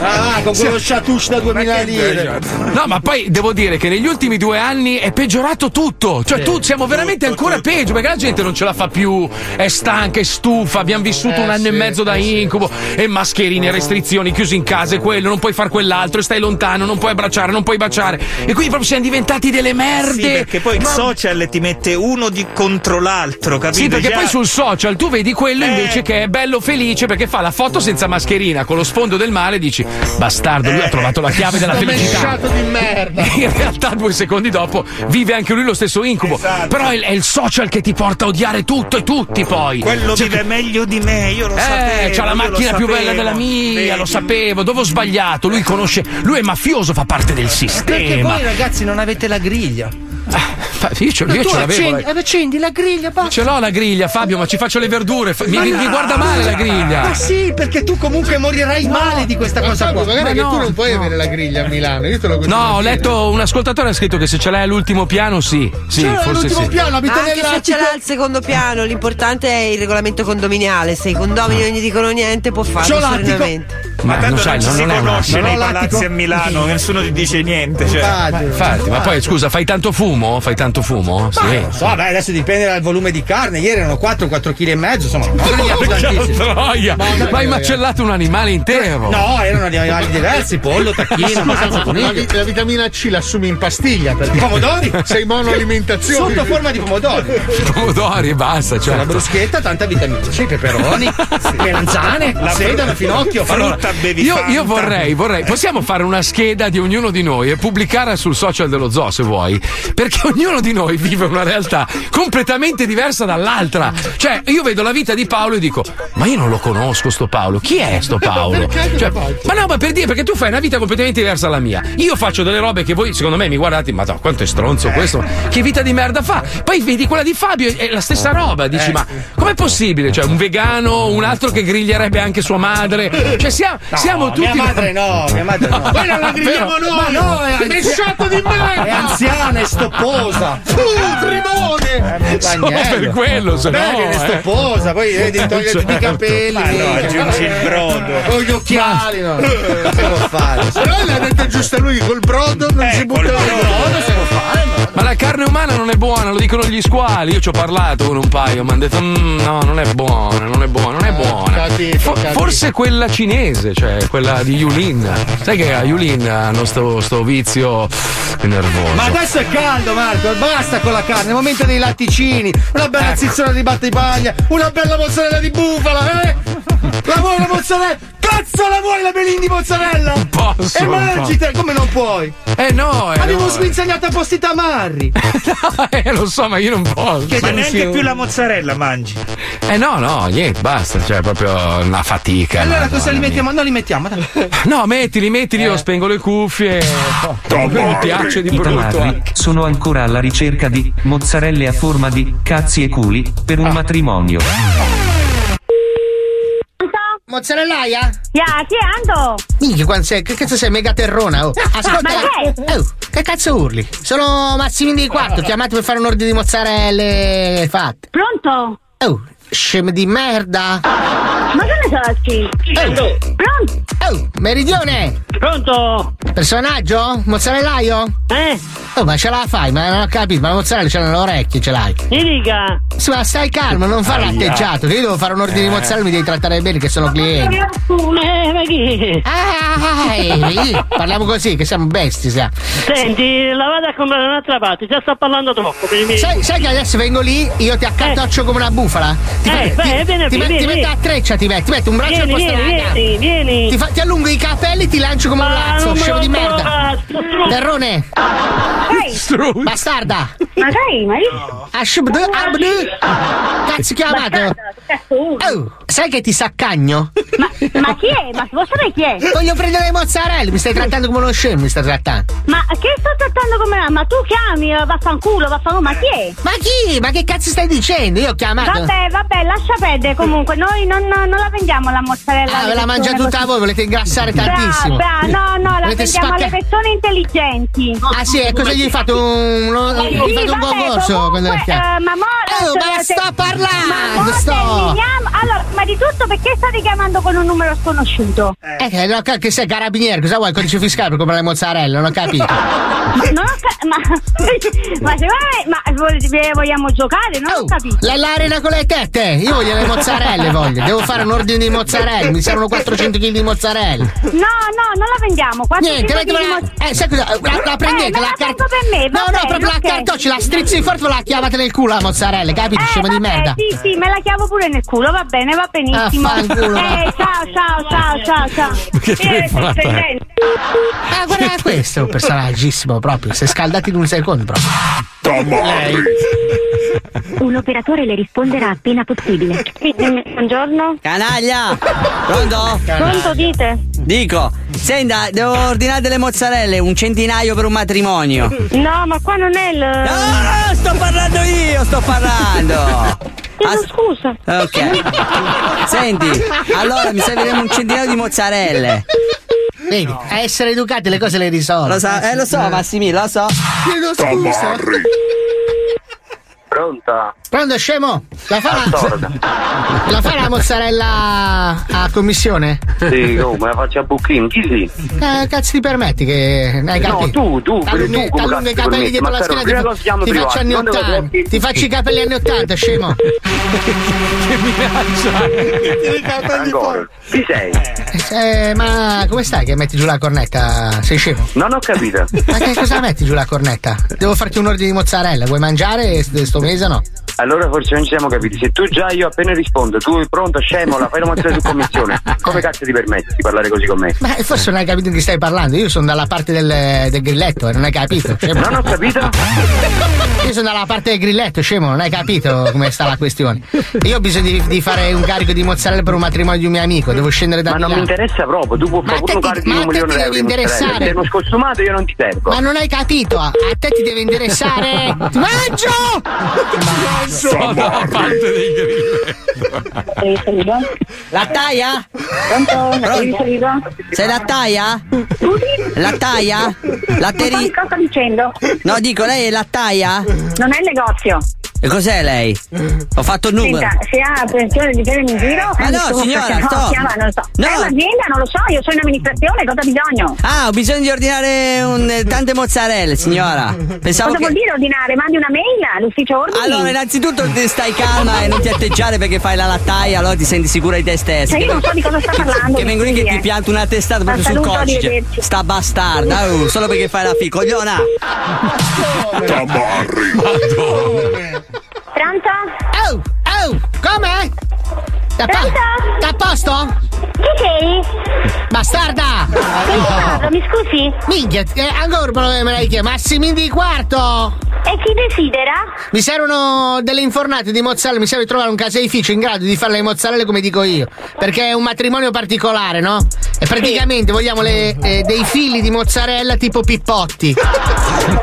Ah, con quello chatouche da 2000 lire. No, ma poi devo dire che negli ultimi due anni è peggiorato tutto. Cioè, tu siamo veramente ancora peggio perché la gente non ce la fa più. È stanca, è stufa. Abbiamo vissuto Eh, un anno sì, e mezzo da eh, sì. incubo. E mascherine, restrizioni, chiusi in casa e quello, non puoi fare quell'altro, e stai lontano, non puoi abbracciare, non puoi baciare. E quindi proprio siamo diventati delle merde. Sì, perché poi il Ma- social ti mette uno di contro l'altro, capito? Sì, perché Già- poi sul social tu vedi quello Eh. invece che è bello felice perché fa la foto senza mascherina con lo sfondo del mare e dici bastardo, lui ha trovato la chiave della Sto felicità. di merda! In realtà due secondi dopo vive anche lui lo stesso incubo. Esatto. Però è, è il social che ti porta a odiare tutto e tutti poi. Quello Cioè, vive meglio di me, io lo sapevo. eh, c'ha la macchina più bella sapevo. della mia, Vedi? lo sapevo, dove ho sbagliato? Lui conosce, lui è mafioso, fa parte del Perché sistema. voi ragazzi non avete la griglia. Fa- Io ce, io ce l'avevo. accendi, eh. accendi la griglia, basta! Ce l'ho la griglia, Fabio, ma ci faccio le verdure. fa- Mi, no. mi guarda male la griglia. Ma sì, perché tu comunque morirai male di questa Ma cosa Fabio, qua. magari Ma che no, tu non puoi avere la griglia a Milano, io te lo No, ho letto un ascoltatore ha scritto che se ce l'hai all'ultimo piano, sì. Sì, C'è forse l'ultimo sì. piano, abita Anche se ce l'ha al secondo piano, l'importante è il regolamento condominiale. Se i condomini non gli dicono niente, può farlo C'ho l'attico. serenamente. Ma Ma tanto non sai, ci non- si non è una- conosce nei palazzi a Milano, nessuno ti dice niente. Cioè. Infatti. Infatti, ma poi scusa, fai tanto fumo? Fai tanto fumo? Sì. Non so, beh, adesso dipende dal volume di carne. Ieri erano 4, 4 kg e mezzo, insomma, non tantissimi. troia! Ma hai macellato un animale intero! No, erano animali diversi, pollo, tacchino, mazza, La, coniglio. vi- la vitamina C l'assumi in pastiglia perché Pomodori? sei monoalimentazione. Sotto forma di pomodori. Pomodori e basta, C'è la certo. bruschetta, tanta vitamina C, peperoni, melanzane, sedano, finocchio, Allora, Frutta bevi io, io vorrei, vorrei, possiamo fare una scheda di ognuno di noi e pubblicarla sul social dello zoo se vuoi, perché ognuno di noi vive una realtà completamente diversa dall'altra. Cioè, io vedo la vita di Paolo e dico, ma io non lo conosco sto Paolo, chi è sto Paolo? Cioè, ma no, ma per dire, perché tu fai una vita completamente diversa dalla mia. Io faccio delle robe che voi, secondo me, mi guardate, ma no, quanto è stronzo questo, che vita di merda fa? Poi vedi quella di Fabio, è la stessa roba, dici, ma com'è possibile? Cioè, un vegano, un altro che griglierebbe anche sua madre. Cioè, siamo, Siamo tutti. Mia madre no, mia madre no. Poi non la grigliamo Però- noi! Ma no, è Mesciato di merda! È anziana, è stopposa. Uh, trimone! Solo per quello, se no. Beh, eh. stopposa, poi vedi, toglie tutti i capelli. Ma no, minchia. aggiungi il brodo. Con gli occhiali, no. Non si può fare. Però l'ha detto giusto lui, col brodo non si butta via. brodo si può fare, no. Ma la carne umana non è buona, lo dicono gli squali. Io ci ho parlato con un paio, mi hanno detto: "Mm, no, non è buona, non è buona, non è buona. capito, Fo- capito. forse quella cinese, cioè quella di Yulin. Sai che a Yulin hanno sto, sto vizio nervoso. Ma adesso è caldo, Marco, basta con la carne, è il momento dei latticini, una bella Ecco. zizzona di battipaglia, una bella mozzarella di bufala, eh? La vuoi la mozzarella? Cazzo la vuoi la belin di mozzarella? posso, Emergite, come non puoi? Eh no, eh, Abbiamo no. sguinzagnato apposta i tamarri. eh, lo so, ma io non posso. Ma neanche più la mozzarella mangi. Eh no, no, niente, basta, cioè proprio una fatica. allora Madonna cosa li mia. mettiamo? Non li mettiamo, dai. No, mettili, mettili, io spengo le cuffie. Mi piace di I brutto. sono ancora alla ricerca di mozzarelle a forma di cazzi e culi per un matrimonio. Mozzarellaia? Ya, chi è Ando? Minchia, quando sei, che cazzo sei mega terrona? Oh, ascolta, Ma che? oh, che cazzo urli? Sono Massimini di quarto, chiamato per fare un ordine di mozzarelle fatte. Pronto? Oh, scemo di merda. Ma che sai? Oh, Pronto? oh, meridione. Pronto? Personaggio? Mozzarellaio? Eh? Oh, ma ce la fai? Ma non ho capito, ma la mozzarella ce l'ha nelle orecchie, ce l'hai. Mi dica. Sì, ma stai calmo, non fare l'atteggiato, che io devo fare un ordine di mozzarella mi devi trattare bene, che sono clienti. Eh, ma chi? Ah, eh, parliamo così, che siamo bestie, siamo. Senti, la vado a comprare da un'altra parte, già sta parlando troppo per i miei. Sai, sai che adesso vengo lì, io ti accartoccio come una bufala? Ti, Eh, fa- beh, ti, vieni, ti, vieni, met- ti vieni. metto a treccia, ti metti, ti metti un braccio al Vieni, posto vieni, della gamba. vieni, vieni. Ti, fa- ti allungo i capelli, ti lancio come un Ma lazzo, non me scemo di merda. Terrone, Ehi, bastarda. ma sai, ma io... Abdu. Cazzo chiamato? Bastarda, che cazzo urli? Oh, sai che ti saccagno? Ma, ma chi è? Ma vuoi sapere chi è? Voglio prendere le mozzarelle, mi stai trattando come uno scemo, mi stai trattando. Ma che sto trattando come... Ma tu chiami, eh, vaffanculo, vaffanculo, ma chi è? Ma chi? Ma che cazzo stai dicendo? Io ho chiamato. Vabbè, vabbè, lascia perdere comunque, noi non, non la vendiamo la mozzarella. Ah, alle ve la mangia tutta voi, volete ingrassare tantissimo. Bra, bra, no, no, la Volete vendiamo alle spacca- persone intelligenti. Ah sì, e cosa gli fate un, uno- Sì, gli fate un concorso comunque, quando eh, ma mo- Oh, se- ma se- sto parlando, ma sto. terminiamo- Allora, ma di tutto perché state chiamando con un numero sconosciuto? Eh, che, no, che sei carabiniere, cosa vuoi? Il codice fiscale per comprare le mozzarella, non ho capito. Ma non ho ca- ma, ma secondo me, ma vo- vogliamo giocare? Non ho capito. La- L'arena con le tette, io voglio le mozzarelle, voglio. Devo fare un ordine di mozzarella, mi servono 400 kg di mozzarella. No, no, non la vendiamo. 400 Niente, chili di mettila- mo- eh, sai cosa? La, la prendete, Eh, la la car- per me, No, no, bene, proprio ok. la cartocci, la strizzi forte, la chiavate nel culo la mozzarella, capito? Eh, Scemo di merda. Sì, sì, me la chiavo pure nel culo, va bene, va benissimo. Va. eh, ciao, ciao, ciao, ciao, ciao. Che Eh, Ah, guarda questo è un personaggissimo proprio, si è scaldato in un secondo proprio. Lei. Un operatore le risponderà appena possibile. Buongiorno. Canaglia! Pronto? Pronto, dite? Dico, senta, devo ordinare delle mozzarelle, un centinaio per un matrimonio. No, ma qua non è il. No, no, sto parlando io, sto parlando. Chiedo scusa. Ok. Senti, allora mi serviremo un centinaio di mozzarelle. Vedi, a essere educati le cose le risolve. Lo so, eh, lo so, Massimiliano, lo so. Chiedo scusa. Pronta? Pronto, scemo? La fa la, la, fa la mozzarella a commissione? Sì, oh, me la faccio a bucchino, chi sì? Eh, cazzo ti permetti che. Hai No, capito? tu, tu, T'allunghi- tu, cazzo capelli dietro la Ma schiena. Ti, siamo ti faccio anni quando lo 80. tocchi- Ti faccio i capelli anni 80, scemo. Ancora. Chi sei? Eh, ma come stai che metti giù la cornetta? Sei scemo? Non ho capito. Ma che cosa metti giù la cornetta? Devo farti un ordine di mozzarella. Vuoi mangiare st- sto o no? Allora forse non ci siamo capiti. Se tu già io appena rispondo, tu pronto, scemo, la fai la mozzarella su commissione. Come cazzo ti permetti di parlare così con me? Ma forse non hai capito di chi stai parlando. Io sono dalla parte del, del grilletto, eh, non hai capito? Scemo. Non ho capito. Io sono dalla parte del grilletto, scemo, non hai capito come sta la questione. Io ho bisogno di, di fare un carico di mozzarella per un matrimonio di un mio amico, devo scendere da Ma non mi Milano. interessa proprio, tu puoi Ma fare un carico ma di un milione di euro mozzarella. interessare. Se uno scostumato io non ti servo. Ma non hai capito, a, te ti deve interessare. Ti mangio! Sono da parte dei grilletto. La taia? Pronto? Pronto? Sei la taia? La taia? La teri... Cosa sta dicendo? No, dico, lei è la taia? Non è il negozio. E cos'è lei? Ho fatto il numero. Senta, se ha intenzione di prendermi in giro, Ma eh, no, signora, no, sto- chiama, non lo so. No. È un'azienda, non lo so, io sono in amministrazione, cosa ha bisogno? Ah, ho bisogno di ordinare un, eh, tante mozzarelle, signora. Pensavo cosa che... vuol dire ordinare? Mandi una mail all'ufficio ordini? Allora, innanzitutto stai calma e non ti atteggiare perché fai la lattaia, allora ti senti sicura di te stessa. Cioè, io non so di cosa sta parlando, Che vengono lì che ti eh. pianta una testata proprio sul codice. Sta bastarda, oh, solo perché fai la fi, cogliona. Pronto? Oh, oh, come? Pronto? a posto? Chi sei? Bastarda! Mi scusi? Minchia, eh, ancora me l'hai chiesto. Massimi di quarto! E chi desidera? Mi servono delle infornate di mozzarella, mi serve trovare un caseificio in grado di fare le mozzarelle come dico io. Perché è un matrimonio particolare, no? E praticamente vogliamo le- eh, dei fili di mozzarella tipo pippotti.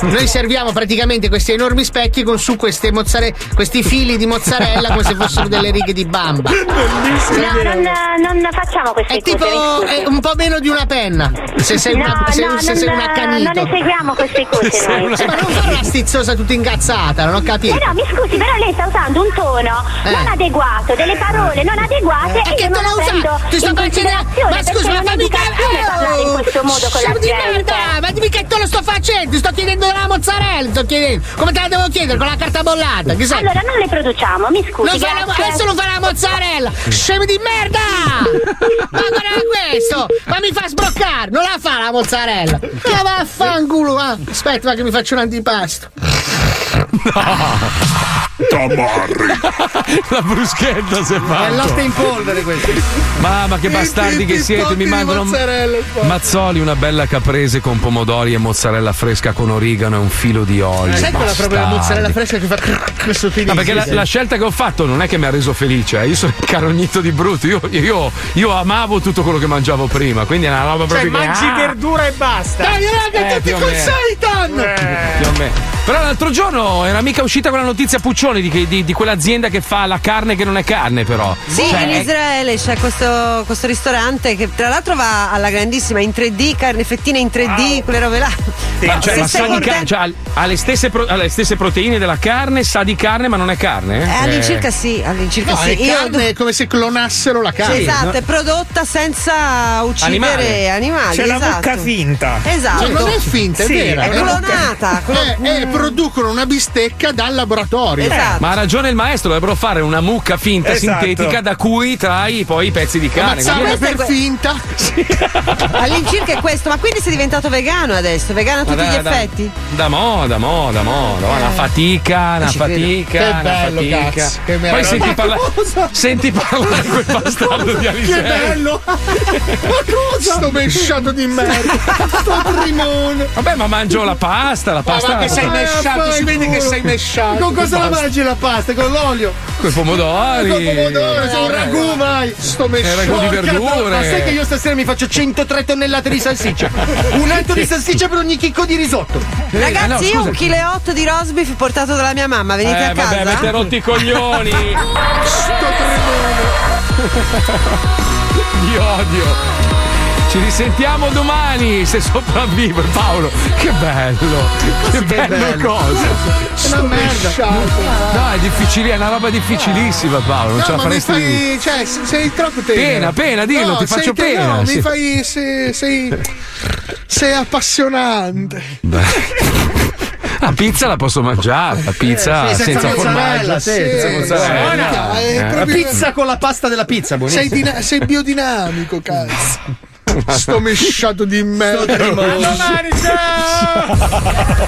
Noi serviamo praticamente questi enormi specchi con su queste mozzare- questi fili di mozzarella come se fossero delle righe di bamba. No, non, non facciamo queste È tipo cose. scusi. è un po' meno di una penna. Se sei, una, no, se, no, se non, sei un accanito. non eseguiamo queste cose noi. Sì, ma non fare una stizzosa tutta incazzata, non ho capito. Eh no, mi scusi, però lei sta usando un tono Eh. non adeguato, delle parole non adeguate E e che te la usato? Ti sto facendo. Ma scusa, ma fammi educazione parlare in questo modo con la gente. Ma dimmi che te lo sto facendo! Ti sto chiedendo della mozzarella! Ti sto chiedendo! Come te la devo chiedere? Con la carta bollata? Che sei? Allora non le produciamo, mi scusi. Non la- adesso non fa la mozzarella! Scemi di merda! Ma guarda questo! Ma mi fa sbroccare! Non la fa la mozzarella! Che vaffanculo! Ah, aspetta, ma che mi faccio un antipasto! La bruschetta si è fatta. È latte in polvere questo. Mamma che bastardi che siete, mi mandano Mazzoli, una bella caprese con pomodori e mozzarella fresca con origano e un filo di olio. Sai quella proprio mozzarella fresca che fa questo No, Ah, perché la, la scelta che ho fatto non è che mi ha reso felice, eh. io sono carognito di brutto, io, io- io amavo tutto quello che mangiavo prima, quindi è una roba Cioè, proprio mangi ah! verdura e basta. Dai, raga, Eh, tutti meno. seitan! Meno. Però l'altro giorno era mica uscita quella notizia Puccioni di, di- di quell'azienda che fa la carne che non è carne, però. Sì, Cioè, in Israele c'è questo, questo ristorante che tra l'altro va alla grandissima in 3D, carne fettine in 3D, quelle robe là. Ma, cioè, ma sa di carne, cioè, ha- le stesse pro- ha le stesse proteine della carne, sa di carne, ma non è carne? Eh, all'incirca sì, all'incirca No, sì. è Io- carne, è come se clonassero la carne. esatto, no? è prodotta senza uccidere Animale. animali. C'è la esatto. mucca finta. Esatto. Cioè, non è finta, è Sì, vera. È È clonata. Eh, eh, producono una bistecca dal laboratorio. Esatto. Ma ha ragione il maestro, dovrebbero fare una mucca finta Esatto. sintetica da cui trai poi i pezzi di carne. Ammazzarla Quindi- per finta. All'incirca è questo, ma quindi sei diventato vegano adesso, vegano a Ma tutti da- gli da- effetti? Da mo, da mo, da mo, da mo, una fatica, una fatica, Che una bello, fatica. cazzo, che Poi meraviglia. senti, Ma parla- cosa? senti parlare di quel bastardo di Alisei. Che bello! Ma cosa? Sto mesciato di merda! Sto trimone! Vabbè, ma mangio la pasta, la Ma pasta. va che sei mesciato, si vede che sei mesciato. Con cosa la mangi la pasta? Con l'olio? Con i pomodori. Con pomodoro, un Eh, ragù mai! Sto mesciato. ragù di verdure. Ma sai che io stasera mi faccio 103 tonnellate di salsiccia? Un etto di salsiccia per ogni chicco di risotto. Ragazzi, Eh, no, io un chilo e otto di roast beef portato dalla mia mamma, venite Eh, a casa? vabbè, avete rotto i coglioni. Sto Di odio. Ci risentiamo domani se sopravvivo Paolo. Che bello. Che, bello, cosa. È una merda. No, è difficile, è una roba difficilissima Paolo, non ce No, la ma mi faresti fai. Cioè, se- sei troppo tenero. Pena, pena, dillo, No, ti faccio te- pena, No, sì. mi fai. Sei. Sei, sei appassionante. La pizza la posso mangiare, la pizza Eh, sì, senza, mozzarella, formaggio. sì, senza sì, mozzarella. Eh, La proprio- pizza con la pasta della pizza, buonissima. Sei, dina- sei biodinamico, cazzo. Sto mesciato di merda. Ciao!